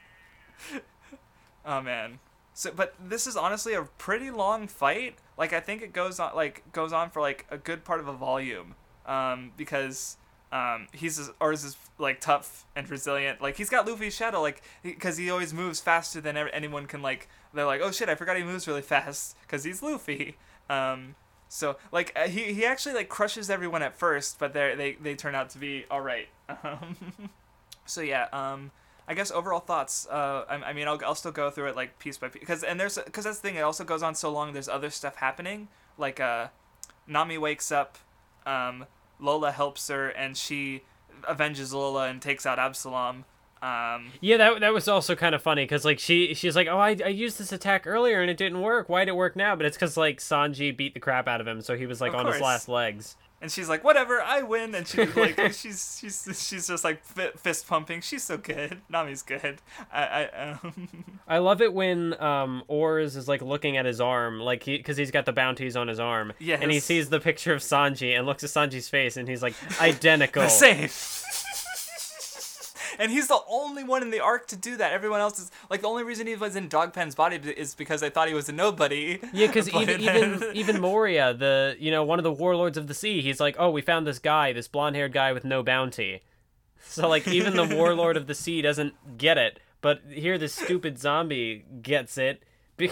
oh man. So, but this is honestly a pretty long fight. Like I think it goes on like goes on for like a good part of a volume, um, because um, he's or is like tough and resilient. Like he's got Luffy's shadow, like because he, he, always moves faster than anyone can. Like they're like, oh shit, I forgot he moves really fast because he's Luffy. Um, so like uh, he he actually like crushes everyone at first, but they they they turn out to be all right. Um, so yeah. Um, I guess overall thoughts. Uh, I, I mean, I'll, I'll still go through it like piece by piece because and there's because that's the thing. It also goes on so long. There's other stuff happening like uh, Nami wakes up, um, Lola helps her, and she avenges Lola and takes out Absalom. Um, Yeah, that that was also kind of funny because like she she's like, oh, I, I used this attack earlier and it didn't work. Why'd it work now? But it's because like Sanji beat the crap out of him, so he was like on his last legs. and she's like, "Whatever, I win." And she's like, she's she's she's just like fi- fist pumping. She's so good. Nami's good. I, I um, I love it when um Oars is like looking at his arm, like he because he's got the bounties on his arm, and he sees the picture of Sanji and looks at Sanji's face, and he's like identical. the same. And he's the only one in the arc to do that. Everyone else is like the only reason he was in Dogpen's body is because they thought he was a nobody. Yeah, because even uh, even even Moria, the you know one of the warlords of the sea, he's like, oh, we found this guy, this blonde-haired guy with no bounty. So like even the warlord of the sea doesn't get it, but here this stupid zombie gets it. Be-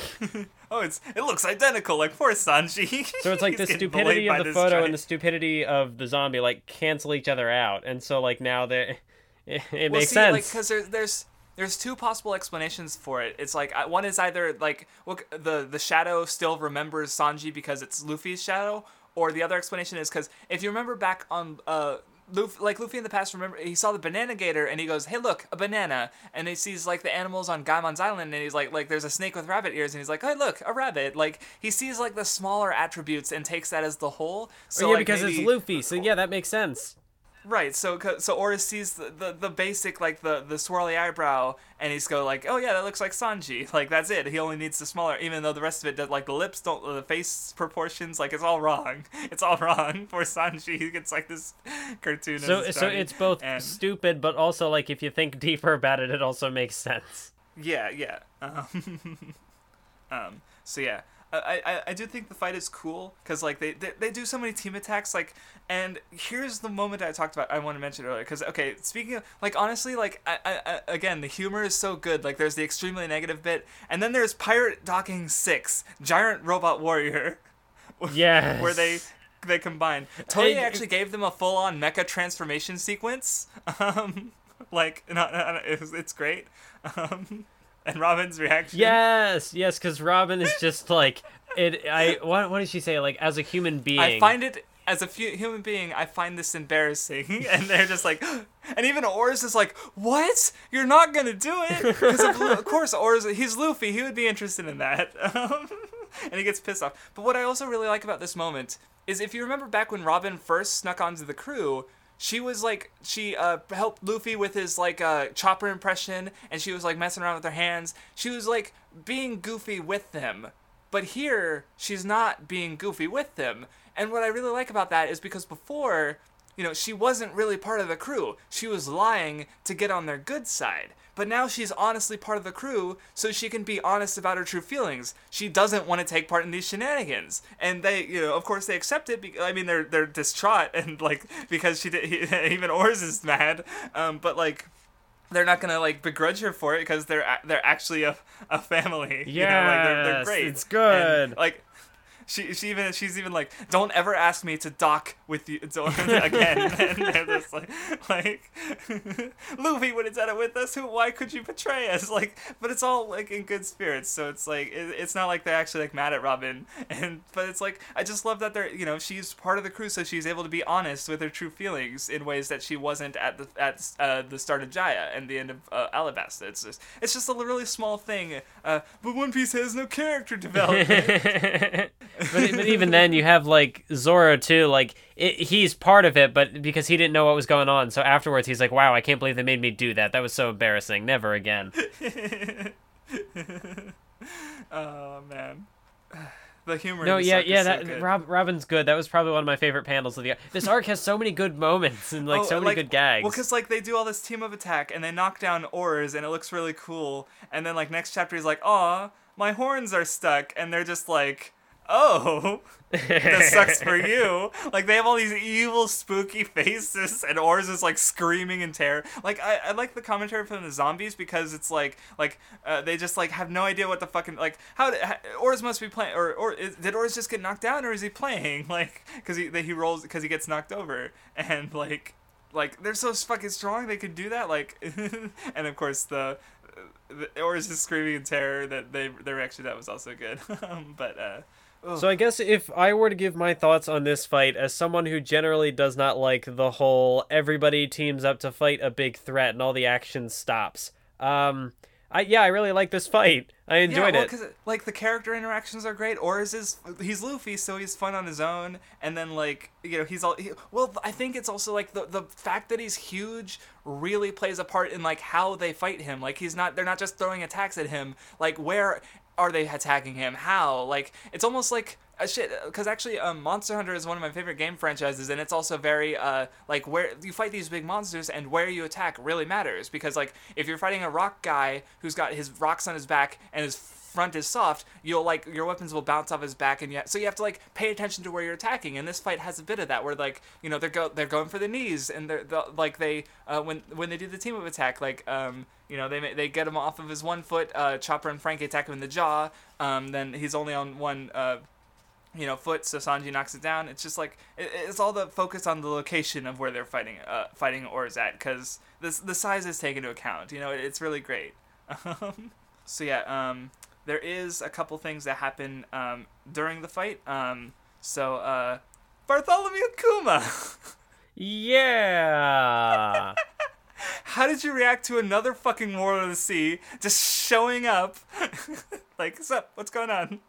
oh, it's it looks identical, like poor Sanji. So it's like the stupidity of the photo and the stupidity of the zombie like cancel each other out, and so like now they it, it Well, makes see, Like, sense. because there's there's there's two possible explanations for it. It's like one is either like look the the shadow still remembers Sanji because it's Luffy's shadow, or the other explanation is because if you remember back on uh. Luffy, like Luffy in the past, remember he saw the banana gator and he goes, "Hey, look, a banana!" And he sees like the animals on Gaimon's island, and he's like, "Like there's a snake with rabbit ears," and he's like, "Hey, look, a rabbit!" Like he sees like the smaller attributes and takes that as the whole. So oh, yeah, like, because it's Luffy, so yeah, that makes sense. Right, so so Oars sees the, the, the basic like the the swirly eyebrow, and he's go like, oh yeah, that looks like Sanji. Like that's it. He only needs the smaller, even though the rest of it does like the lips don't, the face proportions, like it's all wrong. It's all wrong for Sanji. He gets like this cartoon. So so it's both and- stupid, but also like if you think deeper about it, it also makes sense. Yeah, yeah. Um, um, so yeah, I, I I do think the fight is cool because like they, they they do so many team attacks like and here's the moment I talked about I want to mention earlier because okay speaking of like honestly like I, I, I again the humor is so good like there's the extremely negative bit and then there's Pirate Docking Six Giant Robot Warrior Yes. where they they combine. Tony actually gave them a full on mecha transformation sequence. Um, like, not, not, it's, it's great. Um, and Robin's reaction. Yes, yes, because Robin is just like it. I what what did she say? Like as a human being, I find it as a human being, I find this embarrassing, and they're just like, and even Oars is like, "What? You're not gonna do it?" Because of, of course, Oars, he's Luffy. He would be interested in that, um, and he gets pissed off. But what I also really like about this moment is, if you remember back when Robin first snuck onto the crew. She was like she uh, helped Luffy with his like uh, chopper impression, and she was like messing around with her hands. She was like being goofy with them, but here, she's not being goofy with them. And what I really like about that is because before, you know, she wasn't really part of the crew. She was lying to get on their good side. But now she's honestly part of the crew, so she can be honest about her true feelings. She doesn't want to take part in these shenanigans, and they, you know, of course they accept it. Because, I mean, they're they're distraught and like because she did. He, even Oars is mad, um, but like they're not gonna like begrudge her for it because they're they're actually a, a family. you know, like, they're, they're great. it's good. And, like she, she even she's even like don't ever ask me to dock with you again. And they're just like like Luffy would have done it with us who why could you betray us? Like but it's all like in good spirits. So it's like it, it's not like they're actually like mad at Robin. And but it's like I just love that they're you know she's part of the crew so she's able to be honest with her true feelings in ways that she wasn't at the at uh, the start of Jaya and the end of uh, Alabasta. It's just it's just a really small thing. Uh, but One Piece has no character development but, but even then, you have like Zoro too. Like it, he's part of it, but because he didn't know what was going on, so afterwards he's like, "Wow, I can't believe they made me do that. That was so embarrassing. Never again." oh man, the humor. No, yeah, yeah. is so That good. Rob, Robin's good. That was probably one of my favorite panels of the. This arc has so many good moments and like Oh, so many good gags. Well, because like they do all this team of attack and they knock down oars and it looks really cool. And then like next chapter he's like, "Aw, my horns are stuck," and they're just like, "Oh." that sucks for you. Like they have all these evil, spooky faces, and Oars is like screaming in terror. Like I, I like the commentary from the zombies because it's like like uh, they just like have no idea what the fucking like how, how must be playing or or is, did Oars just get knocked down or is he playing like because he he rolls because he gets knocked over and like like they're so fucking strong they could do that like and of course the. the Oars is screaming in terror that they their reaction that was also good, um, but uh, So I guess if I were to give my thoughts on this fight as someone who generally does not like the whole everybody teams up to fight a big threat and all the action stops. Um I yeah, I really like this fight. I enjoyed yeah, well, it. Cause, like the character interactions are great. Or is his he's Luffy, so he's fun on his own. And then like you know he's all he, well. I think it's also like the the fact that he's huge really plays a part in like how they fight him. Like he's not they're not just throwing attacks at him. Like where are they attacking him? How? Like it's almost like uh, shit because actually um, monster hunter is one of my favorite game franchises and it's also very uh, like where you fight these big monsters and where you attack really matters because like if you're fighting a rock guy who's got his rocks on his back and his front is soft you'll like your weapons will bounce off his back and yet so you have to like pay attention to where you're attacking and this fight has a bit of that where like you know they're go they're going for the knees and they're, they're like they uh, when when they do the team up attack like um you know they they get him off of his one foot uh, chopper and Franky attack him in the jaw um then he's only on one uh you know foot so sanji knocks it down. It's just like it, it's all the focus on the location of where they're fighting uh fighting Oars at because this the size is taken into account you know it, it's really great. Um, so yeah um there is a couple things that happen um during the fight um so uh bartholomew kuma yeah. how did you react to another fucking war of the sea just showing up like what's up what's going on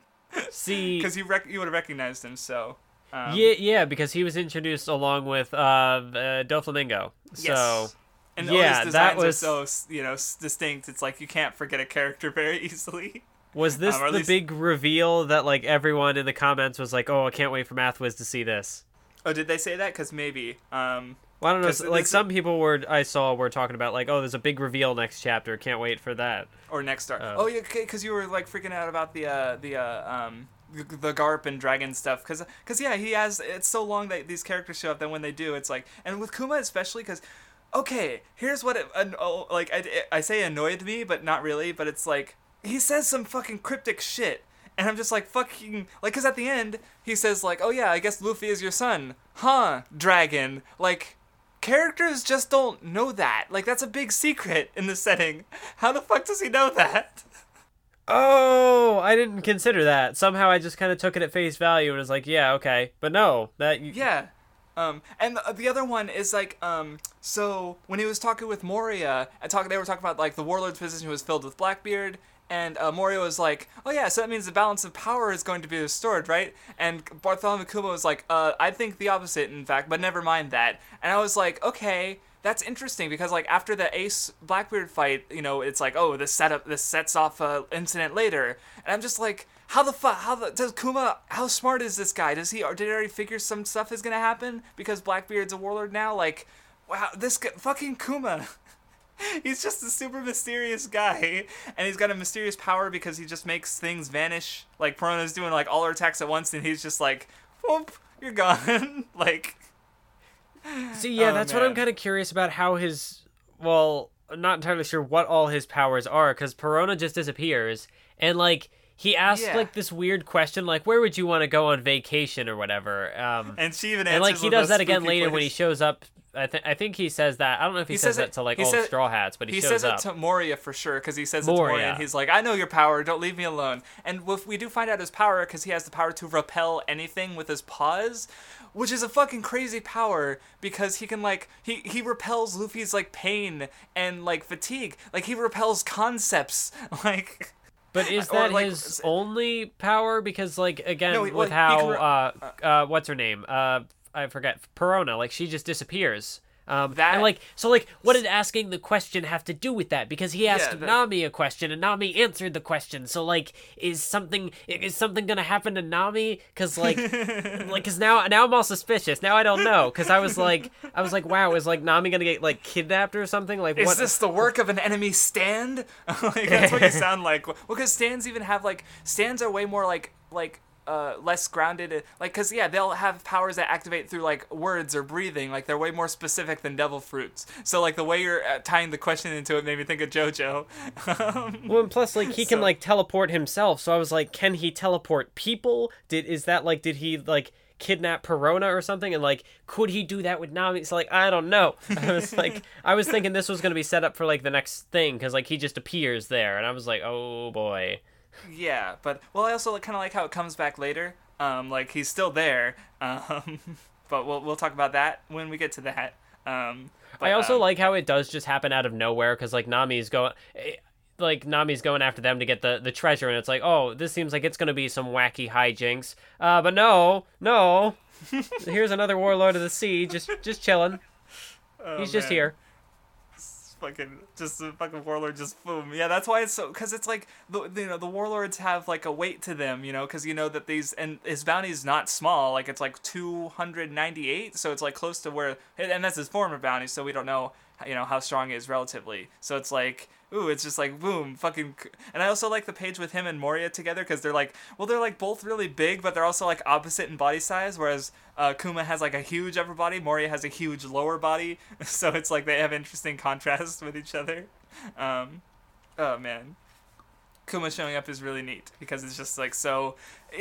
See because you rec- you would have recognized him so um, Yeah, yeah, because he was introduced along with uh, uh Doflamingo. So Yes. And all yeah, his that designs was are so you know distinct. It's like you can't forget a character very easily. Was this um, the least- big reveal that like everyone in the comments was like, "Oh, I can't wait for Mathwiz to see this." Oh, did they say that? Because maybe. Um, Well, I don't know. 'Cause Like some people were I saw were talking about like, "Oh, there's a big reveal next chapter. Can't wait for that." or next arc. Oh. Oh, yeah, because you were like freaking out about the uh, the uh, um the, Garp and Dragon stuff. Because cause, yeah, he has. It's so long that these characters show up. Then when they do, it's like, and with Kuma especially, because. Okay, here's what it, oh, like I, I say annoyed me, but not really. But it's like he says some fucking cryptic shit, and I'm just like fucking like, cause at the end he says like, oh yeah, I guess Luffy is your son, huh? Dragon, like characters just don't know that. Like that's a big secret in the setting. How the fuck does he know that? Oh, I didn't consider that. Somehow I just kind of took it at face value and was like, "Yeah, okay." But no, that you- Yeah. Um, and the, the other one is like, um, so when he was talking with Moria, and talk, they were talking about like the warlord's position was filled with Blackbeard, and uh, Moria was like, oh yeah, so that means the balance of power is going to be restored, right? And Bartholomew Kuma was like, uh, I think the opposite, in fact, but never mind that. And I was like, okay, that's interesting because like after the Ace Blackbeard fight, you know, it's like, oh, this setup, this sets off a incident later, and I'm just like, how the fuck, how the does Kuma, how smart is this guy? Does he, or did he already figure some stuff is gonna happen because Blackbeard's a warlord now? Like, wow, this guy, fucking Kuma. He's just a super mysterious guy, and he's got a mysterious power because he just makes things vanish. Like Perona's doing like all her attacks at once, and he's just like, "Whoop, you're gone." like, See, yeah, Oh, that's what I'm kind of curious about how his. Well, I'm not entirely sure what all his powers are because Perona just disappears and like he asks Yeah. like this weird question like where would you want to go on vacation or whatever. Um, and she even and like he does that again later when he shows up. I think I think he says that. I don't know if he, He says, says it- that to like all said- Straw Hats, but he, He shows says up. it to Moria for sure because he says it to Moria, Moria. and he's like, "I know your power. Don't leave me alone." And if we do find out his power because he has the power to repel anything with his paws, which is a fucking crazy power because he can like he he repels Luffy's like pain and like fatigue. Like he repels concepts like. But is that like, his only power? Because like again, No, he- with like, how re- uh, uh, what's her name? Uh, I forget. Perona. Like she just disappears. Um, That- and like so, like what did asking the question have to do with that? Because he asked Yeah, that- Nami a question, and Nami answered the question. So like, is something is something gonna happen to Nami? Because like, like, because now now I'm all suspicious. Now I don't know. Because I was like, I was like, wow, is like Nami gonna get like kidnapped or something? Like, Is what? this the work of an enemy stand? like that's what you sound like. Well, because stands even have like stands are way more like like uh less grounded. Like because yeah, they'll have powers that activate through like words or breathing. Like they're way more specific than devil fruits. So like the way you're uh, tying the question into it made me think of JoJo. Well, and plus, like he can So- like teleport himself. So I was like, can he teleport people? Did is that like did he like kidnap Perona or something? And like, could he do that with Nami? It's like I don't know. I was like, I was thinking this was gonna be set up for like the next thing because like he just appears there, and I was like, oh boy. Yeah, but well, I also kind of like how it comes back later. Um, like he's still there. Um, but we'll we'll talk about that when we get to that. Um, but, I also um, like how it does just happen out of nowhere because like Nami's going, eh, like Nami's going after them to get the the treasure, and it's like, oh, this seems like it's gonna be some wacky hijinks. Uh, but no, no. Here's another warlord of the sea, just just chilling. oh, He's just here. Fucking just the fucking warlord just boom. Yeah that's why it's so because it's like the you know the warlords have like a weight to them you know because you know that these and his bounty is not small like it's like 298 so it's like close to where and that's his former bounty so we don't know you know how strong he is relatively. So it's like ooh it's just like boom fucking and i also like the page with him and moria together because they're like well they're like both really big but they're also like opposite in body size whereas uh, kuma has like a huge upper body moria has a huge lower body so it's like they have interesting contrasts with each other um, oh man Kuma showing up is really neat because it's just like so,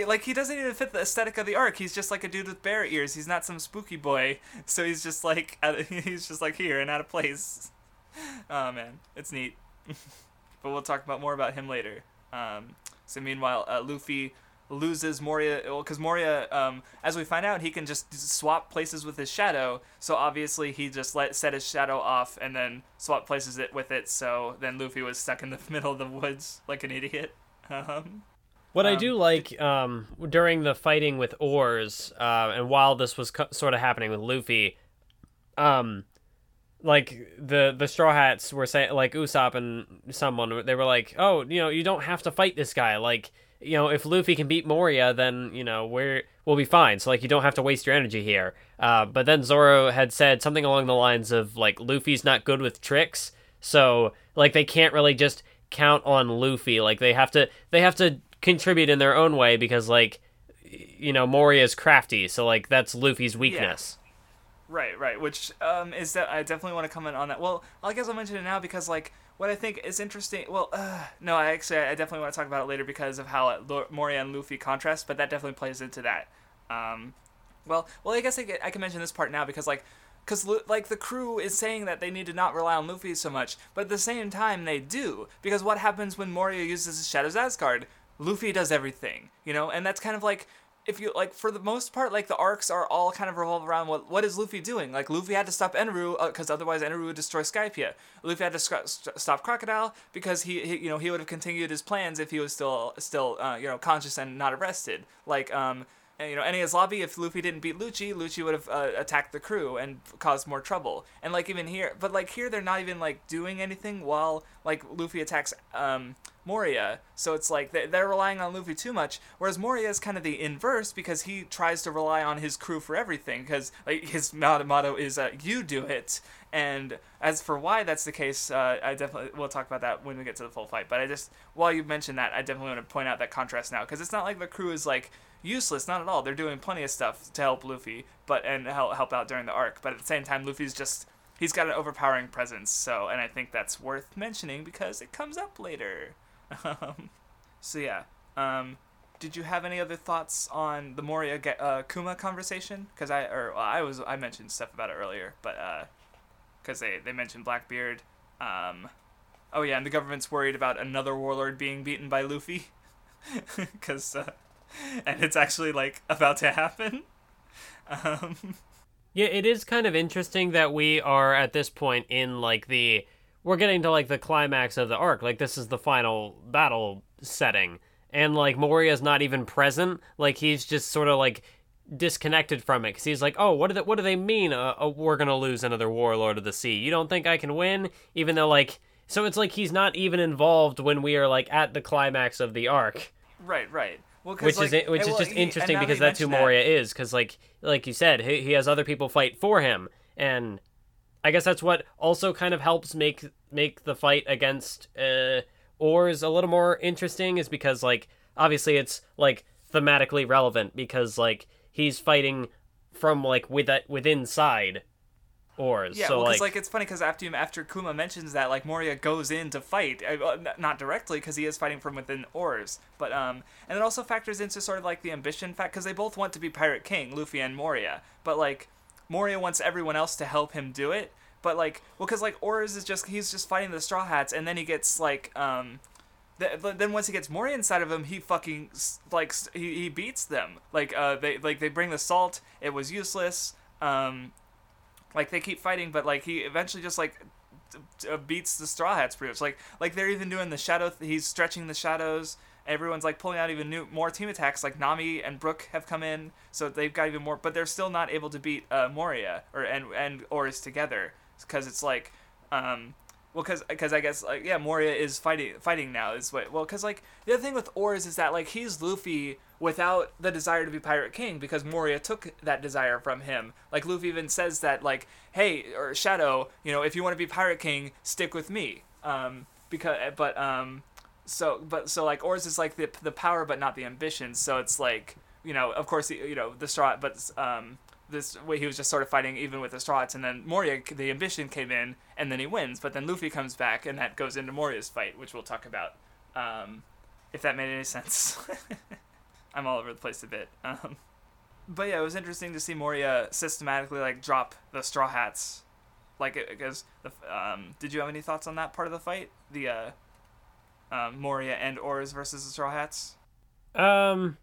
like he doesn't even fit the aesthetic of the arc. He's just like a dude with bear ears. He's not some spooky boy. So he's just like he's just like here and out of place. Oh man, it's neat. but we'll talk about more about him later. Um, so meanwhile, uh, Luffy loses Moria because Moria, um, as we find out, he can just swap places with his shadow. So obviously he just let set his shadow off and then swap places it with it. So then Luffy was stuck in the middle of the woods like an idiot. Um, What I Um, do like um, during the fighting with Oars, uh, and while this was co- sort of happening with Luffy, um, like the the Straw Hats were saying, like Usopp and someone, they were like, "Oh, you know, you don't have to fight this guy. Like, you know, if Luffy can beat Moria, then you know we're we'll be fine. So like, you don't have to waste your energy here." Uh, but then Zoro had said something along the lines of like, "Luffy's not good with tricks." So like they can't really just count on Luffy. Like they have to they have to contribute in their own way because like you know Moria is crafty. So like that's Luffy's weakness. Right, right. Which um, is that I definitely want to comment on that. Well, I guess I'll mention it now because like what I think is interesting. Well, uh, no, I actually I definitely want to talk about it later because of how Moria and Luffy contrast, but that definitely plays into that. Um, well, well, I guess I, I can mention this part now because like. Because like the crew is saying that they need to not rely on Luffy so much, but at the same time they do. Because what happens when Moria uses his Shadow's Asgard? Luffy does everything, you know, and that's kind of like if you like for the most part like the arcs are all kind of revolve around what what is Luffy doing? Like Luffy had to stop Eneru because otherwise Eneru would destroy Skypiea. Luffy had to sc- st- stop Crocodile because he, he you know he would have continued his plans if he was still still uh, you know conscious and not arrested. Like um and, you know, Enies Lobby, if Luffy didn't beat Lucci, Lucci would have uh, attacked the crew and caused more trouble. And like even here, but like here, they're not even like doing anything while like Luffy attacks um, Moria. So it's like they- they're relying on Luffy too much. Whereas Moria is kind of the inverse because he tries to rely on his crew for everything. Because like his motto is uh, "You do it." And as for why that's the case, uh, I definitely we'll talk about that when we get to the full fight. But I just while you mentioned that, I definitely want to point out that contrast now because it's not like the crew is like useless, not at all. They're doing plenty of stuff to help Luffy, but and help help out during the arc. But at the same time, Luffy's just he's got an overpowering presence. So, and I think that's worth mentioning because it comes up later. Um, so yeah. Um, did you have any other thoughts on the Moria uh, Kuma conversation? Because I or well, I was I mentioned stuff about it earlier, but because they they mentioned Blackbeard. Um, oh yeah, and the government's worried about another warlord being beaten by Luffy, because uh, and it's actually like about to happen. Um, Yeah, it is kind of interesting that we are at this point in like the we're getting to like the climax of the arc. Like this is the final battle setting. And like Moria's not even present. Like he's just sort of like disconnected from it cuz he's like, "Oh, what do they, what do they mean uh, uh, we're going to lose another warlord of the sea? You don't think I can win?" Even though like so it's like he's not even involved when we are like at the climax of the arc right, right. Well, which like, is which is well, just he- interesting because that's who Moria is. Because like like you said, he, he has other people fight for him, and I guess that's what also kind of helps make make the fight against uh, Oars a little more interesting. Is because like obviously it's like thematically relevant because like he's fighting from like with that with inside Oars. Yeah, so well, like, like it's funny because after you, after Kuma mentions that, like Moria goes in to fight, uh, not directly because he is fighting from within Oars, but um, and it also factors into sort of like the ambition fact because they both want to be Pirate King, Luffy and Moria, but like Moria wants everyone else to help him do it, but like well, because like Oars is just he's just fighting the Straw Hats, and then he gets like um. th- then once he gets Moria inside of him, he fucking like he, he beats them. Like uh, they like they bring the salt. It was useless. Um, like they keep fighting, but like he eventually just like beats the Straw Hats pretty much. Like like they're even doing the shadow. Th- he's stretching the shadows. Everyone's like pulling out even new more team attacks. Like Nami and Brook have come in, so they've got even more. But they're still not able to beat uh, Moria or and and Oars together because it's like. Um, well, because because I guess like yeah, Moria is fighting fighting now is what well because like the other thing with Oars is that like he's Luffy without the desire to be Pirate King because Moria took that desire from him. Like Luffy even says that like hey or Shadow, you know if you want to be Pirate King, stick with me. Um, because but um, so but so like Oars is like the the power but not the ambition. So it's like you know of course you know the straw but um this way he was just sort of fighting even with the Straw Hats, and then Moria, the ambition came in, and then he wins. But then Luffy comes back, and that goes into Moria's fight, which we'll talk about. Um, if that made any sense, I'm all over the place a bit. Um, but yeah, it was interesting to see Moria systematically like drop the Straw Hats, like because um, did you have any thoughts on that part of the fight? The uh, um, Moria and Oars versus the Straw Hats. Um,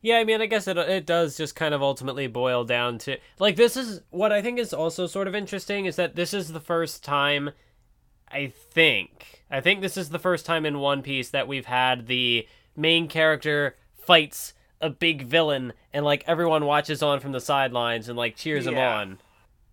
yeah, I mean, I guess it it does just kind of ultimately boil down to like this is what I think is also sort of interesting is that this is the first time I think I think this is the first time in One Piece that we've had the main character fights a big villain and like everyone watches on from the sidelines and like cheers Yeah. him on.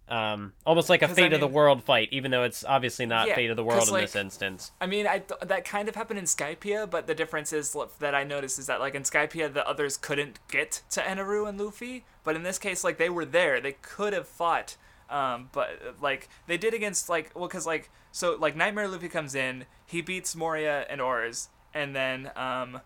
Um, almost like a 'Cause, I fate of the world fight, even though it's obviously not Yeah, fate of the World in like, this instance. I mean, I th- that kind of happened in Skypiea, but the difference is that I noticed is that like in Skypiea, the others couldn't get to Eneru and Luffy, but in this case, like they were there, they could have fought, um, but like they did against like well, cause like so like Nightmare Luffy comes in, he beats Moria and Oars, and then um,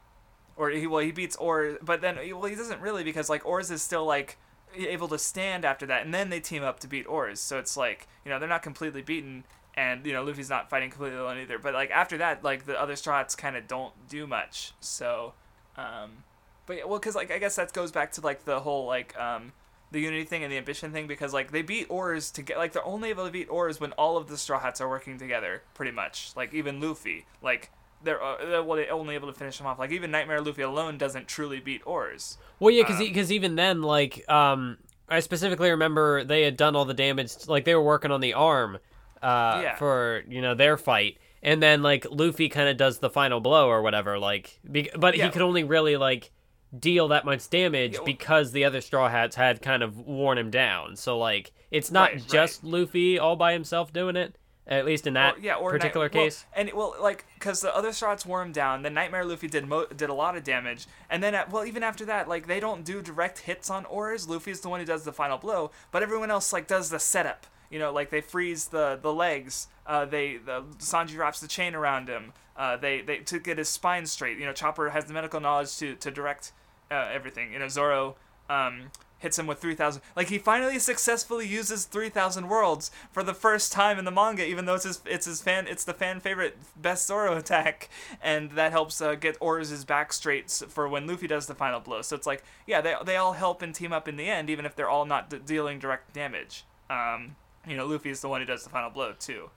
or he well he beats Oars, but then well he doesn't really because like Oars is still like able to stand after that, and then they team up to beat Oars. So it's like you know they're not completely beaten, and you know Luffy's not fighting completely alone either. But like after that, like the other Strats kind of don't do much. So, um, but yeah, well, because like I guess that goes back to like the whole like um the unity thing and the ambition thing because like they beat Oars to get like they're only able to beat Oars when all of the Straw Hats are working together, pretty much. Like even Luffy, like. They're, uh, well, they're only able to finish them off. Like even Nightmare Luffy alone doesn't truly beat Oars. Well, yeah, because Um, because even then, like, um, I specifically remember they had done all the damage. Like they were working on the arm, uh, Yeah. for you know their fight, and then like Luffy kind of does the final blow or whatever. Like, be- but Yeah. he could only really like deal that much damage Yeah, well- because the other Straw Hats had kind of worn him down. So like, it's not Right, right. just Luffy all by himself doing it. At least in that Or- yeah, or particular Night- well, case. and well, like because the other shots wore him down. The Nightmare Luffy did mo- did a lot of damage, and then at, well, even after that, like they don't do direct hits on Oars. Luffy's the one who does the final blow, but everyone else like does the setup. You know, like they freeze the the legs. Uh, they the Sanji wraps the chain around him. Uh, they they to get his spine straight. You know, Chopper has the medical knowledge to to direct uh, everything. You know, Zoro um, hits him with 3,000. Like, he finally successfully uses 3,000 worlds for the first time in the manga, even though it's his, it's his fan, it's the fan favorite best Zoro attack. And that helps uh, get Oars' back straight for when Luffy does the final blow. So it's like, yeah, they, they all help and team up in the end, even if they're all not d- dealing direct damage. Um, you know, Luffy is the one who does the final blow, too.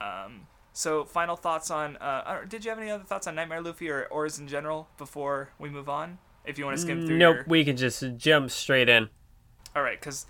Um, so, final thoughts on. Uh, did you have any other thoughts on Nightmare Luffy or Oars in general before we move on? If you want to skim through Nope, your. we can just jump straight in. All right, because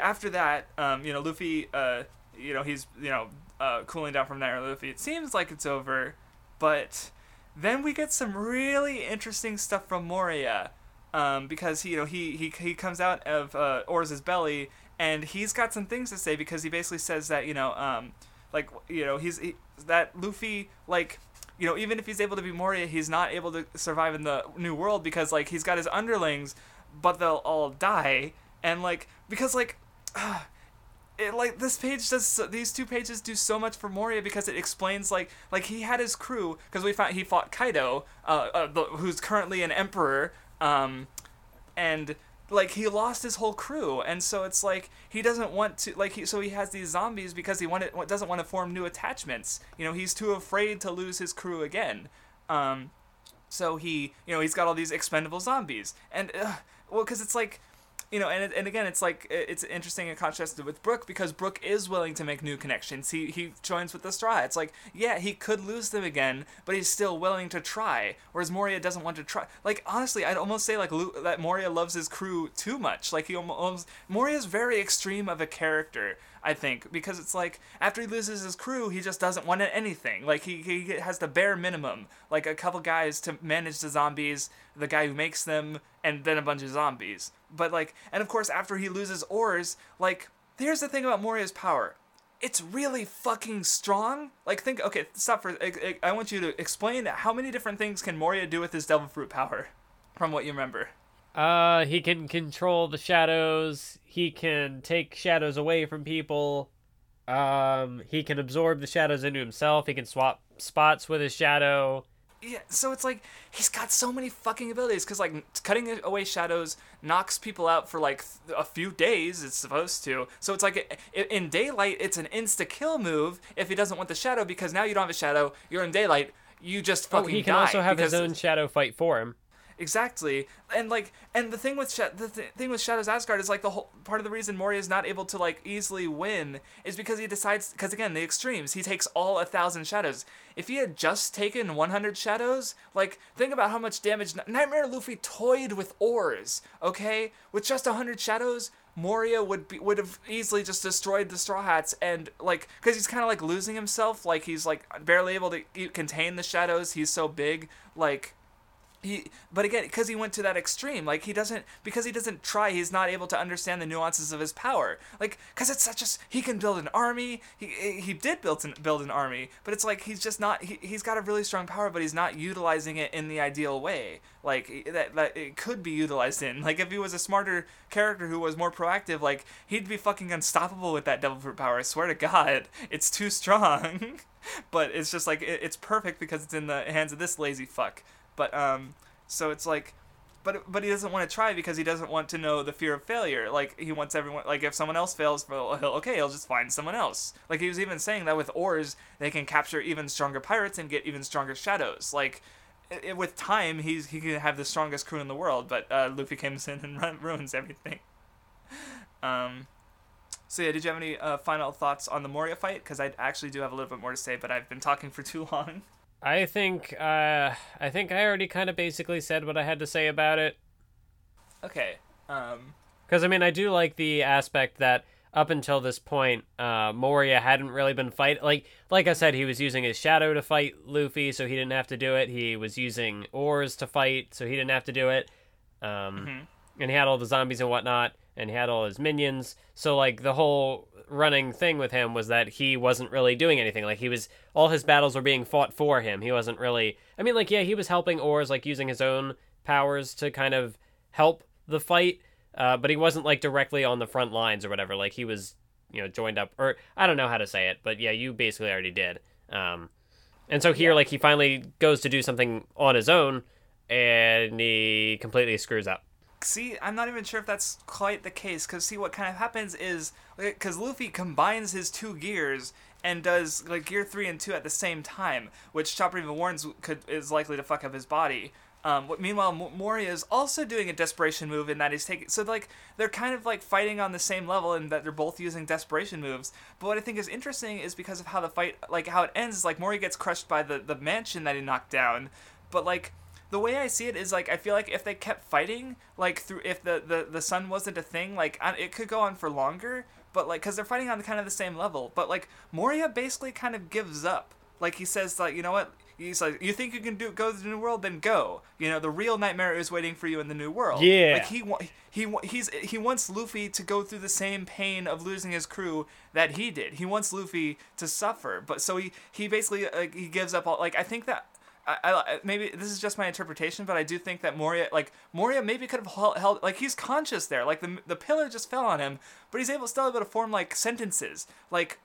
after that, um, you know, Luffy, uh, you know, he's you know uh, cooling down from Nightmare Luffy. It seems like it's over, but then we get some really interesting stuff from Moria, um, because he, you know he he he comes out of uh, Oars's belly and he's got some things to say because he basically says that you know um, like you know he's he, that Luffy like you know, even if he's able to be Moria, he's not able to survive in the new world because like he's got his underlings, but they'll all die, and like because like. It, like this page does these two pages do so much for Moria because it explains like like he had his crew because we found he fought Kaido uh, uh who's currently an emperor um and like he lost his whole crew and so it's like he doesn't want to like he so he has these zombies because he wanted doesn't want to form new attachments. You know he's too afraid to lose his crew again. Um so he you know he's got all these expendable zombies. And uh, well because it's like you know, and and again, it's like it's interesting in contrast with Brook because Brook is willing to make new connections. He he joins with the Straw. It's like yeah, he could lose them again, but he's still willing to try. Whereas Moria doesn't want to try. Like honestly, I'd almost say like Lu- that Moria loves his crew too much. Like he almost Moria's very extreme of a character. I think because it's like after he loses his crew, he just doesn't want anything. Like he, he has the bare minimum, like a couple guys to manage the zombies, the guy who makes them, and then a bunch of zombies. But like, and of course after he loses Oars, like here's the thing about Moria's power. It's really fucking strong. Like think, okay, stop for. I, I want you to explain how many different things can Moria do with his Devil Fruit power, from what you remember. Uh, he can control the shadows. He can take shadows away from people. Um, he can absorb the shadows into himself. He can swap spots with his shadow. Yeah, so it's like he's got so many fucking abilities because like cutting away shadows knocks people out for like a few days. It's supposed to. So it's like in daylight, it's an insta kill move if he doesn't want the shadow because now you don't have a shadow. You're in daylight. You just fucking. Die. Oh, he can also have his own shadow fight for him. Exactly, and like, and the thing with the th- thing with Shadows Asgard is like the whole part of the reason Moria is not able to like easily win is because he decides because again the extremes he takes all a thousand shadows. If he had just taken 100 shadows, like think about how much damage Nightmare Luffy toyed with Oars. Okay, with just 100 shadows, Moria would be would have easily just destroyed the Straw Hats and like because he's kind of like losing himself, like he's like barely able to contain the shadows. He's so big, like he but again because he went to that extreme like he doesn't because he doesn't try he's not able to understand the nuances of his power. Like because it's such a he can build an army he he did build an build an army but it's like he's just not he, he's got a really strong power but he's not utilizing it in the ideal way. Like that, that it could be utilized in like if he was a smarter character who was more proactive like he'd be fucking unstoppable with that devil fruit power i swear to god. It's too strong. But it's just like it, it's perfect because it's in the hands of this lazy fuck but um, so it's like, but but he doesn't want to try because he doesn't want to know the fear of failure. Like he wants everyone. Like if someone else fails, he'll okay, he'll just find someone else. Like he was even saying that with Oars, they can capture even stronger pirates and get even stronger shadows. Like. It, with time, he's he can have the strongest crew in the world, but uh, Luffy comes in and ruins everything. Um, so yeah, did you have any uh, final thoughts on the Moria fight? Because I actually do have a little bit more to say, but I've been talking for too long. I think uh, I think I already kind of basically said what I had to say about it. Okay. Um. Because I mean, I do like the aspect that up until this point, uh, Moria hadn't really been fight like like I said, he was using his shadow to fight Luffy, so he didn't have to do it. He was using Oars to fight, so he didn't have to do it. Um, mm-hmm. and he had all the zombies and whatnot, and he had all his minions. So like the whole running thing with him was that he wasn't really doing anything. Like he was all his battles were being fought for him. He wasn't really I mean like yeah, he was helping Oars like using his own powers to kind of help the fight, uh, but he wasn't like directly on the front lines or whatever. Like he was, you know, joined up or I don't know how to say it, but yeah, you basically already did. Um, and so here, like he finally goes to do something on his own, and he completely screws up see, I'm not even sure if that's quite the case. Because see, what kind of happens is because Luffy combines his two gears and does like gear three and two at the same time, which Chopper even warns could is likely to fuck up his body. Um, what, meanwhile, Moria is also doing a desperation move in that he's taking. So like they're kind of like fighting on the same level in that they're both using desperation moves. But what I think is interesting is because of how the fight, like how it ends, is like Moria gets crushed by the the mansion that he knocked down. But like the way I see it is like I feel like if they kept fighting, like through if the the, the sun wasn't a thing, like it could go on for longer. But like, cause they're fighting on kind of the same level. But like Moria basically kind of gives up. Like he says, like you know what? He's like, you think you can do go to the new world? Then go. You know, the real nightmare is waiting for you in the new world. Yeah. Like he he he's he wants Luffy to go through the same pain of losing his crew that he did. He wants Luffy to suffer. But so he he basically like he gives up all. Like I think that I, I, maybe this is just my interpretation, but I do think that Moria, like Moria, maybe could have held, like he's conscious there, like the the pillar just fell on him, but he's able still able to form like sentences, like.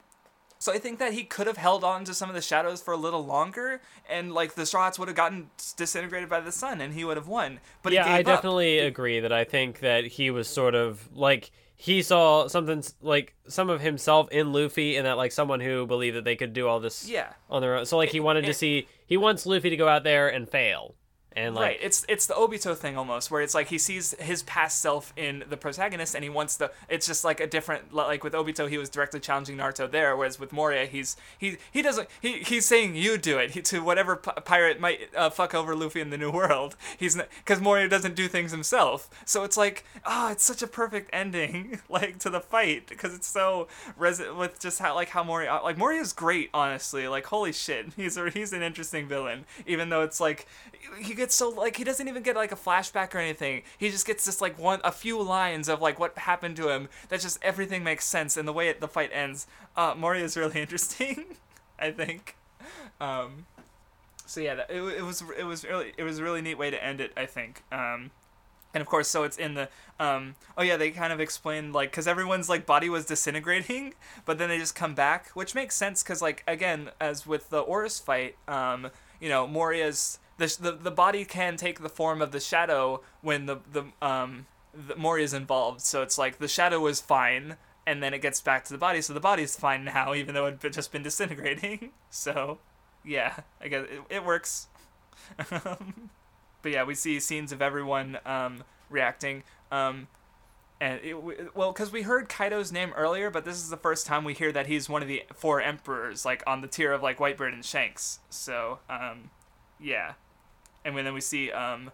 So I think that he could have held on to some of the shadows for a little longer, and like the Straw Hats would have gotten disintegrated by the sun, and he would have won. But yeah, I up. definitely agree that I think that he was sort of like he saw something like some of himself in Luffy and that like someone who believed that they could do all this yeah. on their own. So like he wanted to see he wants Luffy to go out there and fail. And like right, it's it's the Obito thing almost, where it's like he sees his past self in the protagonist, and he wants the. It's just like a different, like with Obito, he was directly challenging Naruto there, whereas with Moria, he's he he doesn't he he's saying you do it he, to whatever p- pirate might uh, fuck over Luffy in the New World. He's because Moria doesn't do things himself, so it's like oh, it's such a perfect ending like to the fight because it's so res- with just how like how Moria like Moria's great honestly, like holy shit, he's a, he's an interesting villain, even though it's like he gets so like he doesn't even get like a flashback or anything. He just gets just like one a few lines of like what happened to him. That just everything makes sense and the way it, the fight ends. Uh, Moria is really interesting, I think. Um, so yeah, that, it, it was it was really it was a really neat way to end it. I think. Um, and of course, so it's in the um, oh yeah, they kind of explained like because everyone's like body was disintegrating, but then they just come back, which makes sense because like again, as with the Oars fight, um, you know, Moria's the, the the body can take the form of the shadow when the the um the Moria's involved. So it's like the shadow is fine, and then it gets back to the body, so the body's fine now, even though it just been disintegrating. so, yeah, I guess it, it works. but yeah, we see scenes of everyone um, reacting. Um, and it, well, because we heard Kaido's name earlier, but this is the first time we hear that he's one of the four emperors, like on the tier of like Whitebeard and Shanks. So, um, yeah, and then we see um,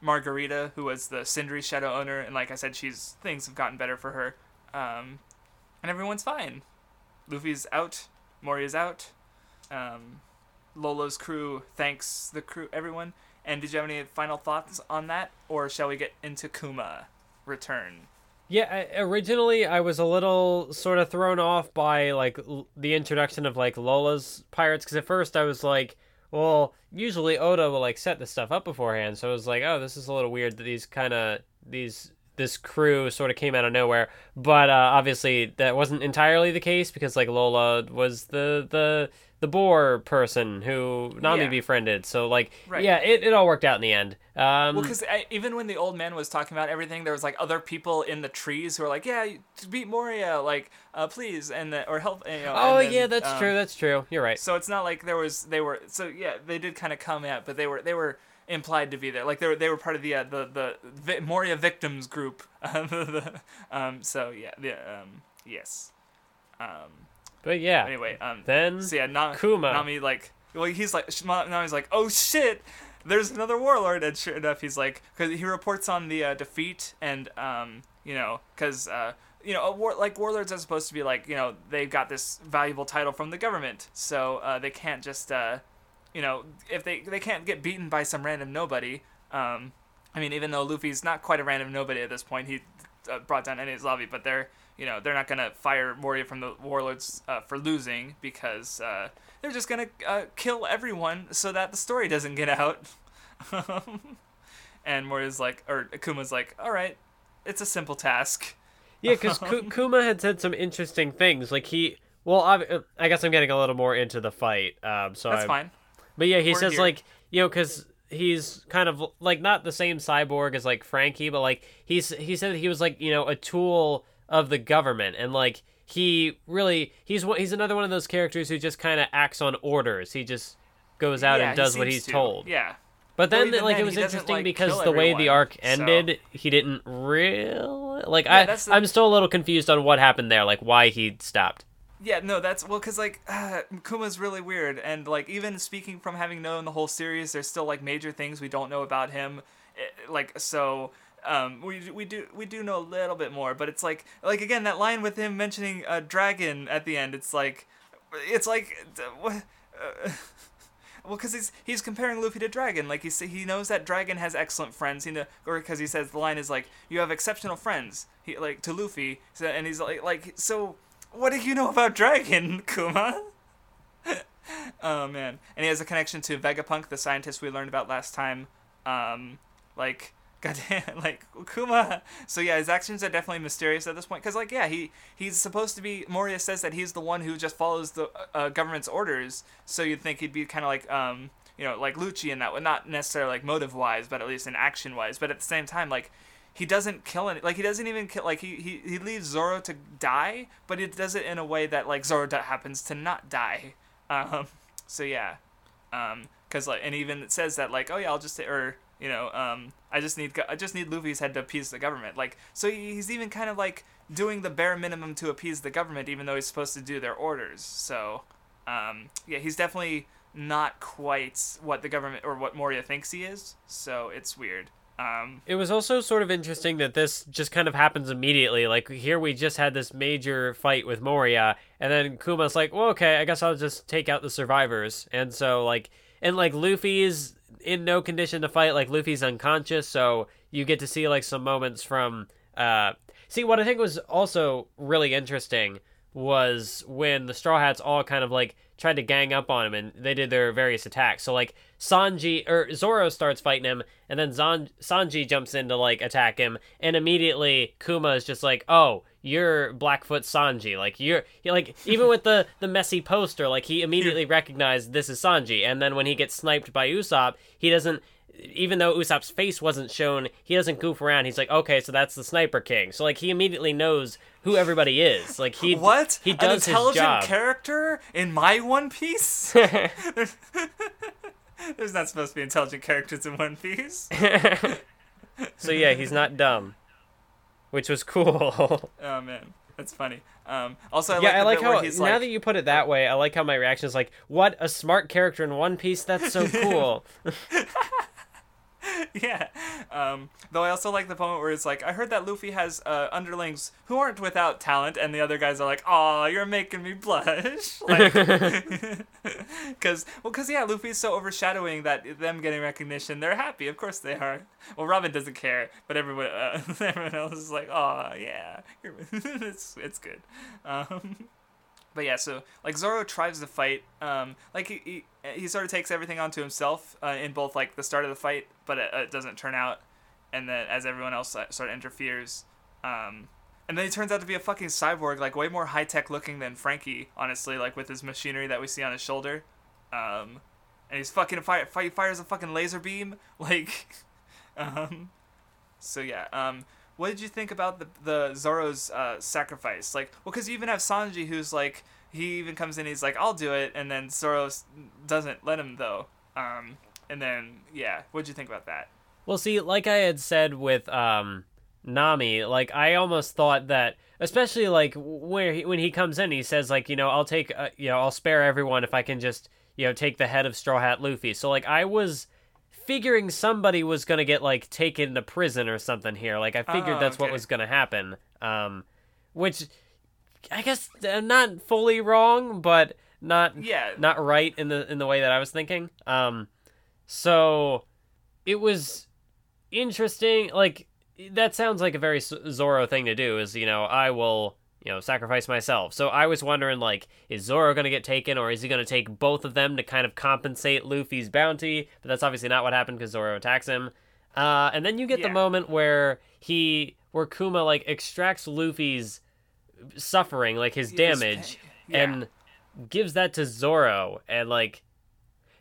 Margarita, who was the Cindry Shadow owner, and like I said, she's things have gotten better for her, um, and everyone's fine. Luffy's out, Moria's out, um, Lola's crew thanks the crew, everyone. And did you have any final thoughts on that, or shall we get into Kuma return? Yeah, originally I was a little sort of thrown off by like l- the introduction of like Lola's pirates because at first I was like, well, usually Oda will like set this stuff up beforehand, so I was like, oh, this is a little weird that these kind of these this crew sort of came out of nowhere. But uh, obviously that wasn't entirely the case because like Lola was the the the boar person who Nami Yeah. befriended. So like Right. yeah, it, it all worked out in the end. Um, Well, because even when the old man was talking about everything, there was like other people in the trees who were like, "Yeah, beat Moria, like, uh, please," and the, or help. You know, oh then, yeah, that's um, true. That's true. You're right. So it's not like there was they were so yeah they did kind of come at but they were they were implied to be there like they were they were part of the uh, the the vi- Moria victims group um, the, um so yeah the um yes um But yeah. anyway um Then so yeah Na- Kuma. Nami like well he's like Nami's like oh shit there's another warlord and sure enough he's like because he reports on the uh, defeat and um you know because uh you know a war like warlords are supposed to be like you know they've got this valuable title from the government so uh, they can't just uh you know if they they can't get beaten by some random nobody um I mean even though Luffy's not quite a random nobody at this point he uh, brought down Enies Lobby but they're you know they're not gonna fire Moria from the warlords uh, for losing because uh, they're just gonna uh, kill everyone so that the story doesn't get out. and Moria's like, or Akuma's like, all right, it's a simple task. Yeah, because Kuma had said some interesting things. Like he, well, I, I guess I'm getting a little more into the fight. Um, so That's I'm- fine. But yeah, he We're says here. like you know because he's kind of like not the same cyborg as like Franky, but like he's he said he was like you know a tool of the government and like he really he's he's another one of those characters who just kind of acts on orders. He just goes out Yeah, and he does what he's to. told. Yeah. But then, even like, then, it was interesting like, because the way the everyone, arc so- ended, he didn't really like. Yeah, I, the- I'm still a little confused on what happened there, like why he stopped. Yeah, no, that's well, cause like uh, Kuma's really weird, and like even speaking from having known the whole series, there's still like major things we don't know about him. Eh, Like so, um, we we do we do know a little bit more, but it's like like again that line with him mentioning a dragon at the end. It's like, it's like? Uh, well, because he's he's comparing Luffy to Dragon. Like he he knows that Dragon has excellent friends. He know, or because he says the line is like, "You have exceptional friends." He like to Luffy, so, and he's like like so. What do you know about Dragon, Kuma? oh man, and he has a connection to Vegapunk, the scientist we learned about last time. Um, like goddamn, like Kuma. So yeah, his actions are definitely mysterious at this point. Cause like yeah, he he's supposed to be. Moria says that he's the one who just follows the uh, government's orders. So you'd think he'd be kind of like um you know like Lucci in that way, not necessarily like motive wise, but at least in action wise. But at the same time, like he doesn't kill any like he doesn't even kill like he, he he leaves Zoro to die, but he does it in a way that like Zoro happens to not die. Um, so yeah, um, because like, and even it says that like, oh yeah, I'll just or you know, um, I just need I just need Luffy's head to appease the government. Like, so he's even kind of like doing the bare minimum to appease the government, even though he's supposed to do their orders. So, um, yeah, he's definitely not quite what the government or what Moria thinks he is. So it's weird. Um, it was also sort of interesting that this just kind of happens immediately. Like here, we just had this major fight with Moria, and then Kuma's like, "Well, okay, I guess I'll just take out the survivors." And so, like, and like Luffy is in no condition to fight. Like Luffy's unconscious, so you get to see like some moments from. Uh, see, what I think was also really interesting was when the Straw Hats all kind of like tried to gang up on him and they did their various attacks. So like Sanji or Zoro starts fighting him and then Zan- Sanji jumps in to like attack him and immediately Kuma is just like, "Oh, you're Blackfoot Sanji." Like you're like even with the the messy poster, like he immediately recognized this is Sanji. And then when he gets sniped by Usopp, he doesn't even though Usopp's face wasn't shown, he doesn't goof around. He's like, okay, so that's the Sniper King. So like he immediately knows who everybody is. Like he what he does An intelligent his job. character in my One Piece. There's not supposed to be intelligent characters in One Piece. so yeah, he's not dumb, which was cool. oh man. That's funny. Um, also, I yeah, like I like how now like, that you put it that way, I like how my reaction is like, "What a smart character in One Piece! That's so cool." yeah. Um, though I also like the moment where it's like, I heard that Luffy has uh, underlings who aren't without talent, and the other guys are like, "Oh, you're making me blush," like, because well, because yeah, Luffy's so overshadowing that them getting recognition, they're happy. Of course they are. Well, Robin doesn't care, but everyone, uh, everyone else is like, "Oh, yeah, it's it's good." Um, but yeah, so like Zoro tries to fight, um, like he, he, he sort of takes everything onto himself uh, in both like the start of the fight, but it, it doesn't turn out, and then as everyone else uh, sort of interferes, um, and then he turns out to be a fucking cyborg, like way more high tech looking than Franky, honestly, like with his machinery that we see on his shoulder, um, and he's fucking fire, fire fires a fucking laser beam, like, um, so yeah, um, what did you think about the the Zoro's uh, sacrifice? Like, well, because you even have Sanji, who's like, he even comes in, he's like, I'll do it, and then Zoro doesn't let him though. Um, and then yeah, what did you think about that? Well, see, like I had said with um, Nami, like I almost thought that, especially like where he, when he comes in, he says like, you know, I'll take, uh, you know, I'll spare everyone if I can just, you know, take the head of Straw Hat Luffy. So like I was figuring somebody was gonna get like taken to prison or something here. Like I figured Oh, that's what was gonna happen. Um, which I guess uh, not fully wrong, but not Yeah. not right in the in the way that I was thinking. Um, so it was interesting. Like that sounds like a very Z- Zoro thing to do. Is you know I will you know sacrifice myself. So I was wondering like is Zoro gonna get taken or is he gonna take both of them to kind of compensate Luffy's bounty? But that's obviously not what happened because Zoro attacks him. Uh, and then you get the moment where he where Kuma like extracts Luffy's suffering, like his Yeah, his damage. Yeah. and gives that to Zoro. And like,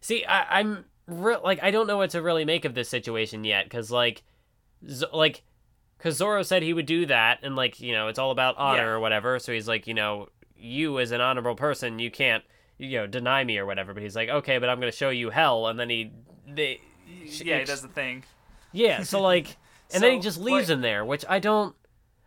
see, I, I'm re- like, I don't know what to really make of this situation yet, because like, Z- like, because Zoro said he would do that, and like, you know, it's all about honor Yeah. or whatever. So he's like, you know, you as an honorable person, you can't, you know, deny me or whatever. But he's like, okay, but I'm gonna show you hell, and then he, they, yeah, he does the thing. yeah, so like, and then he just leaves like- him there, which I don't,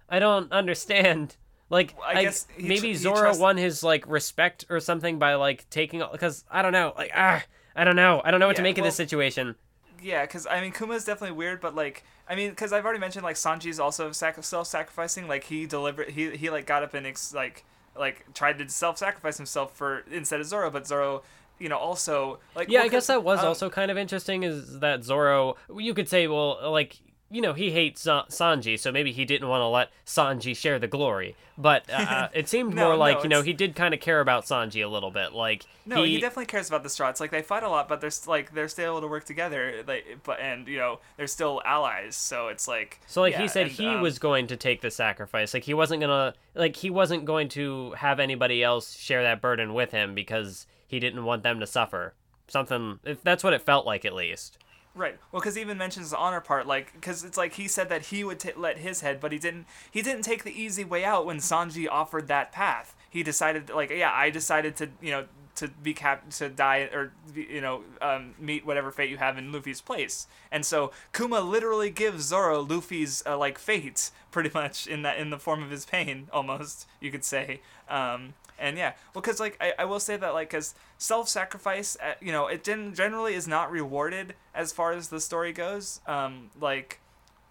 I don't understand. Like, I I, guess maybe tr- Zoro trust- won his like respect or something by like taking because I don't know, like ah, I don't know, I don't know what to Yeah, make of this situation. Yeah, because I mean Kuma is definitely weird, but like I mean, because I've already mentioned like Sanji's also sac- self-sacrificing. Like he deliberate he he like got up and ex- like like tried to self-sacrifice himself for instead of Zoro, but Zoro, you know, also like Yeah, well, I guess that was um, also kind of interesting. Is that Zoro? You could say, well, like you know, he hates Sa- Sanji, so maybe he didn't want to let Sanji share the glory. But uh, it seemed No, more like no, you know he did kind of care about Sanji a little bit. Like No, he, definitely cares about the straw. It's like they fight a lot, but they're like they're still able to work together. Like, but and you know they're still allies. So it's like So like yeah, he said and, he um, was going to take the sacrifice. Like he wasn't gonna like he wasn't going to have anybody else share that burden with him because he didn't want them to suffer. Something if that's what it felt like at least. Right. Well, because he even mentions the honor part, like, because it's like he said that he would t- let his head, but he didn't. He didn't take the easy way out when Sanji offered that path. He decided, like, yeah, I decided to, you know, to be cap to die or you know um, meet whatever fate you have in Luffy's place. And so Kuma literally gives Zoro Luffy's uh, like fate pretty much in that in the form of his pain almost you could say. Um, and yeah, well, because like I, I will say that like because self-sacrifice, uh, you know, it gen- generally is not rewarded as far as the story goes. Um, like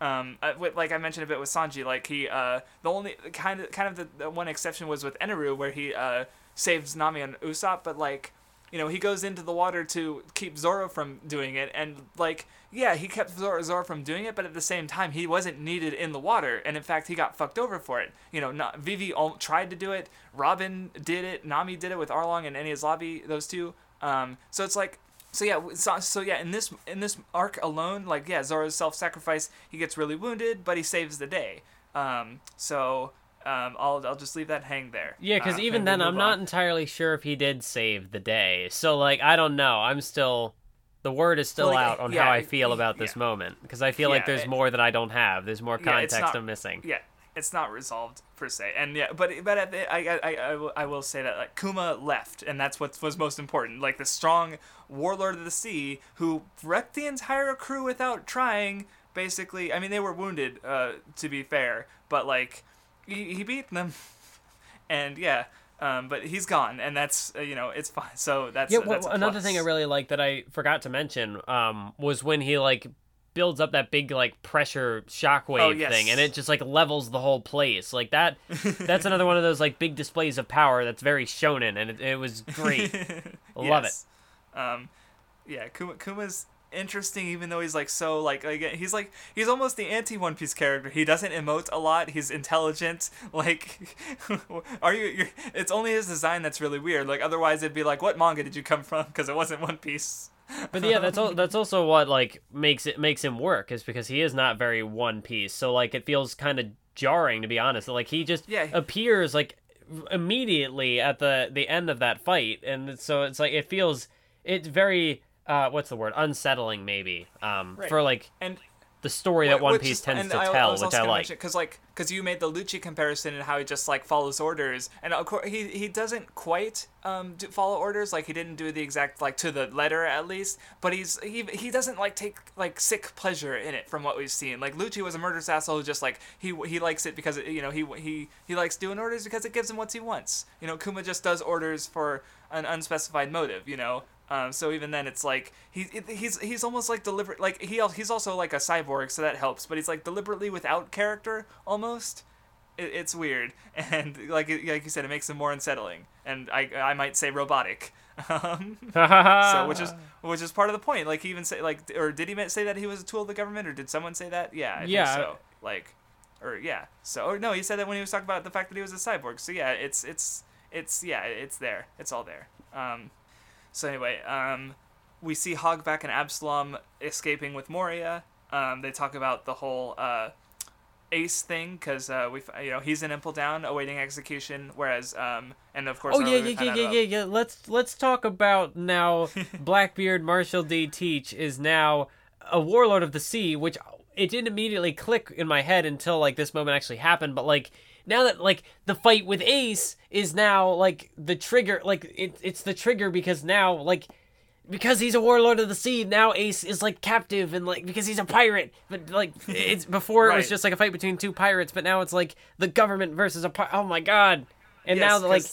um, uh, with, like I mentioned a bit with Sanji, like he, uh, the only kind of kind of the, the one exception was with Eneru, where he uh, saves Nami and Usopp, but like, you know, he goes into the water to keep Zoro from doing it, and like, yeah, he kept Zoro, Zoro from doing it, but at the same time, he wasn't needed in the water, and in fact, he got fucked over for it. You know, not Vivi tried to do it, Robin did it, Nami did it with Arlong and Enies Lobby, those two. Um, so it's like so yeah, so, so yeah, in this in this arc alone, like yeah, Zoro's self-sacrifice, he gets really wounded, but he saves the day. Um, so um, I'll I'll just leave that hang there. Yeah, because Uh, even then, we'll I'm not on. entirely sure if he did save the day. So, like, I don't know. I'm still. The word is still like, out on yeah, how I feel about this yeah. moment because I feel like there's it- more that I don't have. There's more Yeah, context not- I'm missing. Yeah, it's not resolved per se, and yeah, but but at the, I, I I will I will say that like Kuma left, and that's what was most important. Like the strong warlord of the sea who wrecked the entire crew without trying. Basically, I mean they were wounded, uh, to be fair, but like he, he beat them, and yeah. Um, but he's gone, and that's uh, you know it's fine. So that's Yeah, uh, well, that's another plus. thing I really like that I forgot to mention um, was when he like builds up that big like pressure shockwave Oh, yes. thing, and it just like levels the whole place. Like that, that's another one of those like big displays of power that's very shonen, and it, it was great. Love it. it. Um, yeah, Kuma, Kuma's interesting, even though he's like so like again, he's like he's almost the anti One Piece character. He doesn't emote a lot. He's intelligent. Like, are you? It's only his design that's really weird. Like otherwise, it'd be like, what manga did you come from? Because it wasn't One Piece. But yeah, that's al- that's also what like makes it makes him work is because he is not very one piece. So like it feels kind of jarring to be honest. Like he just Yeah. appears like immediately at the the end of that fight, and so it's like it feels it's very uh what's the word unsettling maybe um Right. for like And the story that One Piece is- tends to I, tell, was which I like. mention, Cause like, cause you made the Lucci comparison and how he just like follows orders, and of course he he doesn't quite um do, follow orders. Like he didn't do the exact like to the letter at least, but he's he he doesn't like take like sick pleasure in it from what we've seen. Like Lucci was a murderous asshole who just like he he likes it because it, you know he he he likes doing orders because it gives him what he wants. You know Kuma just does orders for an unspecified motive. You know. Um, so even then, it's like he he's he's almost like deliberate. Like he he's also like a cyborg, so that helps. But he's like deliberately without character almost. It, it's weird, and like like you said, it makes him more unsettling, and I I might say robotic. Um, so which is which is part of the point. Like he even say like or did he say that he was a tool of the government, or did someone say that? Yeah, I Yeah. Think so like, or yeah. So or no, he said that when he was talking about the fact that he was a cyborg. So yeah, it's it's it's yeah, it's there. It's all there. Um, so anyway, um, we see Hogback and Absalom escaping with Moria. Um, they talk about the whole uh, Ace thing because uh, we you know he's in Impel Down awaiting execution, whereas um, and of course Oh yeah, yeah, yeah, yeah, yeah, yeah. Let's let's talk about now. Blackbeard Marshall D. Teach is now a warlord of the sea, which it didn't immediately click in my head until like this moment actually happened. But like now that like the fight with Ace is now like the trigger, like it, it's the trigger because now like because he's a warlord of the sea now ace is like captive and like because he's a pirate. But like it's before it was just like a fight between two pirates but now it's like the government versus a pi- oh my god. And Yes, now like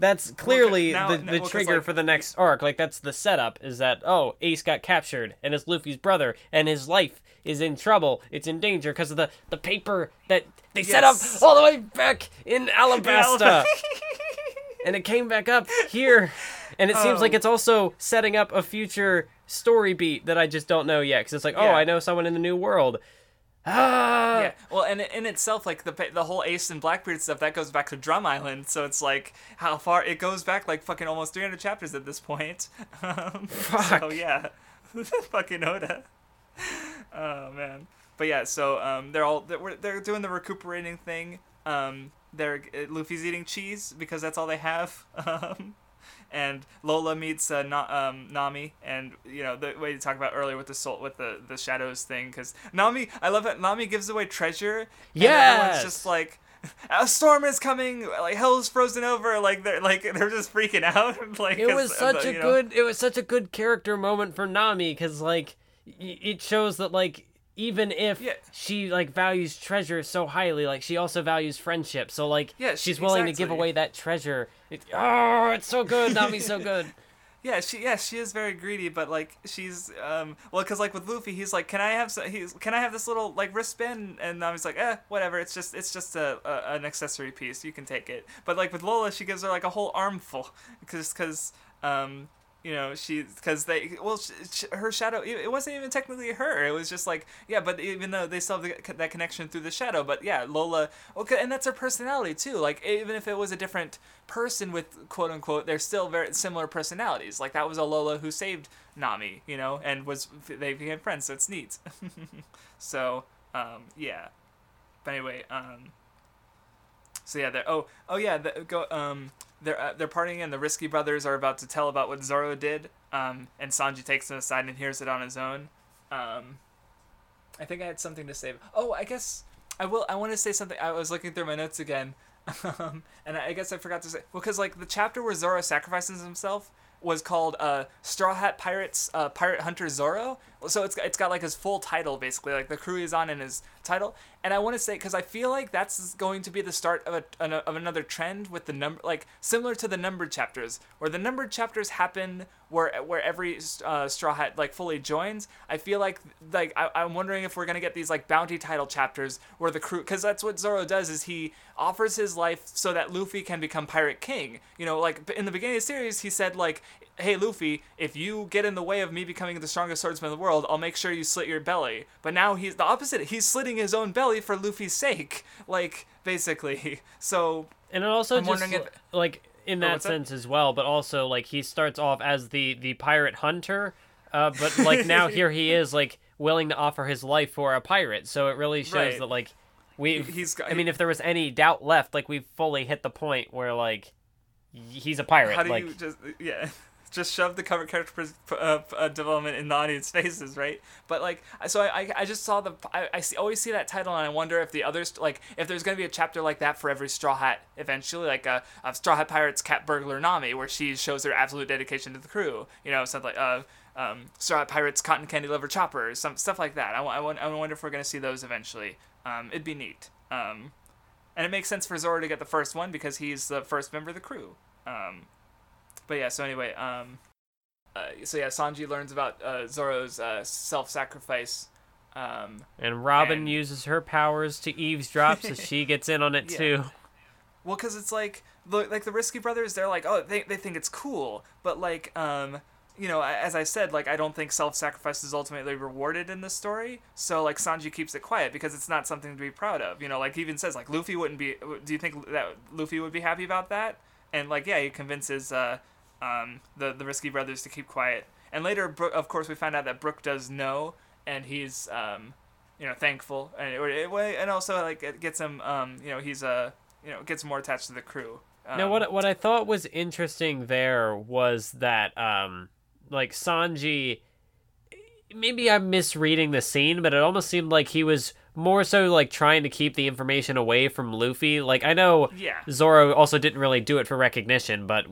that's clearly now- the, now- the well, 'cause, trigger like- for the next arc. Like that's the setup is that oh ace got captured and it's luffy's brother and his life is in trouble. It's in danger because of the the paper that they set up all the way back in alabasta. And it came back up here and it seems Oh. like it's also setting up a future story beat that i just don't know yet because it's like oh Yeah. i know someone in the new world ah Yeah, well, and in itself, like the the whole Ace and Blackbeard stuff, that goes back to Drum Island. So it's like how far it goes back, like fucking almost 300 chapters at this point. Um, Fuck. So yeah, fucking Oda. Oh man, but yeah, so um, they're all they're, they're doing the recuperating thing. Um, they're uh, Luffy's eating cheese because that's all they have. Um, and Lola meets uh, Na- um, Nami, and you know the way you talked about earlier with the soul with the the shadows thing, because Nami, I love it. Nami gives away treasure. Yeah, everyone's just like a storm is coming, like hell's frozen over, like they're like they're just freaking out. like it was such the- a you know- good it was such a good character moment for Nami because like it shows that like even if Yeah. she like values treasure so highly like she also values friendship. So like Yeah, she's she- willing to give away that treasure. It, oh it's so good. Nami's so good. Yeah, she yeah she is very greedy, but like she's um well because like with Luffy he's like can I have some, he's can I have this little like wristband? And Nami's like eh whatever. It's just it's just a, a an accessory piece. You can take it. But like with Lola she gives her like a whole armful because because um you know she because they well sh sh her shadow it wasn't even technically her. It was just like yeah but even though they still have the, that connection through the shadow but yeah Lola okay and that's her personality too. Like even if it was a different person with quote unquote they're still very similar personalities. Like that was a Lola who saved Nami you know and was they became friends so it's neat. So um yeah. But anyway um so yeah, they're oh oh yeah, the, go um they're uh, they're partying and the Risky Brothers are about to tell about what Zoro did. Um, and Sanji takes them aside and hears it on his own. Um, I think I had something to say. Oh, I guess I will. I want to say something. I was looking through my notes again, um, and I guess I forgot to say Well, because like the chapter where Zoro sacrifices himself was called uh, Straw Hat Pirates uh, Pirate Hunter Zoro. So it's it's got like his full title basically, like the crew he's on in his title. And I want to say because I feel like that's going to be the start of a of another trend with the number like similar to the numbered chapters, where the numbered chapters happen where where every uh, Straw Hat like fully joins. I feel like like I, I'm wondering if we're gonna get these like bounty title chapters where the crew because that's what Zoro does is he offers his life so that Luffy can become Pirate King. You know, like in the beginning of the series, he said like, "Hey Luffy, if you get in the way of me becoming the strongest swordsman in the world, I'll make sure you slit your belly." But now he's the opposite. He's slitting his own belly for Luffy's sake, like basically. So and it also I'm just wondering if- like in Oh, that what's that? sense as well but also like he starts off as the the pirate hunter uh, but like now here he is like willing to offer his life for a pirate so it really shows Right. that like we he's got- i mean if there was any doubt left like we've fully hit the point where like he's a pirate how do like you just yeah just shove the cover character uh, uh, development in the audience faces right? But like so I, I, I just saw the I, I see, always see that title and I wonder if the others like if there's gonna be a chapter like that for every Straw Hat eventually like a, a Straw Hat Pirates Cat Burglar Nami where she shows her absolute dedication to the crew you know something like uh um, Straw Hat Pirates Cotton Candy Lover Chopper some stuff like that. I, I, I wonder if we're gonna see those eventually. Um, it'd be neat. Um, and it makes sense for Zoro to get the first one because he's the first member of the crew. Um, but yeah, so anyway, um, uh, so yeah, Sanji learns about uh, Zoro's uh, self-sacrifice. Um, and robin and- uses her powers to eavesdrop so she gets in on it Yeah. too well, because it's like, the, like the Risky Brothers, they're like, oh, they they think it's cool, but like, um, you know, as I said, like I don't think self-sacrifice is ultimately rewarded in this story. So like Sanji keeps it quiet because it's not something to be proud of. You know, like he even says like Luffy wouldn't be. Do you think that Luffy would be happy about that? And like yeah, he convinces uh, um, the the Risky Brothers to keep quiet. And later, Brook, of course, we find out that Brook does know, and he's um, you know thankful, and it, and also like it gets him um, you know he's uh, you know gets more attached to the crew. Um, Now, what what I thought was interesting there was that, um, like Sanji, maybe I'm misreading the scene, but it almost seemed like he was more so like trying to keep the information away from Luffy. Like I know Yeah. Zoro also didn't really do it for recognition, but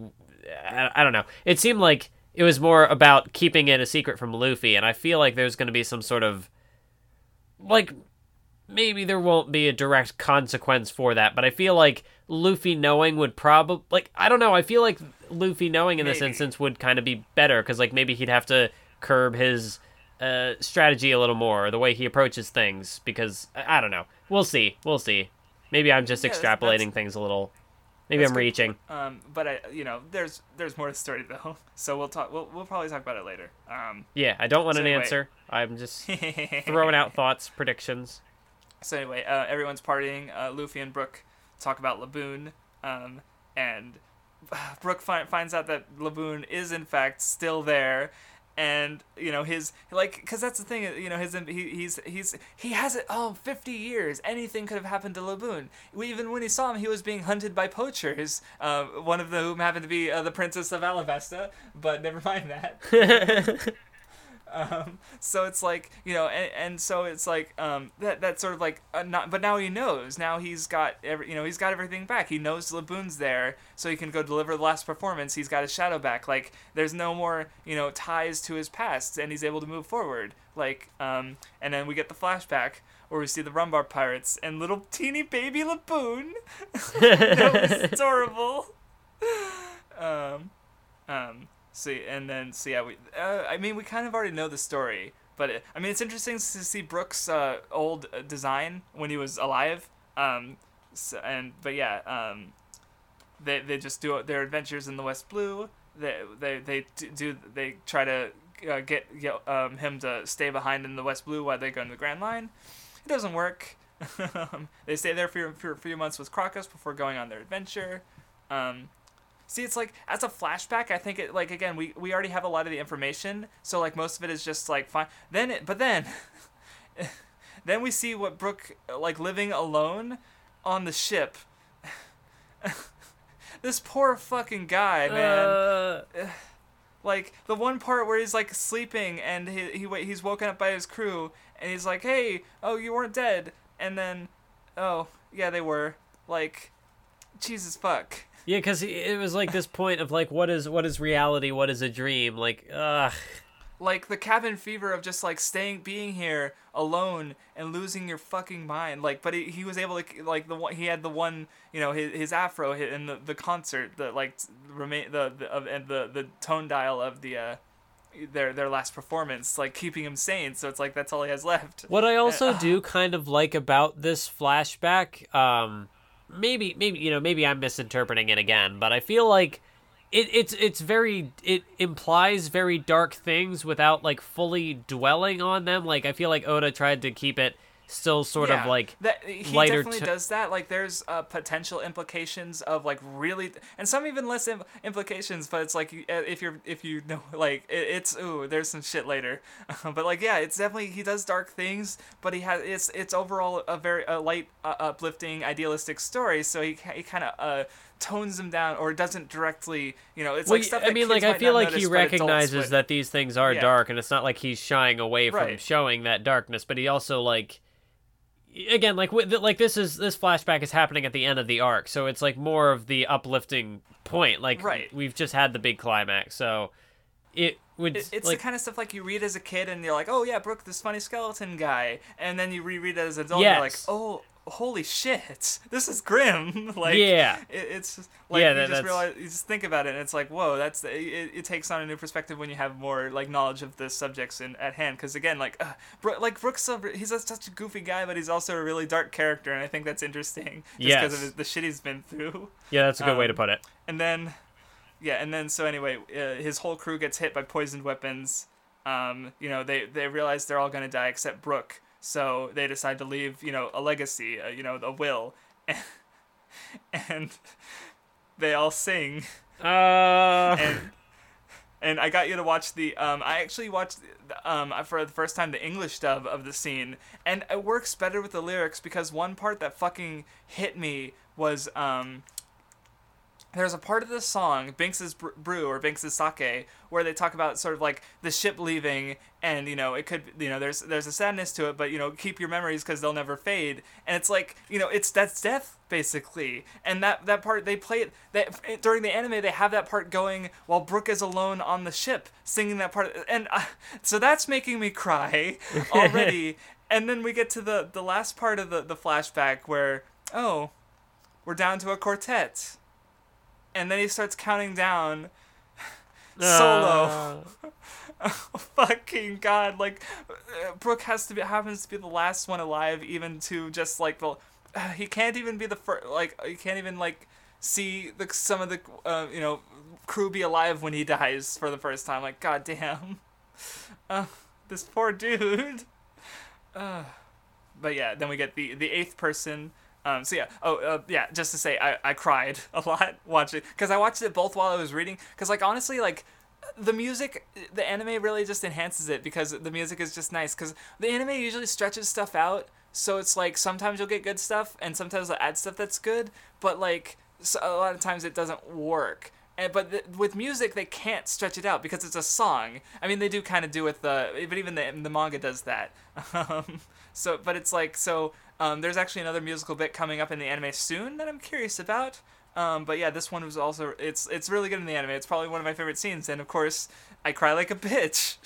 I, I don't know. It seemed like it was more about keeping it a secret from Luffy, and I feel like there's going to be some sort of like maybe there won't be a direct consequence for that, but I feel like Luffy knowing would probably like I don't know. I feel like Luffy knowing in this Maybe. instance would kind of be better because like maybe he'd have to curb his uh, strategy a little more, or the way he approaches things. Because I, I don't know. We'll see. We'll see. Maybe I'm just Yeah, that's- extrapolating that's- things a little. Maybe That's I'm good. reaching. Um, but I, you know, there's there's more to the story though, so we'll talk. We'll, we'll probably talk about it later. Um, Yeah, I don't want So an anyway. answer. I'm just throwing out thoughts, predictions. So anyway, uh, everyone's partying. Uh, Luffy and Brook talk about Laboon, um, and Brook fi- finds out that Laboon is in fact still there, and you know his like because that's the thing. You know his he, he's he's he has it. Oh, 50 years. Anything could have happened to Laboon. Even when he saw him, he was being hunted by poachers. Uh, one of whom happened to be uh, the Princess of Alabasta. But never mind that. Um, so it's like you know, and, and so it's like um, that that's sort of like uh, not, but now he knows. Now he's got every you know he's got everything back. He knows Laboon's there, so he can go deliver the last performance. He's got his shadow back. Like there's no more you know ties to his past, and he's able to move forward. Like um, and then we get the flashback where we see the Rumbar pirates and little teeny baby Laboon. that was adorable. Um, um, see, and then see, yeah, we. Uh, I mean, we kind of already know the story, but it, I mean, it's interesting to see Brook's uh, old uh, design when he was alive. Um, so, and but yeah, um, they they just do their adventures in the West Blue. They they they do they try to uh, get, um, him to stay behind in the West Blue while they go in the Grand Line. It doesn't work. they stay there for, for a few months with Crocus before going on their adventure. Um, see, it's like as a flashback, I think it like again we we already have a lot of the information, so like most of it is just like fine. Then it, but then, then we see what Brook like living alone on the ship. this poor fucking guy, man. Uh, like the one part where he's like sleeping and he, he he's woken up by his crew and he's like hey oh you weren't dead and then oh yeah they were like jesus fuck yeah, because it was like this point of like, what is what is reality? What is a dream? Like, ugh. like the cabin fever of just like staying being here alone and losing your fucking mind like but he, he was able to like the one he had the one you know his, his afro hit in the, the concert the like remain the the of and the the tone dial of the uh their their last performance like keeping him sane so it's like that's all he has left What I also do kind of like about this flashback, um, maybe maybe you know maybe I'm misinterpreting it again, but I feel like it, it's it's very it implies very dark things without like fully dwelling on them. Like I feel like Oda tried to keep it still sort of like that he lighter definitely to- does that like there's uh, potential implications of like really and some even less Im- implications but it's like uh, if you're if you know like it, it's ooh there's some shit later but like yeah it's definitely he does dark things but he has it's it's overall a very a light uh, uplifting idealistic story so he, he kind of uh tones them down or doesn't directly you know it's Well, like stuff I mean, like I feel like he notice, adults recognizes would. that these things are Yeah. dark, and it's not like he's shying away from Right. showing that darkness. But he also like, again, like with, like this is this flashback is happening at the end of the arc, so it's like more of the uplifting point. Like Right. we've just had the big climax, so it would It- it's like the kind of stuff like you read as a kid and you're like, oh yeah, Brook, this funny skeleton guy, and then you reread it as an adult, and you're like, oh, holy shit, this is grim. like, Yeah. it, it's just, like Yeah, you that- just realize, you just think about it, and it's like, whoa, that's it, it takes on a new perspective when you have more like knowledge of the subjects in at hand. Because again, like, uh, Bro- like Brook's so, he's a, such a goofy guy, but he's also a really dark character, and I think that's interesting just because Yes. of his, the shit he's been through. yeah, that's a good way to um, put it. And then, yeah, and then so anyway, uh, his whole crew gets hit by poisoned weapons. Um, you know, they they realize they're all gonna die except Brook, so they decide to leave, you know, a legacy, uh, you know, a will, and, and they all sing. Uh, And and I got you to watch the. Um, I actually watched um for the first time the English dub of the scene, and it works better with the lyrics because one part that fucking hit me was um there's a part of the song Binks's Br- Brew or Binks's Sake where they talk about sort of like the ship leaving and you know it could you know there's there's a sadness to it but you know keep your memories because they'll never fade. And it's like you know it's that's death basically. And that that part they play it that during the anime they have that part going while Brook is alone on the ship singing that part. And uh, so that's making me cry already. And then we get to the the last part of the the flashback where oh we're down to a quartet and then he starts counting down solo. uh, fucking god like brook has to be happens to be the last one alive even to just like the uh, he can't even be the first like he can't even like see the some of the uh, you know crew be alive when he dies for the first time like god damn. Uh, this poor dude. Uh, but yeah then we get the the eighth person um, so yeah, oh uh, yeah, just to say, I, I cried a lot watching because I watched it both while I was reading. Because like honestly, like the music, the anime really just enhances it because the music is just nice. Because the anime usually stretches stuff out, so it's like sometimes you'll get good stuff and sometimes they'll add stuff that's good, but like so a lot of times it doesn't work. and but th- with music they can't stretch it out because it's a song. I mean, they do kind of do with the, but even the the manga does that. Um, so, but it's like so. Um, there's actually another musical bit coming up in the anime soon that I'm curious about. Um, but yeah, this one was also it's it's really good in the anime. It's probably one of my favorite scenes, and of course, I cry like a bitch.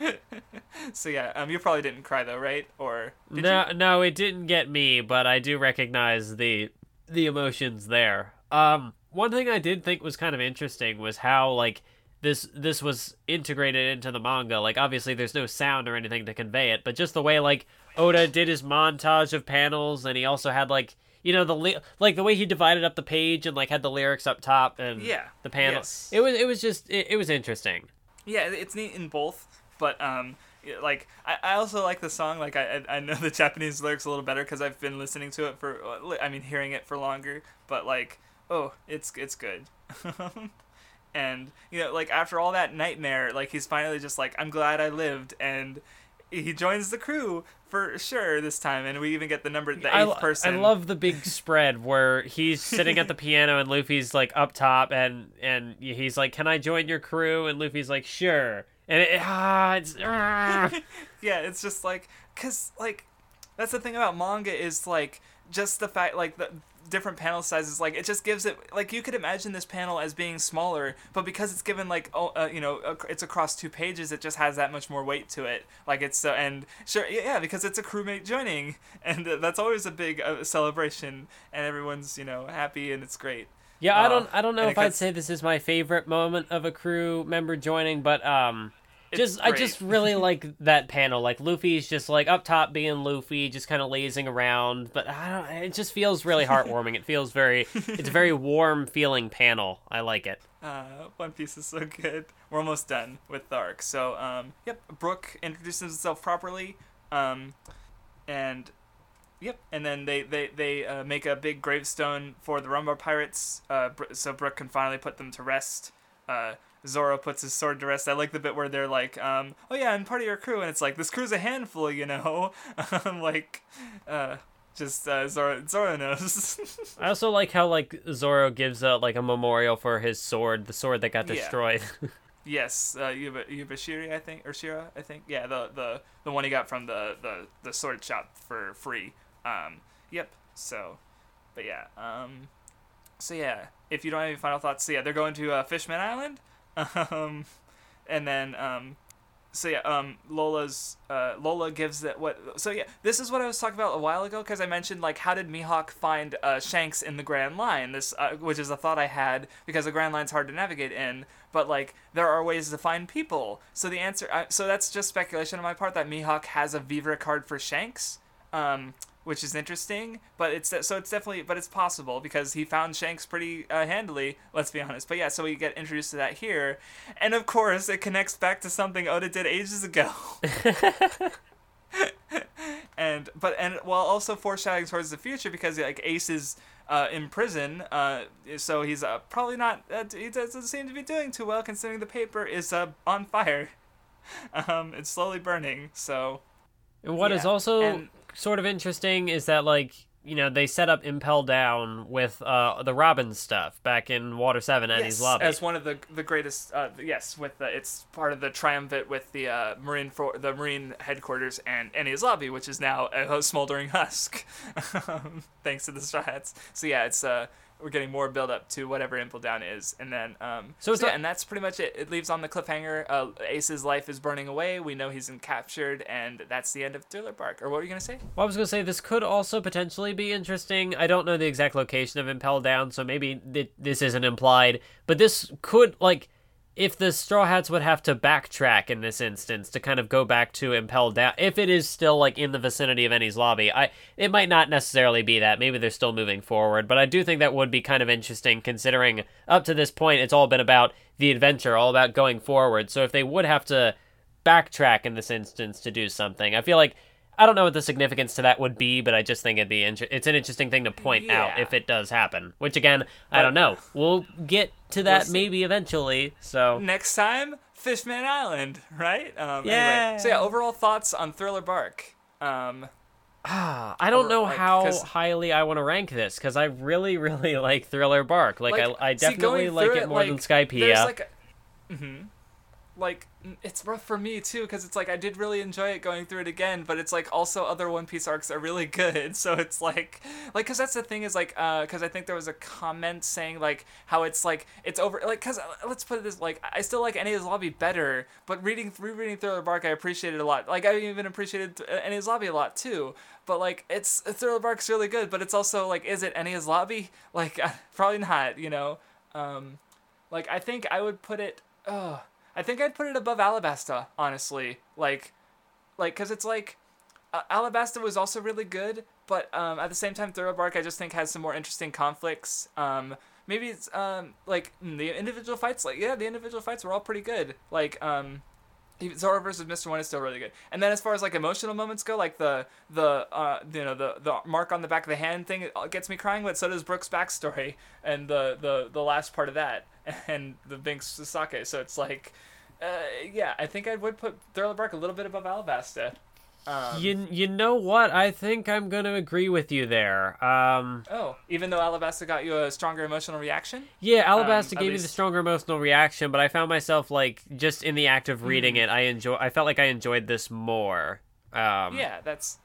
so yeah, um, you probably didn't cry though, right? Or did no, you? no, it didn't get me, but I do recognize the the emotions there. Um, one thing I did think was kind of interesting was how like this this was integrated into the manga. Like obviously there's no sound or anything to convey it, but just the way like Oda did his montage of panels, and he also had like you know the li- like the way he divided up the page and like had the lyrics up top and Yeah, the panels. yes. It was it was just it, it was interesting. Yeah, it's neat in both, but um, like I, I also like the song. Like I I know the Japanese lyrics a little better because I've been listening to it for uh, I mean hearing it for longer. But like oh, it's it's good. and you know like after all that nightmare, like he's finally just like I'm glad I lived and. He joins the crew for sure this time, and we even get the number the eighth I, person. I love the big spread where he's sitting at the piano and Luffy's like up top and and he's like, "Can I join your crew?" And Luffy's like, "Sure." And it, ah, it's ah. yeah it's just like because like that's the thing about manga is like just the fact like the different panel sizes like it just gives it like you could imagine this panel as being smaller but because it's given like oh uh, you know it's across two pages it just has that much more weight to it like it's uh, and sure yeah because it's a crewmate joining and uh, that's always a big uh, celebration and everyone's you know happy and it's great yeah. I Uh, don't I don't know if it I'd say this is my favorite moment of a crew member joining, but um. Just I just really like that panel. Like Luffy's just like up top being Luffy, just kind of lazing around. But I don't. It just feels really heartwarming. it feels very. It's a very warm feeling panel. I like it. Uh, One Piece is so good. We're almost done with the arc. So, um, yep, Brook introduces himself properly, um, and yep, and then they they they uh, make a big gravestone for the Rumbar pirates, uh, so Brook can finally put them to rest. Uh, Zoro puts his sword to rest. I like the bit where they're like, um, "Oh yeah, and part of your crew," and it's like, "This crew's a handful, you know." I'm like, uh, just uh, Zoro Zoro knows. I also like how like Zoro gives a like a memorial for his sword, the sword that got Yeah. destroyed. Yes, uh, Yuba, Yubashiri, I think, or Shira, I think. Yeah, the the the one he got from the the the sword shop for free. Um, yep. So, but yeah. Um, so yeah, if you don't have any final thoughts, so yeah, they're going to uh, Fishman Island. Um, and then um, so yeah, um, Lola's uh, Lola gives that what. So yeah, this is what I was talking about a while ago because I mentioned like how did Mihawk find uh, Shanks in the Grand Line? This uh, which is a thought I had because the Grand Line's hard to navigate in, but like there are ways to find people. So the answer, uh, so that's just speculation on my part that Mihawk has a Vivre card for Shanks. Um, which is interesting, but it's so it's definitely but it's possible because he found Shanks pretty uh, handily. Let's be honest. But yeah, so we get introduced to that here, and of course it connects back to something Oda did ages ago. and but and while also foreshadowing towards the future because like Ace is uh, in prison, uh, so he's uh, probably not. Uh, he doesn't seem to be doing too well considering the paper is uh, on fire. Um, it's slowly burning. So and what is Yeah, also and- sort of interesting is that like you know they set up Impel Down with uh the Robin stuff back in Water Seven Enies yes, lobby. as one of the the greatest. Uh, yes, with the, it's part of the triumvirate with the uh, marine for the marine headquarters and Enies Lobby, which is now a smoldering husk, thanks to the Straw Hats. So yeah, it's uh we're getting more build up to whatever Impel Down is, and then um So so, yeah, and that's pretty much it. It leaves on the cliffhanger. Uh, Ace's life is burning away. We know he's been captured, and that's the end of Thriller Bark. Or what were you gonna say? Well, I was gonna say this could also potentially be interesting. I don't know the exact location of Impel Down, so maybe th- this isn't implied. But this could like, if the Straw Hats would have to backtrack in this instance to kind of go back to Impel Down, if it is still like in the vicinity of Enies Lobby, I it might not necessarily be that. Maybe they're still moving forward, but I do think that would be kind of interesting considering up to this point it's all been about the adventure, all about going forward. So if they would have to backtrack in this instance to do something, I feel like I don't know what the significance to that would be, but I just think it'd be inter- it's an interesting thing to point out if it does happen. Which again, I don't know. We'll get to that see. maybe eventually. So Next time, Fishman Island, right? Um, Yeah. Anyway. So yeah, overall thoughts on Thriller Bark. Um, Ah, I don't Or, know like, how highly I want to rank this because I really, really like Thriller Bark. Like, I, I definitely going like it more than like, Skypiea. There's like, a, hmm like it's rough for me too because it's like I did really enjoy it going through it again, but it's like also other One Piece arcs are really good. So it's like, like because that's the thing is like, uh, because I think there was a comment saying like how it's like it's over like because let's put it this like I still like Enies Lobby better, but reading rereading Thriller Bark I appreciated it a lot. Like I even appreciated uh, Enies Lobby a lot too. But like it's Thriller Bark's really good, but it's also like is it Enies Lobby? Like probably not. You know. Um, like I think I would put it. Uh, I think I'd put it above Alabasta, honestly. Like, like, cause it's like, uh, Alabasta was also really good, but um, at the same time, Thriller Bark I just think has some more interesting conflicts. Um, maybe it's um like mm, the individual fights. Like, yeah, the individual fights were all pretty good. Like, um. versus Mr. One is still really good. And then as far as like emotional moments go, like the the uh you know the the mark on the back of the hand thing gets me crying, but so does Brook's backstory and the the the last part of that and the Binks's Sake. So it's like, uh, yeah, I think I would put Thriller Bark a little bit above Alabasta. Um, you, you know what? I think I'm gonna agree with you there. Um, oh, even though Alabasta got you a stronger emotional reaction. yeah, Um, Alabasta at gave me the stronger emotional reaction, but I found myself like just in the act of reading Hmm. it, I enjoy. I felt like I enjoyed this more. Um, Yeah, that's.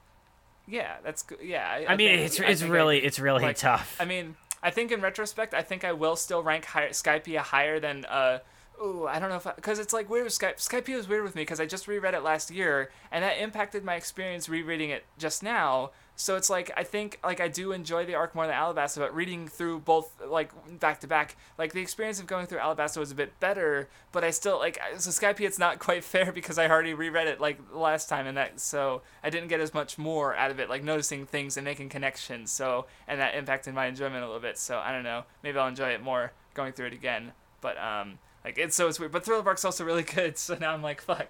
Yeah, that's good. Yeah, I, I mean, think- it's I it's really it's really Like, tough. I mean, I think in retrospect, I think I will still rank higher, Skypiea higher than. Uh, ooh, I don't know if because it's like weird with Skype. Skypiea is weird with me because I just reread it last year, and that impacted my experience rereading it just now. So it's like I think like I do enjoy the arc more than Alabasta, but reading through both like back to back, like the experience of going through Alabasta was a bit better. But I still like so Skypiea. It's not quite fair because I already reread it like last time, and that so I didn't get as much more out of it, like noticing things and making connections. So and that impacted my enjoyment a little bit. So I don't know, maybe I'll enjoy it more going through it again. But um, like it's so it's weird. But Thriller Bark's also really good. So now I'm like fuck.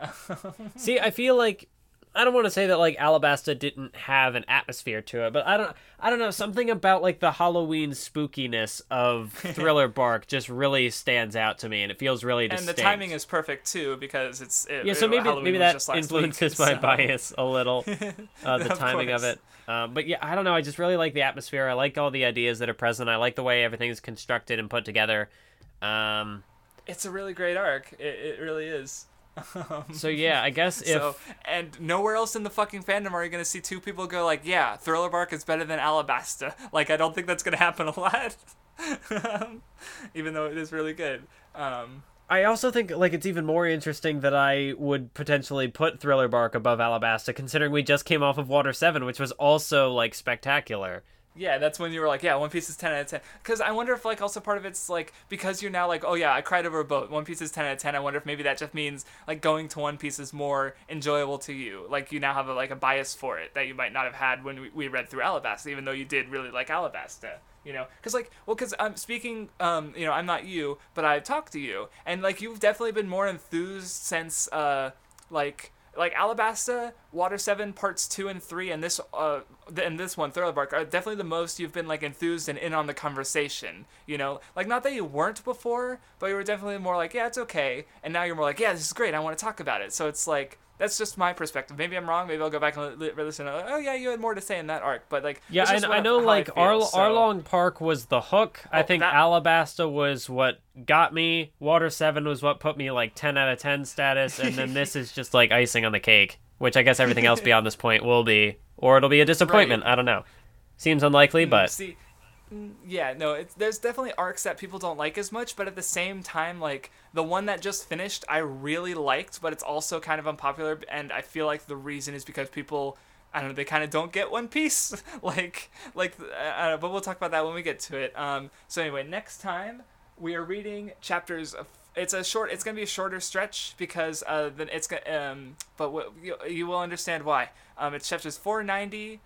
See, I feel like I don't want to say that like Alabasta didn't have an atmosphere to it, but I don't I don't know something about like the Halloween spookiness of Thriller Bark just really stands out to me, and it feels really distinct. and the timing is perfect too because it's it, yeah, so maybe Halloween maybe that influences week, my so- bias a little, uh, the Of timing of it. Um, but yeah, I don't know. I just really like the atmosphere. I like all the ideas that are present. I like the way everything's constructed and put together. Um, It's a really great arc. It, it really is. So yeah, I guess if so and nowhere else in the fucking fandom are you gonna see two people go like, yeah, Thriller Bark is better than Alabasta. Like I don't think that's gonna happen a lot. Even though it is really good. Um, I also think like it's even more interesting that I would potentially put Thriller Bark above Alabasta, considering we just came off of Water Seven, which was also like spectacular. Yeah, that's when you were like, yeah, One Piece is 10 out of 10. Because I wonder if, like, also part of it's, like, because you're now like, oh, yeah, I cried over a boat. One Piece is 10 out of 10. I wonder if maybe that just means, like, going to One Piece is more enjoyable to you. Like, you now have, a, like, a bias for it that you might not have had when we, we read through Alabasta, even though you did really like Alabasta. You know, because like, well, because I'm speaking, um, you know, I'm not you, but I've talked to you, and like, you've definitely been more enthused since, uh, like, like Alabasta, Water Seven Parts Two and Three, and this uh, and this one Thriller Bark are definitely the most you've been like enthused and in on the conversation. You know, like not that you weren't before, but you were definitely more like, yeah, it's okay, and now you're more like, yeah, this is great, I want to talk about it. So it's like that's just my perspective. Maybe I'm wrong. Maybe I'll go back and li- li- listen. To, oh yeah, you had more to say in that arc, but like Yeah, I, I know like feel, Ar- so- Arlong Park was the hook. I Oh, think that- Alabasta was what got me. Water Seven was what put me like ten out of ten status, and then this is just like icing on the cake. Which I guess everything else beyond this point will be, or it'll be a disappointment. I don't know. Seems unlikely, hmm, but See, yeah, no, it's, there's definitely arcs that people don't like as much, but at the same time, like the one that just finished, I really liked, but it's also kind of unpopular, and I feel like the reason is because people. I don't know. They kind of don't get One Piece, like, like. I don't know, but we'll talk about that when we get to it. Um. So anyway, next time we are reading chapters. Of, it's a short. It's gonna be a shorter stretch because uh, then it's um. But what, you, you will understand why. Um. It's chapters four ninety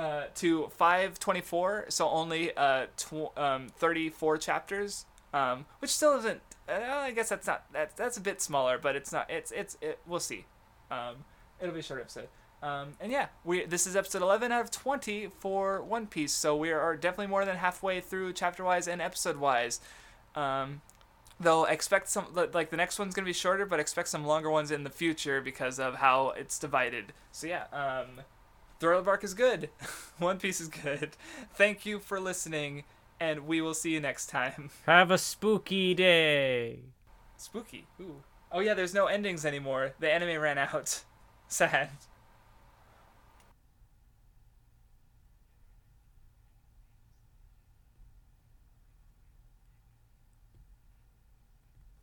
uh, to 524, so only uh, tw- um, 34 chapters, um, which still isn't. Uh, I guess that's not that's that's a bit smaller, but it's not. It's it's it, we'll see. Um, it'll be a short episode. Um, and yeah, we this is episode 11 out of 20 for One Piece, so we are definitely more than halfway through chapter wise and episode wise. Um, though expect some like the next one's gonna be shorter, but expect some longer ones in the future because of how it's divided. So yeah, um, Thriller Bark is good. One Piece is good. Thank you for listening, and we will see you next time. Have a spooky day. Spooky. Ooh. Oh yeah, there's no endings anymore. The anime ran out. Sad.